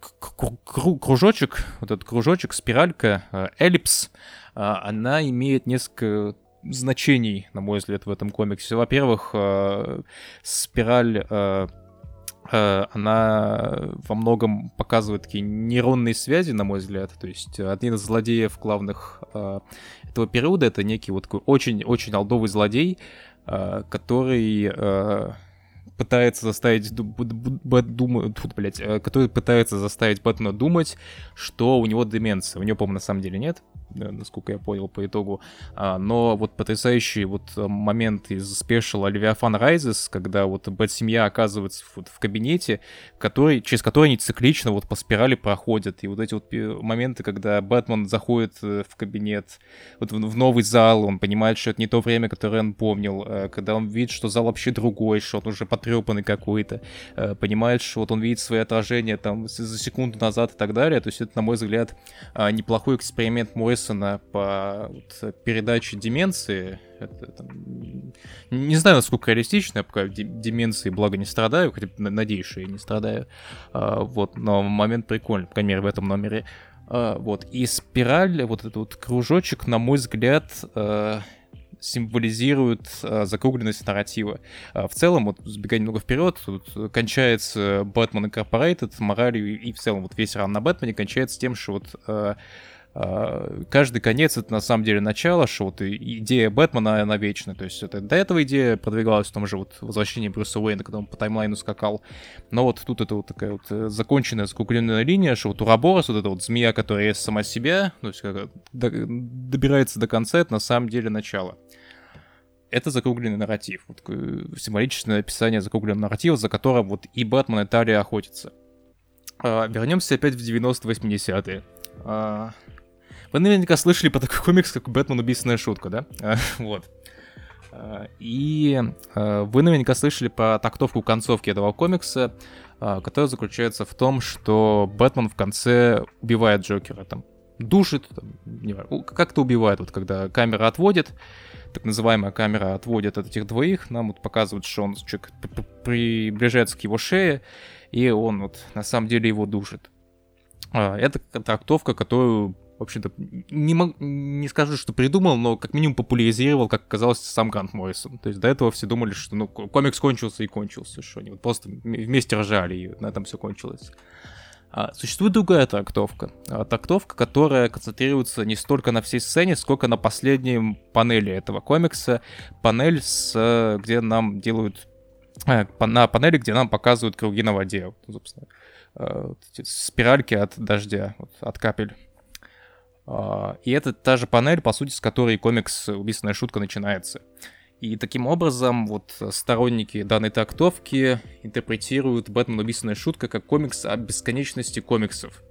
кружочек, вот этот кружочек, спиралька, э, эллипс, а, она имеет несколько значений, на мой взгляд, в этом комиксе. Во-первых, э, спираль э, она во многом показывает такие нейронные связи, на мой взгляд. То есть один из злодеев главных этого периода это некий вот такой очень-очень алдовый злодей, который пытается заставить думать, тут, блядь, э, который пытается заставить Бэтмена думать, что у него деменция. У него, по-моему, на самом деле нет, насколько я понял по итогу. А, но вот потрясающий вот э, момент из спешила Левиафан Rises, когда вот Бэт-семья оказывается вот в кабинете, который, через который они циклично вот по спирали проходят. И вот эти вот моменты, когда Бэтмен заходит э, в кабинет, вот в новый зал, он понимает, что это не то время, которое он помнил, когда он видит, что зал вообще другой, что он уже потрепанный какой-то, э, понимает, что вот он видит свои отражения там за секунду назад и так далее. То есть это, на мой взгляд, а, неплохой эксперимент Моррисона по вот, передаче деменции. Это, там, не знаю, насколько реалистично, я пока деменции, благо, не страдаю, хотя надеюсь, что я не страдаю. А, вот, но момент прикольный, по крайней мере, в этом номере. А, вот, и спираль, вот этот вот кружочек, на мой взгляд, символизирует э, закругленность нарратива. Э, в целом, вот сбегая немного вперед, тут кончается Batman Incorporated моралью и в целом вот весь ран на Бэтмене кончается тем, что вот а, каждый конец это на самом деле начало, что вот идея Бэтмена, она вечная. То есть это до этого идея продвигалась в том же вот возвращении Брюса Уэйна, когда он по таймлайну скакал. Но вот тут это вот такая вот э, законченная, закругленная линия, что вот Ураборос, вот эта вот змея, которая есть сама себя, то есть как, добирается до конца, это на самом деле начало. Это закругленный нарратив, вот символичное описание закругленного нарратива, за которым вот и Бэтмен, и Талия охотятся. А, вернемся опять в 90-80-е. А, вы наверняка слышали про такой комикс, как «Бэтмен. Убийственная шутка», да? Вот. А, и а, вы наверняка слышали про тактовку концовки этого комикса, а, которая заключается в том, что Бэтмен в конце убивает Джокера, там, душит, там, как-то убивает, вот когда камера отводит, так называемая камера отводит от этих двоих, нам вот показывают, что он человек приближается к его шее, и он вот на самом деле его душит. Это трактовка, которую общем-то, не, мог, не скажу, что придумал, но как минимум популяризировал, как оказалось, сам Грант Моррисон. То есть до этого все думали, что ну, комикс кончился и кончился, что они просто вместе ржали, и на этом все кончилось. А, существует другая трактовка. А, трактовка, которая концентрируется не столько на всей сцене, сколько на последней панели этого комикса. Панель, с, где нам делают... А, на панели, где нам показывают круги на воде. Собственно, а, спиральки от дождя, от капель и это та же панель, по сути, с которой комикс «Убийственная шутка» начинается. И таким образом вот сторонники данной трактовки интерпретируют «Бэтмен. Убийственная шутка» как комикс о бесконечности комиксов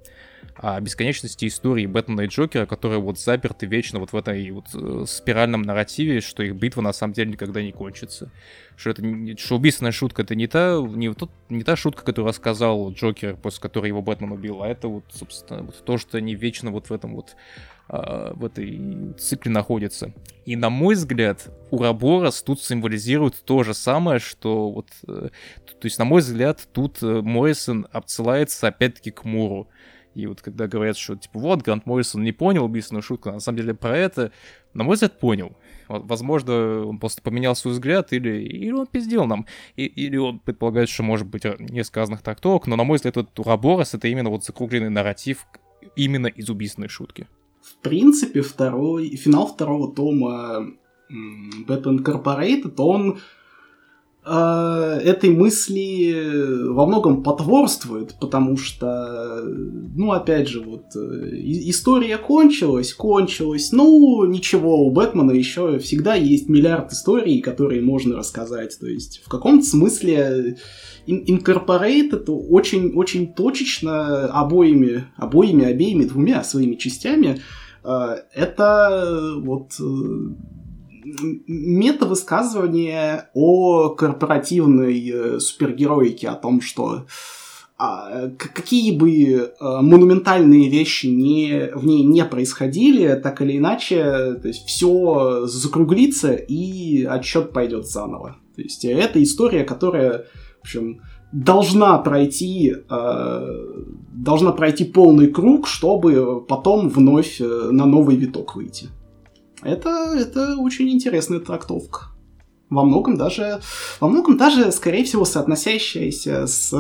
о бесконечности истории Бэтмена и Джокера, которые вот заперты вечно вот в этой вот э, спиральном нарративе, что их битва на самом деле никогда не кончится. Что это что убийственная шутка это не та, не, тот, не та шутка, которую рассказал Джокер, после которой его Бэтмен убил, а это вот, собственно, вот то, что они вечно вот в этом вот а, в этой цикле находятся. И на мой взгляд, Ураборос тут символизирует то же самое, что вот... Э, то есть, на мой взгляд, тут э, Моррисон отсылается опять-таки к Муру. И вот когда говорят, что типа вот, Грант Моррисон не понял убийственную шутку, на самом деле про это, на мой взгляд, понял. Возможно, он просто поменял свой взгляд, или, или он пиздел нам, и, или он предполагает, что может быть несказанных трактовок, но, на мой взгляд, этот Ураборос — это именно вот закругленный нарратив именно из убийственной шутки. В принципе, второй, финал второго тома Batman Incorporated, он Э, этой мысли во многом потворствует, потому что, ну, опять же, вот, э, история кончилась, кончилась, ну, ничего, у Бэтмена еще всегда есть миллиард историй, которые можно рассказать, то есть в каком-то смысле Incorporate это очень-очень точечно обоими, обоими, обеими двумя своими частями, э, это вот мета-высказывание о корпоративной э, супергероике, о том, что а, какие бы э, монументальные вещи не, в ней не происходили, так или иначе, то есть все закруглится и отсчет пойдет заново. То есть это история, которая, в общем, должна пройти, э, должна пройти полный круг, чтобы потом вновь э, на новый виток выйти. Это, это очень интересная трактовка. Во многом даже, во многом даже, скорее всего, соотносящаяся с,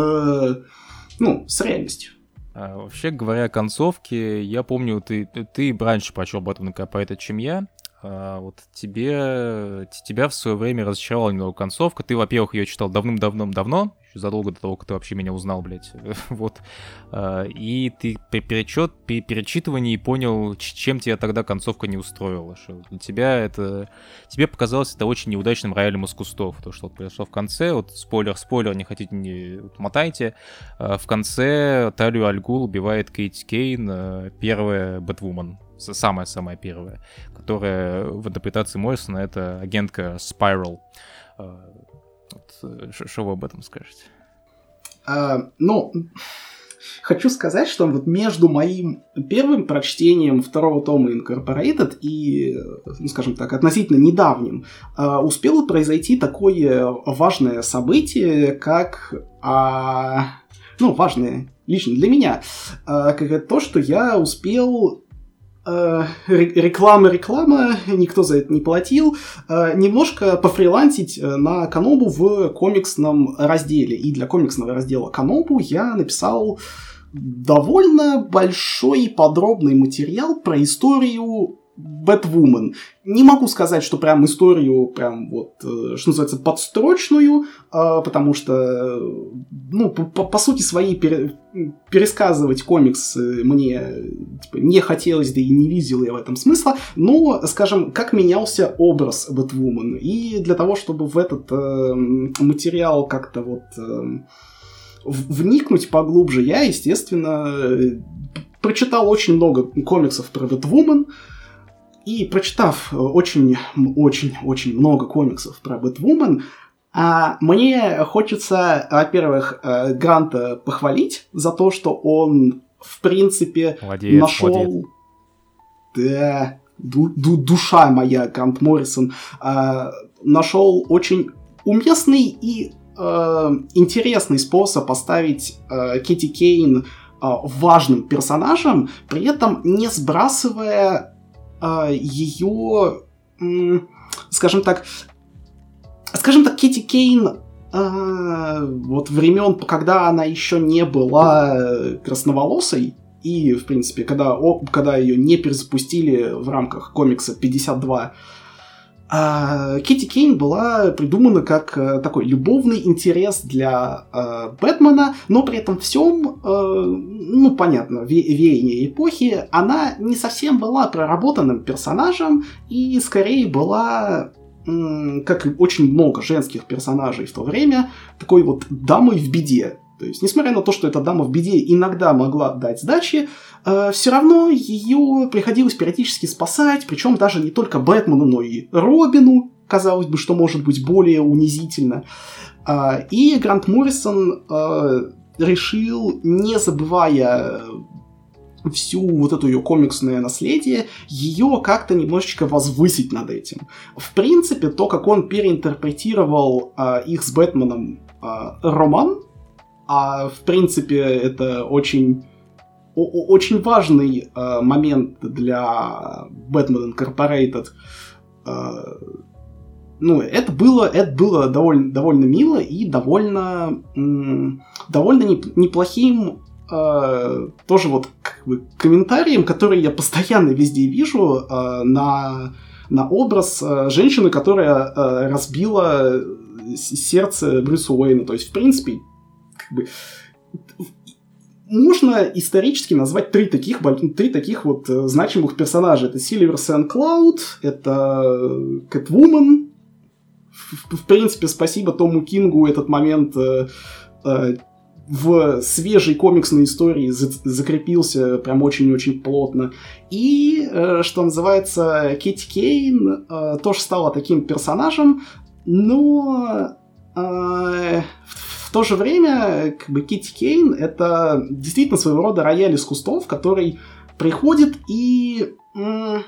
ну, с реальностью. А, вообще говоря о концовке, я помню, ты, ты раньше прочел об этом на это, чем я. А, вот тебе, тебя в свое время разочаровала немного концовка. Ты, во-первых, ее читал давным-давным-давно, еще задолго до того, как ты вообще меня узнал, блядь. вот. А, и ты при, перечет, при перечитывании понял, чем тебя тогда концовка не устроила. Что для тебя это... Тебе показалось это очень неудачным роялем из кустов. То, что вот произошло в конце, вот спойлер-спойлер, не хотите, не вот, мотайте. А, в конце Талию Альгул убивает Кейт Кейн, первая Бэтвумен самая-самая первая, которая в интерпретации Моррисона это агентка Spiral. Что вы об этом скажете? А, ну, хочу сказать, что вот между моим первым прочтением второго тома Incorporated и, ну, скажем так, относительно недавним, а, успело произойти такое важное событие, как, а, ну, важное лично для меня, а, как то, что я успел Э, реклама, реклама, никто за это не платил, э, немножко пофрилансить э, на Канобу в комиксном разделе. И для комиксного раздела Канобу я написал довольно большой и подробный материал про историю Бэтвумен. Не могу сказать, что прям историю, прям вот, э, что называется, подстрочную, а, потому что, ну, по, по сути своей пере, пересказывать комикс мне типа, не хотелось, да и не видел я в этом смысла, но, скажем, как менялся образ Бэтвумен. И для того, чтобы в этот э, материал как-то вот... Э, вникнуть поглубже, я, естественно, прочитал очень много комиксов про Бэтвумен, и прочитав очень-очень-очень много комиксов про Бэтвумен, а мне хочется, во-первых, э, Гранта похвалить за то, что он, в принципе, молодец, нашел... Молодец. Да, ду ду душа моя, Грант Моррисон, э, нашел очень уместный и э, интересный способ поставить э, Кити Кейн э, важным персонажем, при этом не сбрасывая э, ее, э, скажем так, скажем так, Кити Кейн э, вот времен, когда она еще не была красноволосой, и, в принципе, когда, о, когда ее не перезапустили в рамках комикса 52, а Кити Кейн была придумана как э, такой любовный интерес для э, Бэтмена, но при этом всем, э, ну понятно, ве веяние эпохи, она не совсем была проработанным персонажем и скорее была как и очень много женских персонажей в то время, такой вот дамой в беде. То есть, несмотря на то, что эта дама в беде иногда могла дать сдачи, э, все равно ее приходилось периодически спасать, причем даже не только Бэтмену, но и Робину, казалось бы, что может быть более унизительно. Э, и Грант Моррисон э, решил, не забывая всю вот эту ее комиксное наследие, ее как-то немножечко возвысить над этим. В принципе, то, как он переинтерпретировал э, их с Бэтменом э, роман, а в принципе это очень очень важный э, момент для Batman Incorporated. Э, ну, это было, это было довольно, довольно мило и довольно, довольно неплохим э, тоже вот как бы комментарием, который я постоянно везде вижу э, на, на образ э, женщины, которая э, разбила сердце Брюсу Уэйну. То есть, в принципе, бы можно исторически назвать три таких, три таких вот э, значимых персонажа. Это Сильвер Сэн Клауд, это Кэтвумен. В, в принципе, спасибо Тому Кингу этот момент э, э, в свежей комиксной истории закрепился прям очень-очень плотно. И, э, что называется, Кэти Кейн э, тоже стала таким персонажем, но э, в то же время, как бы, Китти Кейн — это действительно своего рода рояль из кустов, который приходит и м-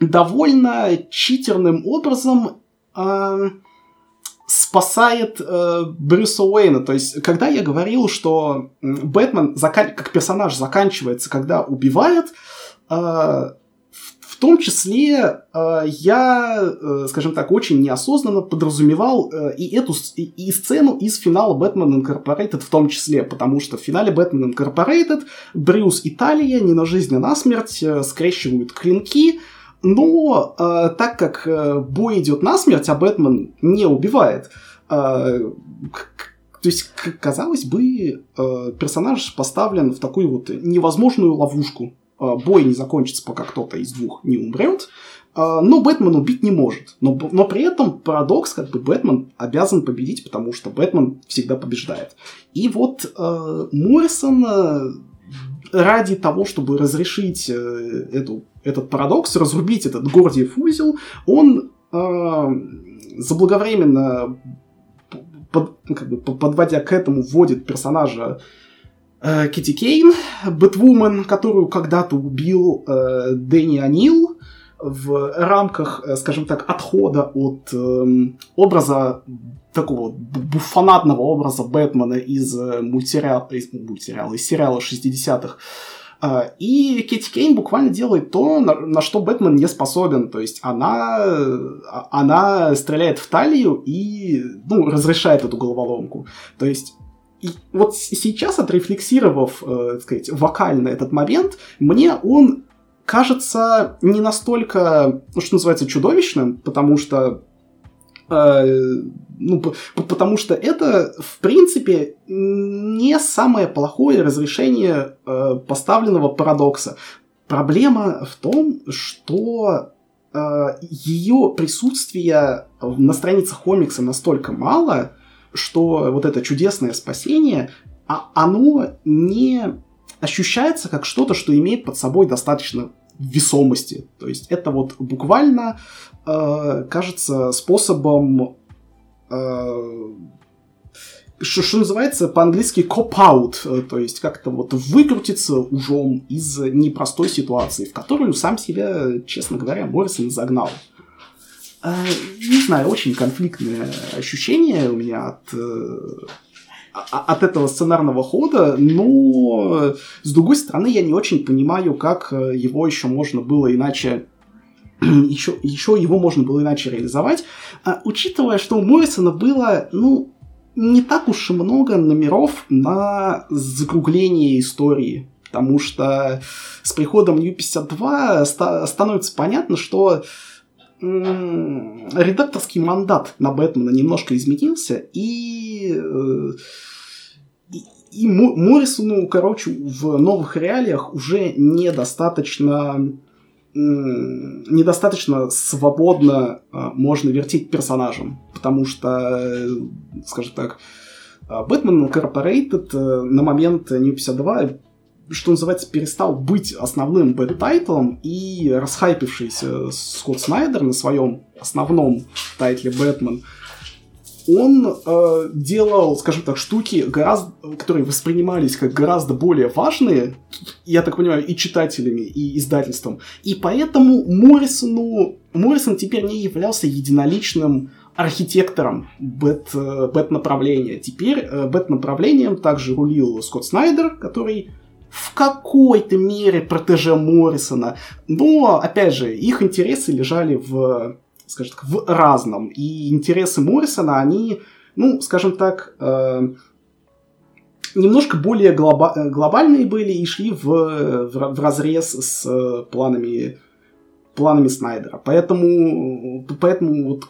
довольно читерным образом э, спасает э, Брюса Уэйна. То есть, когда я говорил, что Бэтмен закан- как персонаж заканчивается, когда убивает, э, том числе э, я, э, скажем так, очень неосознанно подразумевал э, и эту и, и сцену из финала Бэтмен Incorporated в том числе, потому что в финале Бэтмен Incorporated Брюс и Талия не на жизнь, а на смерть э, скрещивают клинки, но э, так как э, бой идет на смерть, а Бэтмен не убивает, э, то есть, казалось бы, э, персонаж поставлен в такую вот невозможную ловушку. Э, бой не закончится, пока кто-то из двух не умрет. Э, но Бэтмен убить не может. Но, но при этом парадокс, как бы Бэтмен обязан победить, потому что Бэтмен всегда побеждает. И вот э, Моррисон э, ради того, чтобы разрешить э, эту этот парадокс, разрубить этот Гордиев узел, он э, заблаговременно, под, как бы, подводя к этому, вводит персонажа Кити Кейн, Бэтвумен, которую когда-то убил э, Дэнни Анил в рамках, э, скажем так, отхода от э, образа такого буфонатного образа Бэтмена из э, мультсериала, из, мультсериала, из сериала 60-х а, и Кэти Кейн буквально делает то, на, на что Бэтмен не способен. То есть она, а, она стреляет в талию и ну, разрешает эту головоломку. То есть и вот сейчас, отрефлексировав, э, так сказать, вокально этот момент, мне он кажется не настолько, ну, что называется, чудовищным, потому что э, ну, потому что это, в принципе, не самое плохое разрешение э, поставленного парадокса. Проблема в том, что э, ее присутствие на страницах комикса настолько мало, что вот это чудесное спасение, а оно не ощущается как что-то, что имеет под собой достаточно весомости. То есть это вот буквально э, кажется способом э, что, что называется по-английски cop-out, э, то есть как-то вот выкрутиться ужом из непростой ситуации, в которую сам себя, честно говоря, Моррисон загнал. Не знаю, очень конфликтное ощущение у меня от э, от этого сценарного хода, но с другой стороны я не очень понимаю, как его еще можно было иначе еще, еще его можно было иначе реализовать, а, учитывая, что у Моррисона было, ну, не так уж и много номеров на закругление истории, потому что с приходом New-52 ста- становится понятно, что редакторский мандат на Бэтмена немножко изменился, и, э, и, и Моррисону, короче, в новых реалиях уже недостаточно недостаточно свободно а, можно вертеть персонажем, потому что, э, скажем так, Batman Incorporated э, на момент New 52 что называется, перестал быть основным бэт-тайтлом, и расхайпившийся Скотт Снайдер на своем основном тайтле «Бэтмен» он э, делал, скажем так, штуки, гораздо, которые воспринимались как гораздо более важные, я так понимаю, и читателями, и издательством. И поэтому Моррисону, Моррисон теперь не являлся единоличным архитектором бет, э, бет-направления. Теперь э, бет-направлением также рулил Скотт Снайдер, который в какой-то мере протеже Моррисона. Но, опять же, их интересы лежали в скажем так, в разном. И интересы Моррисона, они, ну, скажем так, э, немножко более глоба- глобальные были и шли в, в, в разрез с э, планами, планами Снайдера. Поэтому, поэтому вот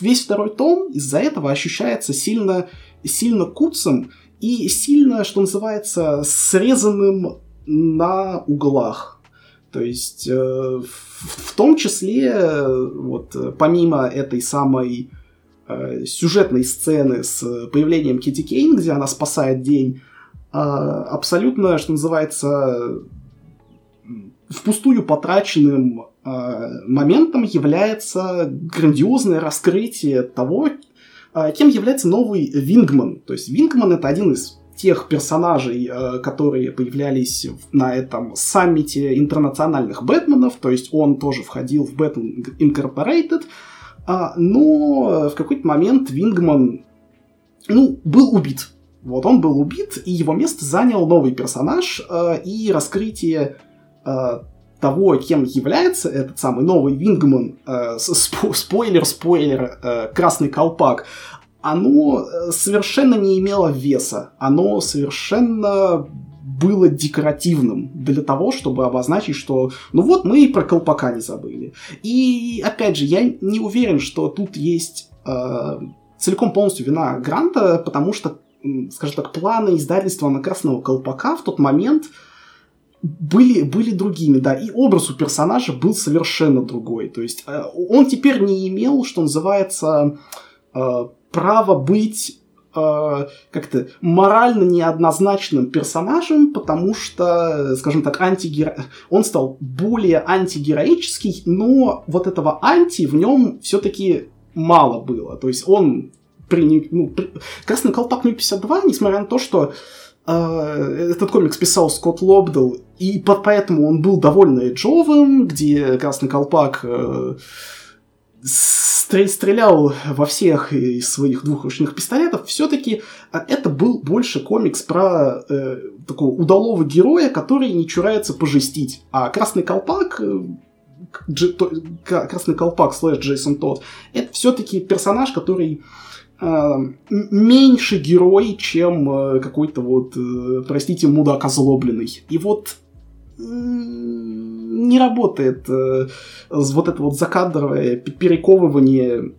весь второй том из-за этого ощущается сильно, сильно куцем и сильно, что называется, срезанным на углах. То есть э, в, в том числе, вот помимо этой самой э, сюжетной сцены с появлением Кити Кейн, где она спасает день, э, абсолютно, что называется, впустую потраченным э, моментом является грандиозное раскрытие того, кем является новый Вингман. То есть Вингман это один из тех персонажей, э, которые появлялись на этом саммите интернациональных Бэтменов, то есть он тоже входил в Бэтмен Incorporated, а, но в какой-то момент Вингман, ну, был убит. Вот он был убит, и его место занял новый персонаж, э, и раскрытие э, того, кем является этот самый новый Вингман, спойлер, спойлер, красный колпак, оно э, совершенно не имело веса. Оно совершенно было декоративным для того, чтобы обозначить, что ну вот мы и про колпака не забыли. И опять же, я не уверен, что тут есть э, целиком полностью вина Гранта, потому что, скажем так, планы издательства на Красного Колпака в тот момент были, были другими, да, и образ у персонажа был совершенно другой. То есть э, он теперь не имел, что называется, э, право быть э, как-то морально неоднозначным персонажем, потому что, скажем так, антигеро... он стал более антигероический, но вот этого анти в нем все-таки мало было. То есть он при... Ну, при... Красный колпак 52, несмотря на то, что этот комикс писал Скотт Лобдел, и поэтому он был довольно эджовым, где Красный колпак э, стрелял во всех из своих двухручных пистолетов, все-таки а, это был больше комикс про э, такого удалого героя, который не чурается пожестить. А Красный Колпак, э, Дж, то, Красный Колпак слэш Джейсон Тодд, это все-таки персонаж, который э, меньше герой, чем э, какой-то вот, э, простите, мудак озлобленный. И вот не работает э, вот это вот закадровое перековывание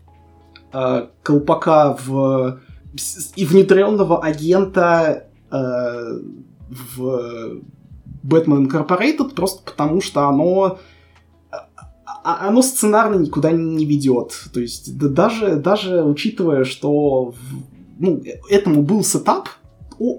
колпака в и внедренного агента в Batman Incorporated просто потому, что оно а, а, оно сценарно никуда не ведет. То есть да, даже, даже учитывая, что ну, этому был сетап,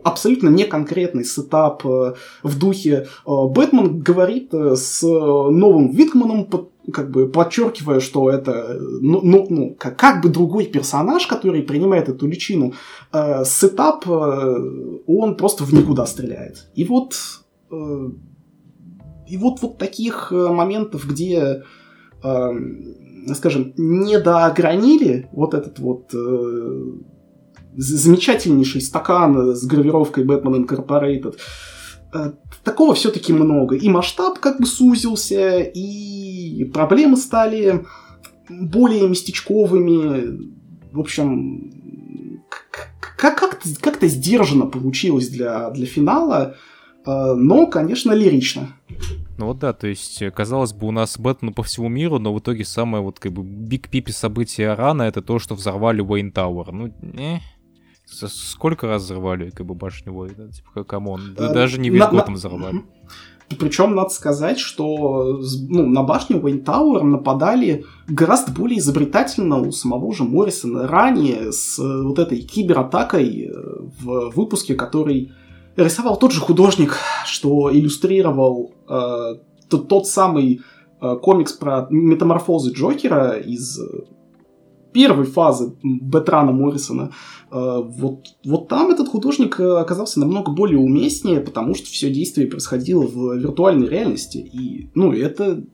абсолютно не конкретный сетап э, в духе э, Бэтмен говорит э, с новым Витманом, как бы подчеркивая, что это ну, ну, ну как, как бы другой персонаж, который принимает эту личину, э, сетап, э, он просто в никуда стреляет. И вот э, и вот вот таких моментов, где скажем, недоогранили вот этот вот э, замечательнейший стакан с гравировкой Batman Incorporated. Э, такого все-таки много. И масштаб как бы сузился, и проблемы стали более местечковыми. В общем, как-то как сдержанно получилось для, для финала, э, но, конечно, лирично. Ну вот да, то есть, казалось бы, у нас Бэтмен по всему миру, но в итоге самое вот как бы big пипи события рана это то, что взорвали Wayne Tower. Ну, не, Сколько раз взорвали как бы башню Уэйна? Типа, come on, да, даже не весь на, Готэм взорвали. Причем надо сказать, что ну, на башню Уэйн Тауэр нападали гораздо более изобретательно у самого же Моррисона ранее с э, вот этой кибератакой э, в выпуске, который рисовал тот же художник, что иллюстрировал э, тот, тот самый э, комикс про метаморфозы Джокера из первой фазы Бетрана Моррисона, э, вот, вот там этот художник э, оказался намного более уместнее, потому что все действие происходило в виртуальной реальности. И, ну, это...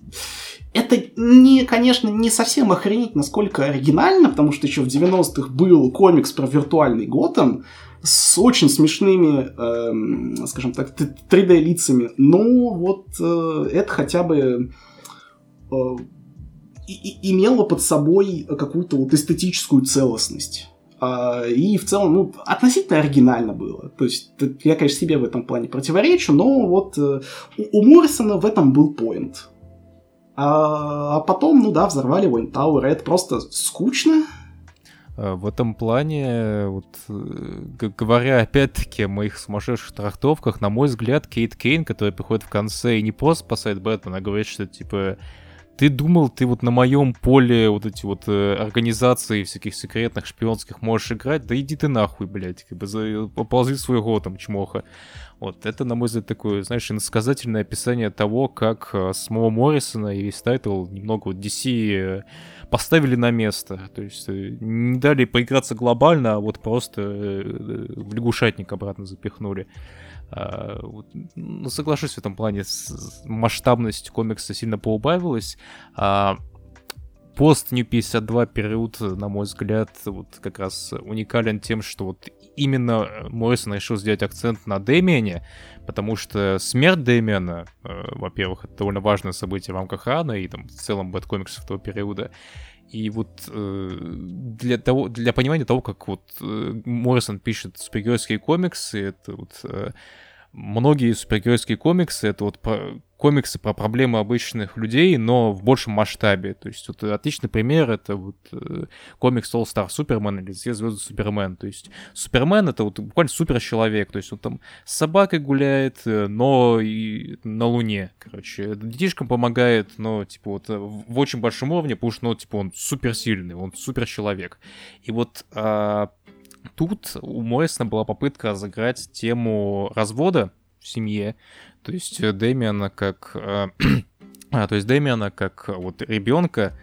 Это, не, конечно, не совсем охренеть, насколько оригинально, потому что еще в 90-х был комикс про виртуальный Готэм с очень смешными, э, скажем так, 3D-лицами. Но вот э, это хотя бы э, и, имела под собой какую-то вот эстетическую целостность. А, и в целом, ну, относительно оригинально было. То есть, я, конечно, себе в этом плане противоречу, но вот э, у, у Моррисона в этом был поинт. А, а потом, ну да, взорвали Уэйн Тауэр, это просто скучно. А, в этом плане, вот, э, говоря опять-таки о моих сумасшедших трактовках, на мой взгляд, Кейт Кейн, который приходит в конце и не просто спасает Бэтмена, а говорит, что, типа, ты думал, ты вот на моем поле вот эти вот э, организации всяких секретных шпионских можешь играть? Да иди ты нахуй, блядь, как бы за, поползи своего там чмоха. Вот, это, на мой взгляд, такое, знаешь, иносказательное описание того, как э, самого Моррисона и весь тайтл немного вот DC э, поставили на место. То есть э, не дали поиграться глобально, а вот просто э, э, в лягушатник обратно запихнули. А, ну, соглашусь в этом плане, масштабность комикса сильно поубавилась. А, пост New 52 период, на мой взгляд, вот как раз уникален тем, что вот именно Моррисон решил сделать акцент на Дэмиане, потому что смерть Дэмиана, э, во-первых, это довольно важное событие в рамках Рана и там в целом бэткомиксов того периода, и вот э, для того, для понимания того, как вот э, Моррисон пишет супергеройские комиксы, это вот э, многие супергеройские комиксы, это вот про, комиксы про проблемы обычных людей, но в большем масштабе. То есть вот отличный пример это вот э, комикс All Star Superman или Все звезды Супермен. То есть Супермен это вот буквально суперчеловек. То есть он там с собакой гуляет, э, но и на Луне, короче. Детишкам помогает, но типа вот в очень большом уровне, потому что ну, типа он суперсильный, он суперчеловек. И вот а, Тут у Моррисона была попытка разыграть тему развода в семье, то есть э, Дэмиана как... Э, а, то есть Дэмиана как вот ребенка,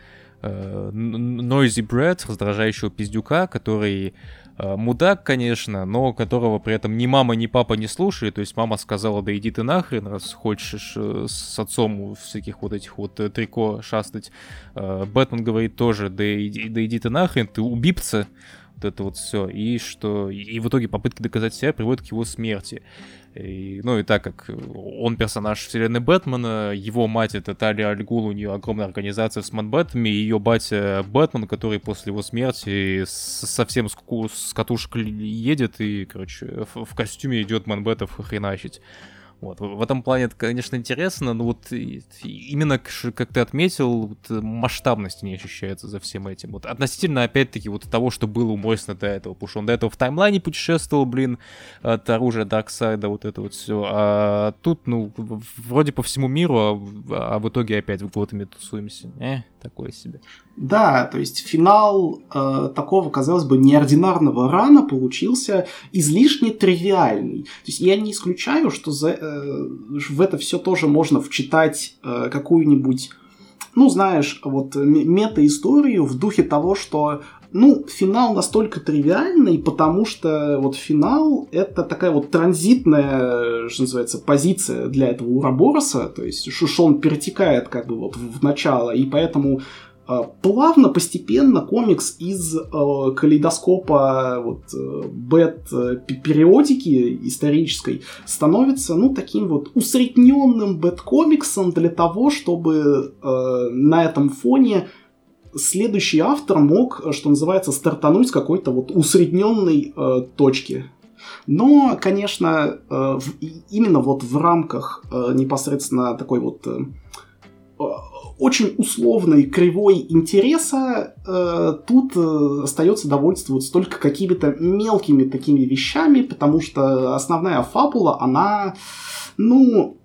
э, noisy brat, раздражающего пиздюка, который э, мудак, конечно, но которого при этом ни мама, ни папа не слушает. То есть мама сказала, да иди ты нахрен, раз хочешь э, с отцом всяких вот этих вот э, трико шастать. Э, Бэтмен говорит тоже, да иди, да иди ты нахрен, ты убийца вот это вот все, и что и в итоге попытки доказать себя приводят к его смерти. И, ну и так как он персонаж вселенной Бэтмена, его мать это Талия Альгул, у нее огромная организация с Мэнбэтами, и ее батя Бэтмен, который после его смерти совсем с, с катушек едет и, короче, в, в костюме идет Мэнбэтов хреначить. Вот. В этом плане это, конечно, интересно, но вот именно, как ты отметил, вот масштабность не ощущается за всем этим. Вот относительно, опять-таки, вот того, что было у Моррисона до этого, потому что он до этого в таймлайне путешествовал, блин, от оружия Дарксайда, вот это вот все. А тут, ну, вроде по всему миру, а, а в итоге опять в Готэме тусуемся. Э, такое себе. Да, то есть финал э, такого, казалось бы, неординарного рана получился излишне тривиальный. То есть я не исключаю, что за, э, в это все тоже можно вчитать э, какую-нибудь, ну, знаешь, вот мета-историю в духе того, что ну, финал настолько тривиальный, потому что вот финал — это такая вот транзитная, что называется, позиция для этого Урабороса, то есть Шушон перетекает как бы вот в начало, и поэтому а, плавно, постепенно комикс из э, калейдоскопа вот, э, бэт-периодики исторической становится, ну, таким вот усредненным бэт-комиксом для того, чтобы э, на этом фоне следующий автор мог, что называется, стартануть с какой-то вот усредненной э, точки. Но, конечно, э, в, именно вот в рамках э, непосредственно такой вот э, очень условной кривой интереса э, тут э, остается довольствоваться только какими-то мелкими такими вещами, потому что основная фабула, она, ну,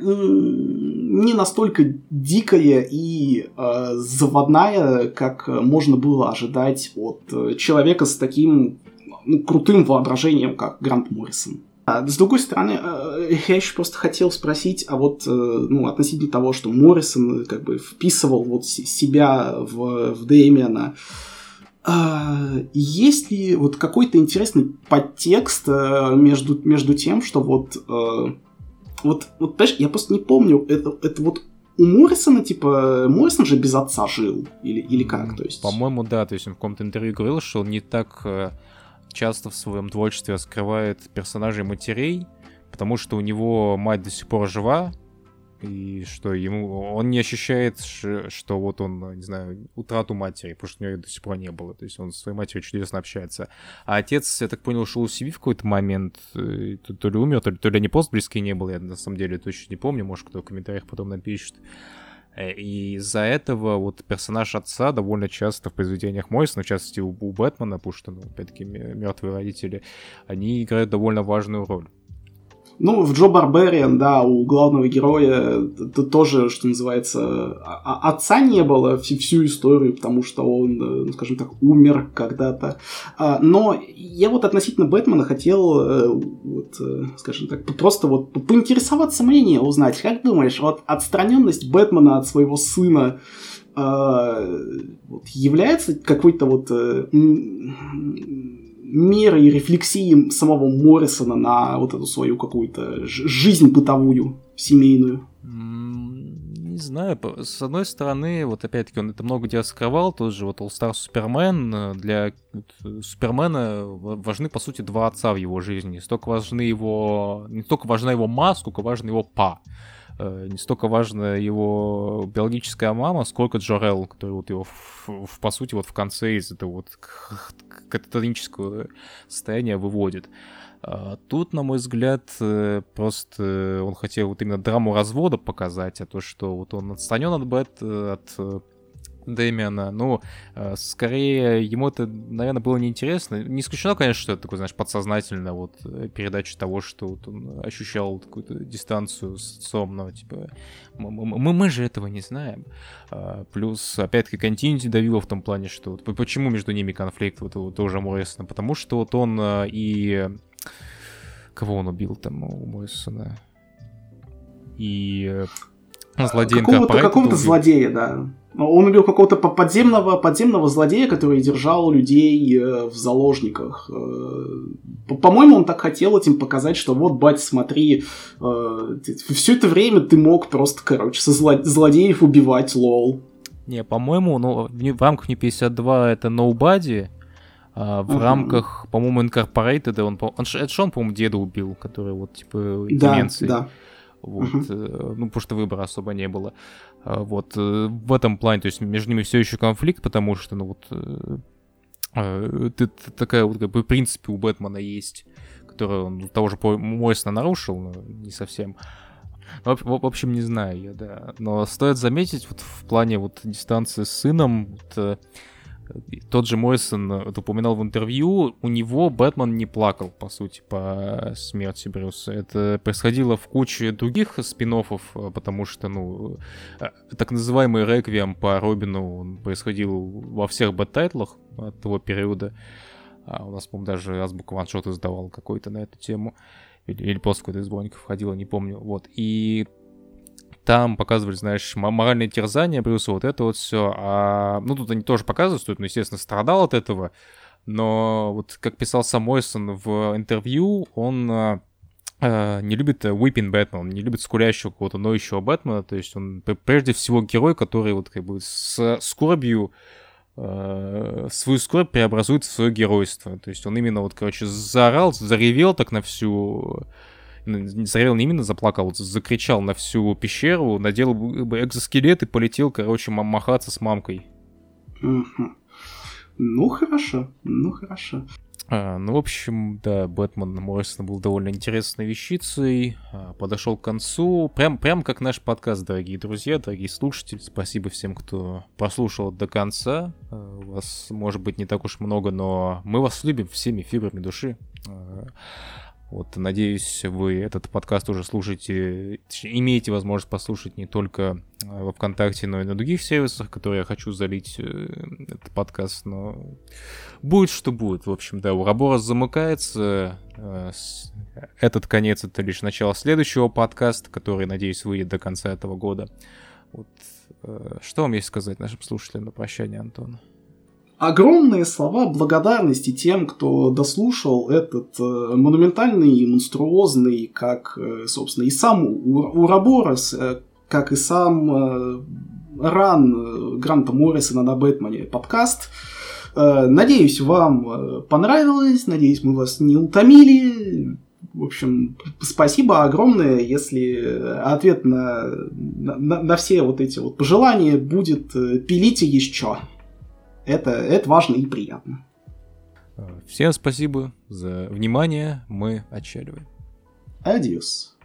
не настолько дикая и э, заводная, как можно было ожидать от э, человека с таким ну, крутым воображением, как Грант Моррисон. А, с другой стороны, э, я еще просто хотел спросить, а вот э, ну, относительно того, что Моррисон как бы вписывал вот себя в, в Дэмиана, а, есть ли вот какой-то интересный подтекст между, между тем, что вот, вот, вот понимаешь, я просто не помню, это, это вот у Моррисона, типа, Моррисон же без отца жил, или, или как, то есть? По-моему, да, то есть он в каком-то интервью говорил, что он не так часто в своем творчестве раскрывает персонажей матерей, потому что у него мать до сих пор жива, и что ему он не ощущает, что вот он, не знаю, утрату матери, потому что у него до сих пор не было. То есть он со своей матерью чудесно общается. А отец, я так понял, ушел у CV в какой-то момент, э, то, то ли умер, то ли, то ли не пост близкий не был, я на самом деле точно не помню, может, кто в комментариях потом напишет. Э, и из-за этого вот персонаж отца довольно часто в произведениях Мойсона, в частности у, у Бэтмена, потому что, ну, опять-таки, мертвые родители, они играют довольно важную роль. Ну, в Джо Барбериан, да, у главного героя это тоже, что называется, а, а, отца не было всю, историю, потому что он, э, ну, скажем так, умер когда-то. А, но я вот относительно Бэтмена хотел, э, вот, э, скажем так, просто вот поинтересоваться мнением, узнать, как думаешь, вот отстраненность Бэтмена от своего сына является какой-то вот меры и рефлексии самого Моррисона на вот эту свою какую-то жизнь бытовую, семейную? Не знаю, с одной стороны, вот опять-таки он это много где скрывал, тот же вот All Star Superman, для Супермена важны, по сути, два отца в его жизни. Столько важны его, не столько важна его ма, сколько важен его па. Э, не столько важна его биологическая мама, сколько Джорел, который вот его, в, в, по сути, вот в конце из этого вот кататонического состояния выводит. А тут, на мой взгляд, э, просто он хотел вот именно драму развода показать, а то, что вот он отстранен от Бет, от Дэмиана. Ну, э, скорее, ему это, наверное, было неинтересно. Не исключено, конечно, что это такое, знаешь, подсознательно вот э, передача того, что вот он ощущал какую-то дистанцию с отцом, но, типа, мы, мы, же этого не знаем. А, плюс, опять-таки, континенти давило в том плане, что вот, почему между ними конфликт, вот, вот тоже Моррисона, потому что вот он э, и... Кого он убил там у Моррисона? И злодея Какого-то, какого-то злодея, да. Он убил какого-то подземного, подземного злодея, который держал людей э, в заложниках. Э, по-моему, он так хотел этим показать, что вот, бать, смотри, э, все это время ты мог просто, короче, со злодеев убивать, лол. Не, по-моему, ну, в рамках не 52 это Nobody, а в uh-huh. рамках, по-моему, Incorporated, он, он, это же он, по-моему, деда убил, который вот, типа, деменции. Да, да. Вот, uh-huh. ну, потому что выбора особо не было. А, вот э, в этом плане, то есть между ними все еще конфликт, потому что, ну вот, э, э, ты, такая вот как бы в принципе у Бэтмена есть которую он того же Мойсона нарушил, но не совсем. В, в, в общем, не знаю я, да. Но стоит заметить, вот в плане вот дистанции с сыном, вот, э, тот же Моррисон э, упоминал в интервью, у него Бэтмен не плакал, по сути, по смерти Брюса. Это происходило в куче других спин э, потому что, ну, так называемый реквием по Робину он происходил во всех бэт-тайтлах от того периода. А у нас, по-моему, даже Азбука one-shot издавал какой-то на эту тему или, или просто какой-то из сборников входило, не помню. Вот. И там показывали, знаешь, моральные терзания Брюса, вот это вот все. А, ну, тут они тоже показывают, что он, ну, естественно, страдал от этого. Но вот как писал сам Моррисон в интервью, он э, не любит Бэтмена, он не любит скулящего какого-то ноющего Бэтмена. То есть он прежде всего герой, который вот как бы с скорбью Э, свою скорбь преобразует в свое геройство. То есть он именно вот, короче, заорал, заревел так на всю... Заревел не именно, заплакал, закричал на всю пещеру, надел бы экзоскелет и полетел, короче, махаться с мамкой. Ну, хорошо, ну, хорошо. А, ну, в общем, да, Бэтмен Моррисон был довольно интересной вещицей, а, подошел к концу, прям, прям как наш подкаст, дорогие друзья, дорогие слушатели. Спасибо всем, кто прослушал до конца. А, вас, может быть, не так уж много, но мы вас любим всеми фибрами души. Вот, надеюсь, вы этот подкаст уже слушаете, имеете возможность послушать не только э, во ВКонтакте, но и на других сервисах, которые я хочу залить э, этот подкаст, но будет что будет. В общем, да, Ураборос замыкается. Э, этот конец — это лишь начало следующего подкаста, который, надеюсь, выйдет до конца этого года. Вот, что вам есть сказать нашим слушателям на прощание, Антон? Огромные слова благодарности тем, кто дослушал этот э, монументальный и монструозный, как, э, собственно, и сам Ураборос, э, как и сам э, ран э, Гранта Моррисона на Бэтмене подкаст. Э, надеюсь, вам э, понравилось, надеюсь, мы вас не утомили. В общем, спасибо огромное, если ответ на, на, на все вот эти вот пожелания будет э, «пилите еще». Это, это важно и приятно. Всем спасибо за внимание. Мы отчаливаем. Адиос.